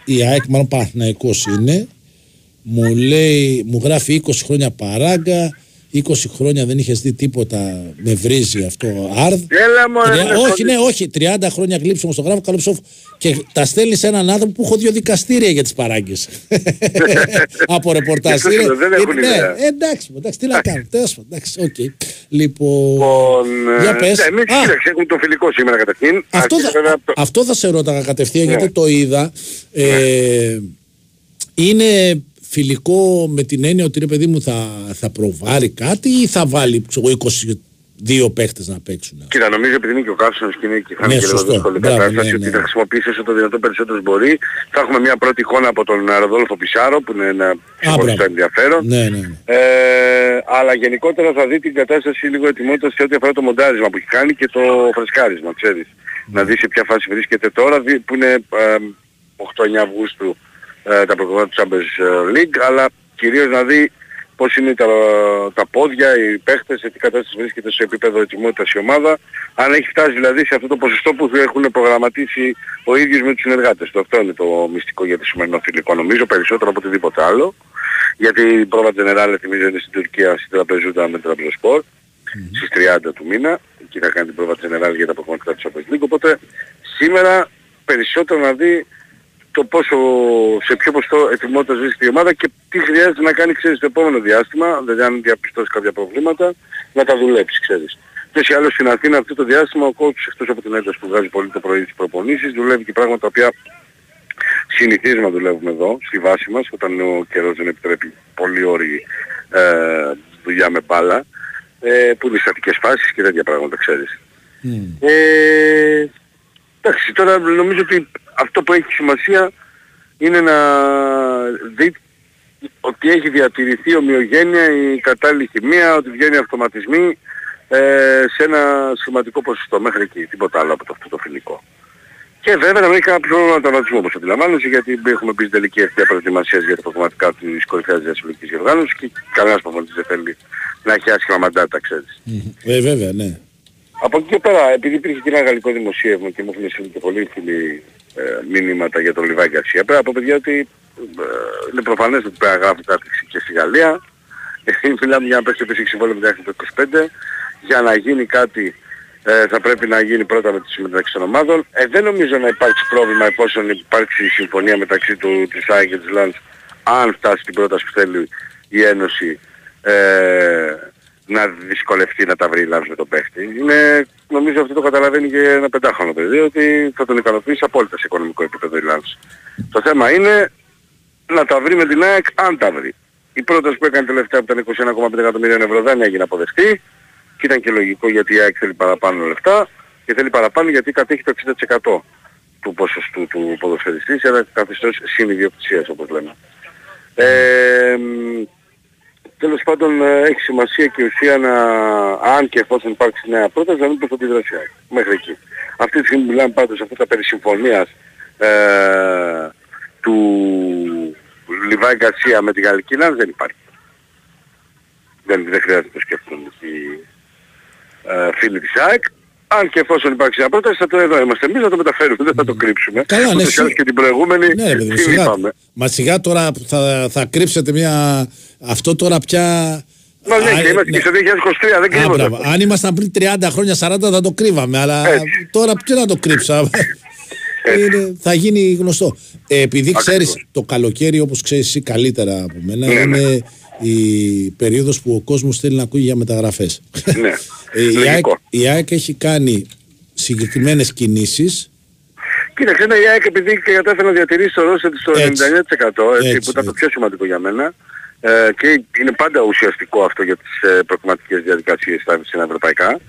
η ΑΕΚ μάλλον Παναθηναϊκός είναι μου λέει μου γράφει 20 χρόνια παράγκα 20 χρόνια δεν είχες δει τίποτα με βρίζει αυτό Αρδ Έλα μωρέ. Τρία- δεν όχι, φωνή. ναι, όχι. 30 χρόνια γλύψιμο στο γράφω, καλό ψόφο. Και τα στέλνεις σε έναν άνθρωπο που έχω δύο δικαστήρια για τις παράγκες. Από ρεπορτάζ. Και αυτό Είναι- δεν έχουν είναι- ναι, ιδέα. εντάξει, εντάξει, τι να κάνω. Τέλος πάντων, εντάξει, οκ. Λοιπόν. Λοιπόν, ε, Για πες. ναι, εμείς Α. κοίταξε, έχουμε το φιλικό σήμερα καταρχήν. Αυτό Αρχίζει θα, βέβαια από το- αυτό θα σε ρώταγα κατευθείαν Ναι. γιατί το είδα. Ε, είναι φιλικό με την έννοια ότι ρε παιδί μου θα, θα προβάρει κάτι ή θα βάλει ξέρω, εγώ, 22 παίχτες να παίξουν; Κοίτα, νομίζω επειδή είναι και ο Κάψονος και είναι και θα Ναι, είναι και λίγο σωστό. δύσκολη Μπράβο, κατάσταση, ναι, ότι ναι. θα χρησιμοποιήσει όσο το δυνατό περισσότερος μπορεί. Θα έχουμε μια πρώτη εικόνα από τον ε, Ροδόλφο Πισάρο που είναι ένα ξεχωριστό μπράβο. ενδιαφέρον. Ναι, ναι, ναι. Ε, αλλά γενικότερα θα δει την κατάσταση λίγο ετοιμότητας σε ό,τι αφορά το μοντάρισμα που έχει κάνει και το φρεσκάρισμα, ξέρεις. Ναι. Να δεις σε ποια φάση βρίσκεται τώρα, δει- που είναι ε, 8-9 Αυγούστου ε, τα προγράμματα του Champions League, αλλά κυρίως να δει πώς είναι τα, τα πόδια, οι παίχτες, σε τι κατάσταση βρίσκεται σε επίπεδο ετοιμότητας η ομάδα, αν έχει φτάσει δηλαδή σε αυτό το ποσοστό που έχουν προγραμματίσει ο ίδιος με τους συνεργάτες του. Αυτό είναι το μυστικό για το σημερινό φιλικό νομίζω, περισσότερο από οτιδήποτε άλλο. Γιατί η πρόβα Τζενεράλε θυμίζω είναι στην Τουρκία στην Τραπεζούτα με Τραμπεζοσπορ στις 30 του μήνα. Εκεί θα κάνει την πρόβα Τζενεράλ για τα προγραμματικά της Champions League. Οπότε σήμερα περισσότερο να δει το πόσο, σε ποιο ποσοστό ετοιμότητας βρίσκεται η ομάδα και τι χρειάζεται να κάνει ξέρεις το επόμενο διάστημα, δηλαδή αν διαπιστώσει κάποια προβλήματα, να τα δουλέψει ξέρεις. Και σε άλλο στην Αθήνα αυτό το διάστημα ο coach εκτός από την ένταση που βγάζει πολύ το πρωί στις προπονήσεις δουλεύει και πράγματα τα οποία συνηθίζουμε να δουλεύουμε εδώ, στη βάση μας, όταν ο καιρός δεν επιτρέπει πολύ όρη ε, δουλειά με μπάλα, ε, που είναι στατικές φάσεις και τέτοια πράγματα, ξέρεις. Ε, εντάξει, τώρα νομίζω ότι αυτό που έχει σημασία είναι να δει ότι έχει διατηρηθεί ομοιογένεια, η κατάλληλη χημεία, ότι βγαίνει αυτοματισμοί ε, σε ένα σημαντικό ποσοστό μέχρι εκεί, τίποτα άλλο από το, αυτό το φιλικό. Και βέβαια να μην έχει κάποιο ανατολισμό όπως αντιλαμβάνεσαι γιατί έχουμε μπει στην τελική ευθεία προετοιμασίας για τα προγραμματικά της κορυφαίας διασυλλογικής διοργάνωσης και κανένας προπονητής δεν θέλει να έχει άσχημα μαντάτα, ξέρεις. Ε, βέβαια, ναι. Από εκεί και πέρα, επειδή υπήρχε και ένα γαλλικό δημοσίευμα και μου έχουν στείλει και πολλοί φίλοι ε, μηνύματα για τον Λιβάη Γκαρσία, πέρα από παιδιά ότι ε, είναι προφανές ότι πρέπει να γράφει κάτι και στη Γαλλία. Ε, μιλάμε για να παίξει επίσης συμβόλαιο μέχρι το 25. Για να γίνει κάτι ε, θα πρέπει να γίνει πρώτα με τη συμμεταξύ των ομάδων. Ε, δεν νομίζω να υπάρξει πρόβλημα εφόσον υπάρξει συμφωνία μεταξύ του της ΑΕΚ και της Λάντς αν φτάσει την πρόταση που θέλει η Ένωση ε, να δυσκολευτεί να τα βρει η Λάντς με τον παίχτη. Είναι, νομίζω αυτό το καταλαβαίνει και ένα πεντάχρονο παιδί ότι θα τον ικανοποιήσει απόλυτα σε οικονομικό επίπεδο η Λάντς. Το θέμα είναι να τα βρει με την ΑΕΚ αν τα βρει. Η πρόταση που έκανε τελευταία από τα 21,5 εκατομμύρια ευρώ δεν έγινε αποδεκτή και ήταν και λογικό γιατί η ΑΕΚ θέλει παραπάνω λεφτά και θέλει παραπάνω γιατί κατέχει το 60% του ποσοστού του ποδοσφαιριστή σε ένα καθεστώς συνειδιοκτησίας όπως λέμε. Ε, μ, τέλος πάντων ε, έχει σημασία και ουσία να, αν και εφόσον υπάρξει νέα πρόταση, να μην προς την δράση ΑΕΚ. Μέχρι εκεί. Αυτή τη στιγμή μιλάμε πάντως σε αυτά τα περί συμφωνίας ε, του Λιβάη Γκαρσία με τη Γαλλική Λάνς δεν υπάρχει. Δεν, δεν χρειάζεται να το σκεφτούν οι ε, φίλοι της ΑΕΚ. Αν και εφόσον υπάρξει μια πρόταση θα το εδώ είμαστε εμείς να το μεταφέρουμε, δεν θα το κρύψουμε. Καλά, ναι, Ούτως ή σι- άλλως και την προηγούμενη Ναι, ρε παιδί μου, την σιγά. είπαμε. Μα σιγά τώρα που θα, θα κρύψετε μια. Αυτό τώρα πια. Μα ναι, Α, και είμαστε ναι. και στο 2023, δεν Α, κρύβονται. μπράβο. Αν ήμασταν πριν 30 χρόνια, 40 θα το κρύβαμε. Αλλά Έτσι. τώρα ποιο να το κρύψα. Είναι, θα γίνει γνωστό. Ε, επειδή ξέρεις το καλοκαίρι, όπως ξέρεις εσύ καλύτερα από μένα, Ναι, ναι. είναι η περίοδος που ο κόσμος θέλει να ακούει για μεταγραφές. Ναι, η, ΑΕΚ, λογικό. η ΑΕΚ έχει κάνει συγκεκριμένες κινήσεις. Κοίταξε, ναι, η ΑΕΚ επειδή και κατάφερε να διατηρήσει το ρόλο της στο 99% Έτσι. έτσι, Έτσι, που ήταν το έτσι. πιο σημαντικό για μένα ε, και είναι πάντα ουσιαστικό αυτό για τις ε, προκριματικές διαδικασίες στα στα ευρωπαϊκά.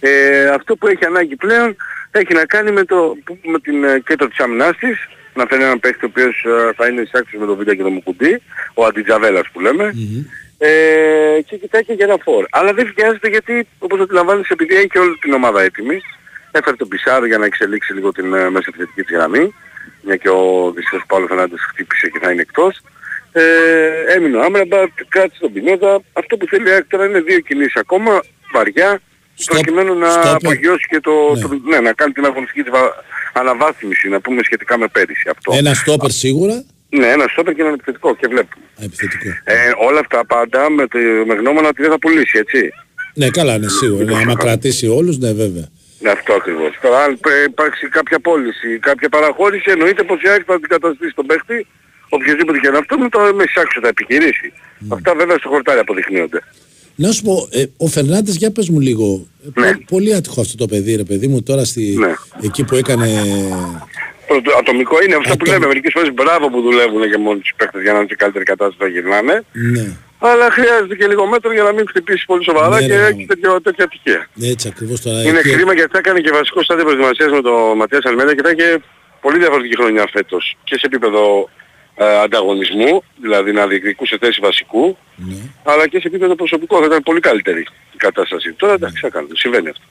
Ε, αυτό που έχει ανάγκη πλέον έχει να κάνει με, το, που- με την ε, κέντρο της άμυνάς της, να φέρει έναν παίχτη ο οποίος ε, θα είναι εισάξιος με το βίντεο και το Μουκουντή, ο Αντιτζαβέλας που λέμε, ε, και κοιτάει και για ένα φόρ. Αλλά δεν βιάζεται γιατί, όπως αντιλαμβάνεσαι, επειδή έχει και όλη την ομάδα έτοιμη, έφερε τον Πισάρο για να εξελίξει λίγο την ε, μέσα επιθετική της γραμμή, μια και ο δυστυχώς Παύλος Φερνάντες χτύπησε και θα είναι εκτός. Ε, έμεινε ο Άμραμπα, κράτησε τον Πινέδα. Αυτό που θέλει η ΑΕΚ τώρα είναι δύο κινήσεις ακόμα, βαριά, Στο- προκειμένου να στο- απογειώσει και το, Ναι. το- ναι, να κάνει την αγωνιστική της βα- αναβάθμιση, να πούμε σχετικά με πέρυσι αυτό. Ένα στόπερ σίγουρα. Ναι, ένα στόπερ και ένα επιθετικό και βλέπουμε. Επιθετικό. Ε, όλα αυτά πάντα με, τη, με γνώμονα ότι δεν θα πουλήσει, έτσι. Ναι, καλά, ναι, σίγουρα. Ναι, άμα κρατήσει όλους, ναι, βέβαια. Ναι, αυτό ακριβώς. Τώρα αν πρέ- υπάρξει κάποια πώληση, κάποια παραχώρηση, εννοείται πως η ΑΕΚ θα αντικαταστήσει τον παίχτη, οποιοδήποτε και να αυτό, με το με εισάξιο θα επιχειρήσει. Αυτά βέβαια στο χορτάρι αποδεικνύονται. Να σου πω, ε, ο Φερνάντες, για πες μου λίγο. Ε, Ναι. πο- πολύ άτυχο αυτό το παιδί, ρε παιδί μου, τώρα στη, Ναι. εκεί που έκανε. Πρωτο, ατομικό είναι αυτό που Ατομ- λέμε. Μερικές φορές μπράβο που δουλεύουν και μόνοι τους παίχτες για να είναι σε καλύτερη κατάσταση να γυρνάνε. Ναι, Αλλά χρειάζεται και λίγο μέτρο για να μην χτυπήσει πολύ σοβαρά Ναι, και ρε, έχει ναι. τέτοιο, τέτοια ατυχία. έτσι ακριβώς τώρα. Είναι εκεί- κρίμα γιατί θα έκανε και βασικό στάδιο προετοιμασίας με τον Ματίας Αλμέδα και θα είχε πολύ διαφορετική χρονιά φέτος και σε επίπεδο ε, ανταγωνισμού, δηλαδή να διεκδικούσε θέση βασικού, Ναι. αλλά και σε επίπεδο προσωπικό θα ήταν πολύ καλύτερη η κατάσταση. Τώρα εντάξει θα κάνουμε, συμβαίνει αυτό.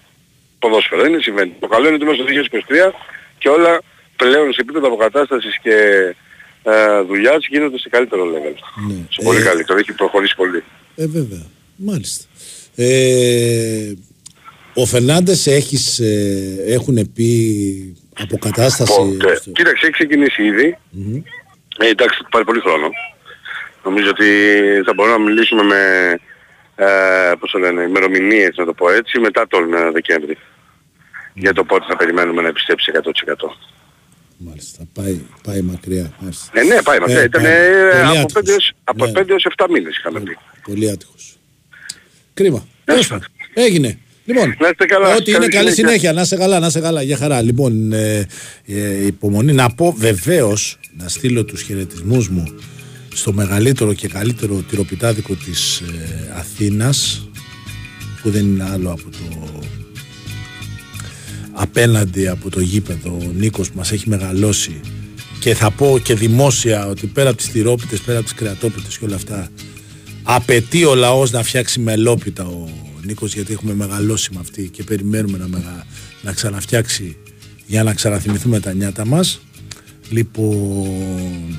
Ποδόσφαιρο είναι, συμβαίνει. Το καλό είναι ότι μέσα στο 2023 και όλα πλέον σε επίπεδο αποκατάστασης και ε, δουλειάς γίνονται σε καλύτερο level. Ναι. Σε πολύ Ε, καλύτερο, έχει προχωρήσει πολύ. Ε, βέβαια. Μάλιστα. Ε, ο Φερνάντες ε, έχουν πει αποκατάσταση. Πότε. στο- Κοίταξε, έχει ξεκινήσει ήδη. Μμμ. Ε, εντάξει, θα πάρει πολύ χρόνο. Νομίζω ότι θα μπορούμε να μιλήσουμε με, ε, πώς το λένε, ημερομηνίες να το πω έτσι, μετά τον ε, Δεκέμβρη. Για το πότε θα περιμένουμε να επιστρέψει 100%. Μάλιστα. Πάει, πάει μακριά. Μάλιστα. Ε, ναι, πάει μακριά. Ε, Ήταν πάει. ε, Πολύ από άτυχος. 5 έως, από Ναι. 5 έως 7 μήνες είχαμε πει. Πολύ άτυχος. Κρίμα. Ναι, Τέλος πάντων. Έγινε. Λοιπόν, Να είστε καλά. Ό,τι είναι Καλή καλή συνέχεια. συνέχεια. Να είσαι καλά, να είσαι καλά. Για χαρά. Λοιπόν, ε, ε, υπομονή. Να πω βεβαίως, να στείλω τους χαιρετισμούς μου στο μεγαλύτερο και καλύτερο τυροπιτάδικο της ε, Αθήνας που δεν είναι άλλο από το απέναντι από το γήπεδο. Ο Νίκος που μας έχει μεγαλώσει και θα πω και δημόσια ότι πέρα από τις τυρόπιτες, πέρα από τις κρεατόπιτες και όλα αυτά απαιτεί ο λαός να φτιάξει μελόπιτα ο Νίκος γιατί έχουμε μεγαλώσει με αυτή και περιμένουμε να, μεγα... να ξαναφτιάξει για να ξαναθυμηθούμε τα νιάτα μας λοιπόν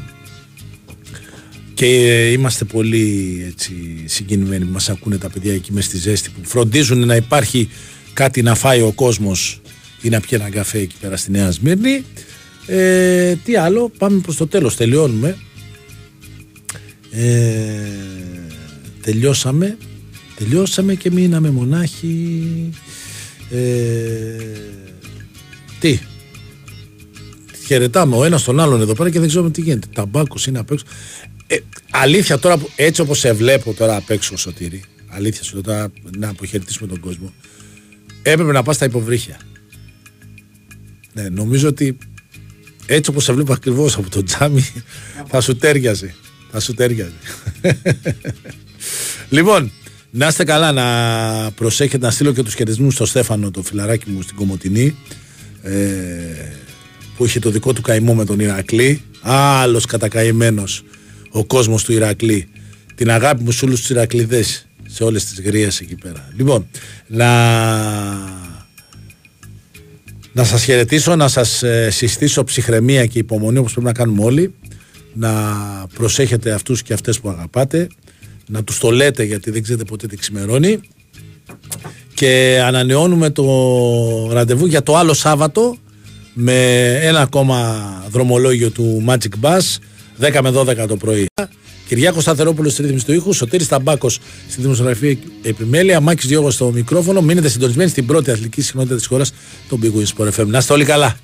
και είμαστε πολύ έτσι, συγκινημένοι που μας ακούνε τα παιδιά εκεί μέσα στη ζέστη που φροντίζουν να υπάρχει κάτι να φάει ο κόσμος ή να πιει ένα καφέ εκεί πέρα στη Νέα Σμύρνη. Ε, τι άλλο, πάμε προς το τέλος, τελειώνουμε. Ε, τελειώσαμε τελειώσαμε και μείναμε μονάχοι. Ε, τι; Χαιρετάμε ο ένας τον άλλον εδώ πέρα και δεν ξέρουμε τι γίνεται ταμπάκος είναι απ' έξω ε, αλήθεια τώρα που- έτσι όπως σε βλέπω τώρα απ' έξω Σωτήρη αλήθεια σου λέω τώρα να αποχαιρετήσουμε τον κόσμο έπρεπε να πας στα υποβρύχια ναι, νομίζω ότι έτσι όπως σε βλέπω ακριβώς από το τζάμι θα σου τέριαζε. Θα σου τέριαζε. λοιπόν, να είστε καλά να προσέχετε να στείλω και τους χαιρετισμούς στο Στέφανο το φιλαράκι μου στην Κομωτινή ε, που είχε το δικό του καημό με τον Ηρακλή άλλος κατακαημένος ο κόσμος του Ηρακλή. Την αγάπη μου σε όλους τους Ηρακλειδές σε όλες τις γρίες εκεί πέρα. Λοιπόν να να σας χαιρετήσω, να σας ε, συστήσω ψυχραιμία και υπομονή όπως πρέπει να κάνουμε όλοι. Να προσέχετε αυτούς και αυτές που αγαπάτε. Να τους το λέτε γιατί δεν ξέρετε ποτέ τι ξημερώνει. Και ανανεώνουμε το ραντεβού για το άλλο Σάββατο με ένα ακόμα δρομολόγιο του Magic Bus 10 με 12 το πρωί. Κυριάκος Σταθερόπουλος στη ρύθμιση του ήχους, Σωτήρης Ταμπάκος στη δημοσιογραφία επιμέλεια, Μάκης Διώγος στο μικρόφωνο. Μείνετε συντονισμένοι στην πρώτη αθλητική συχνότητα της χώρας, τον Big Win Sport FM. Να είστε όλοι καλά.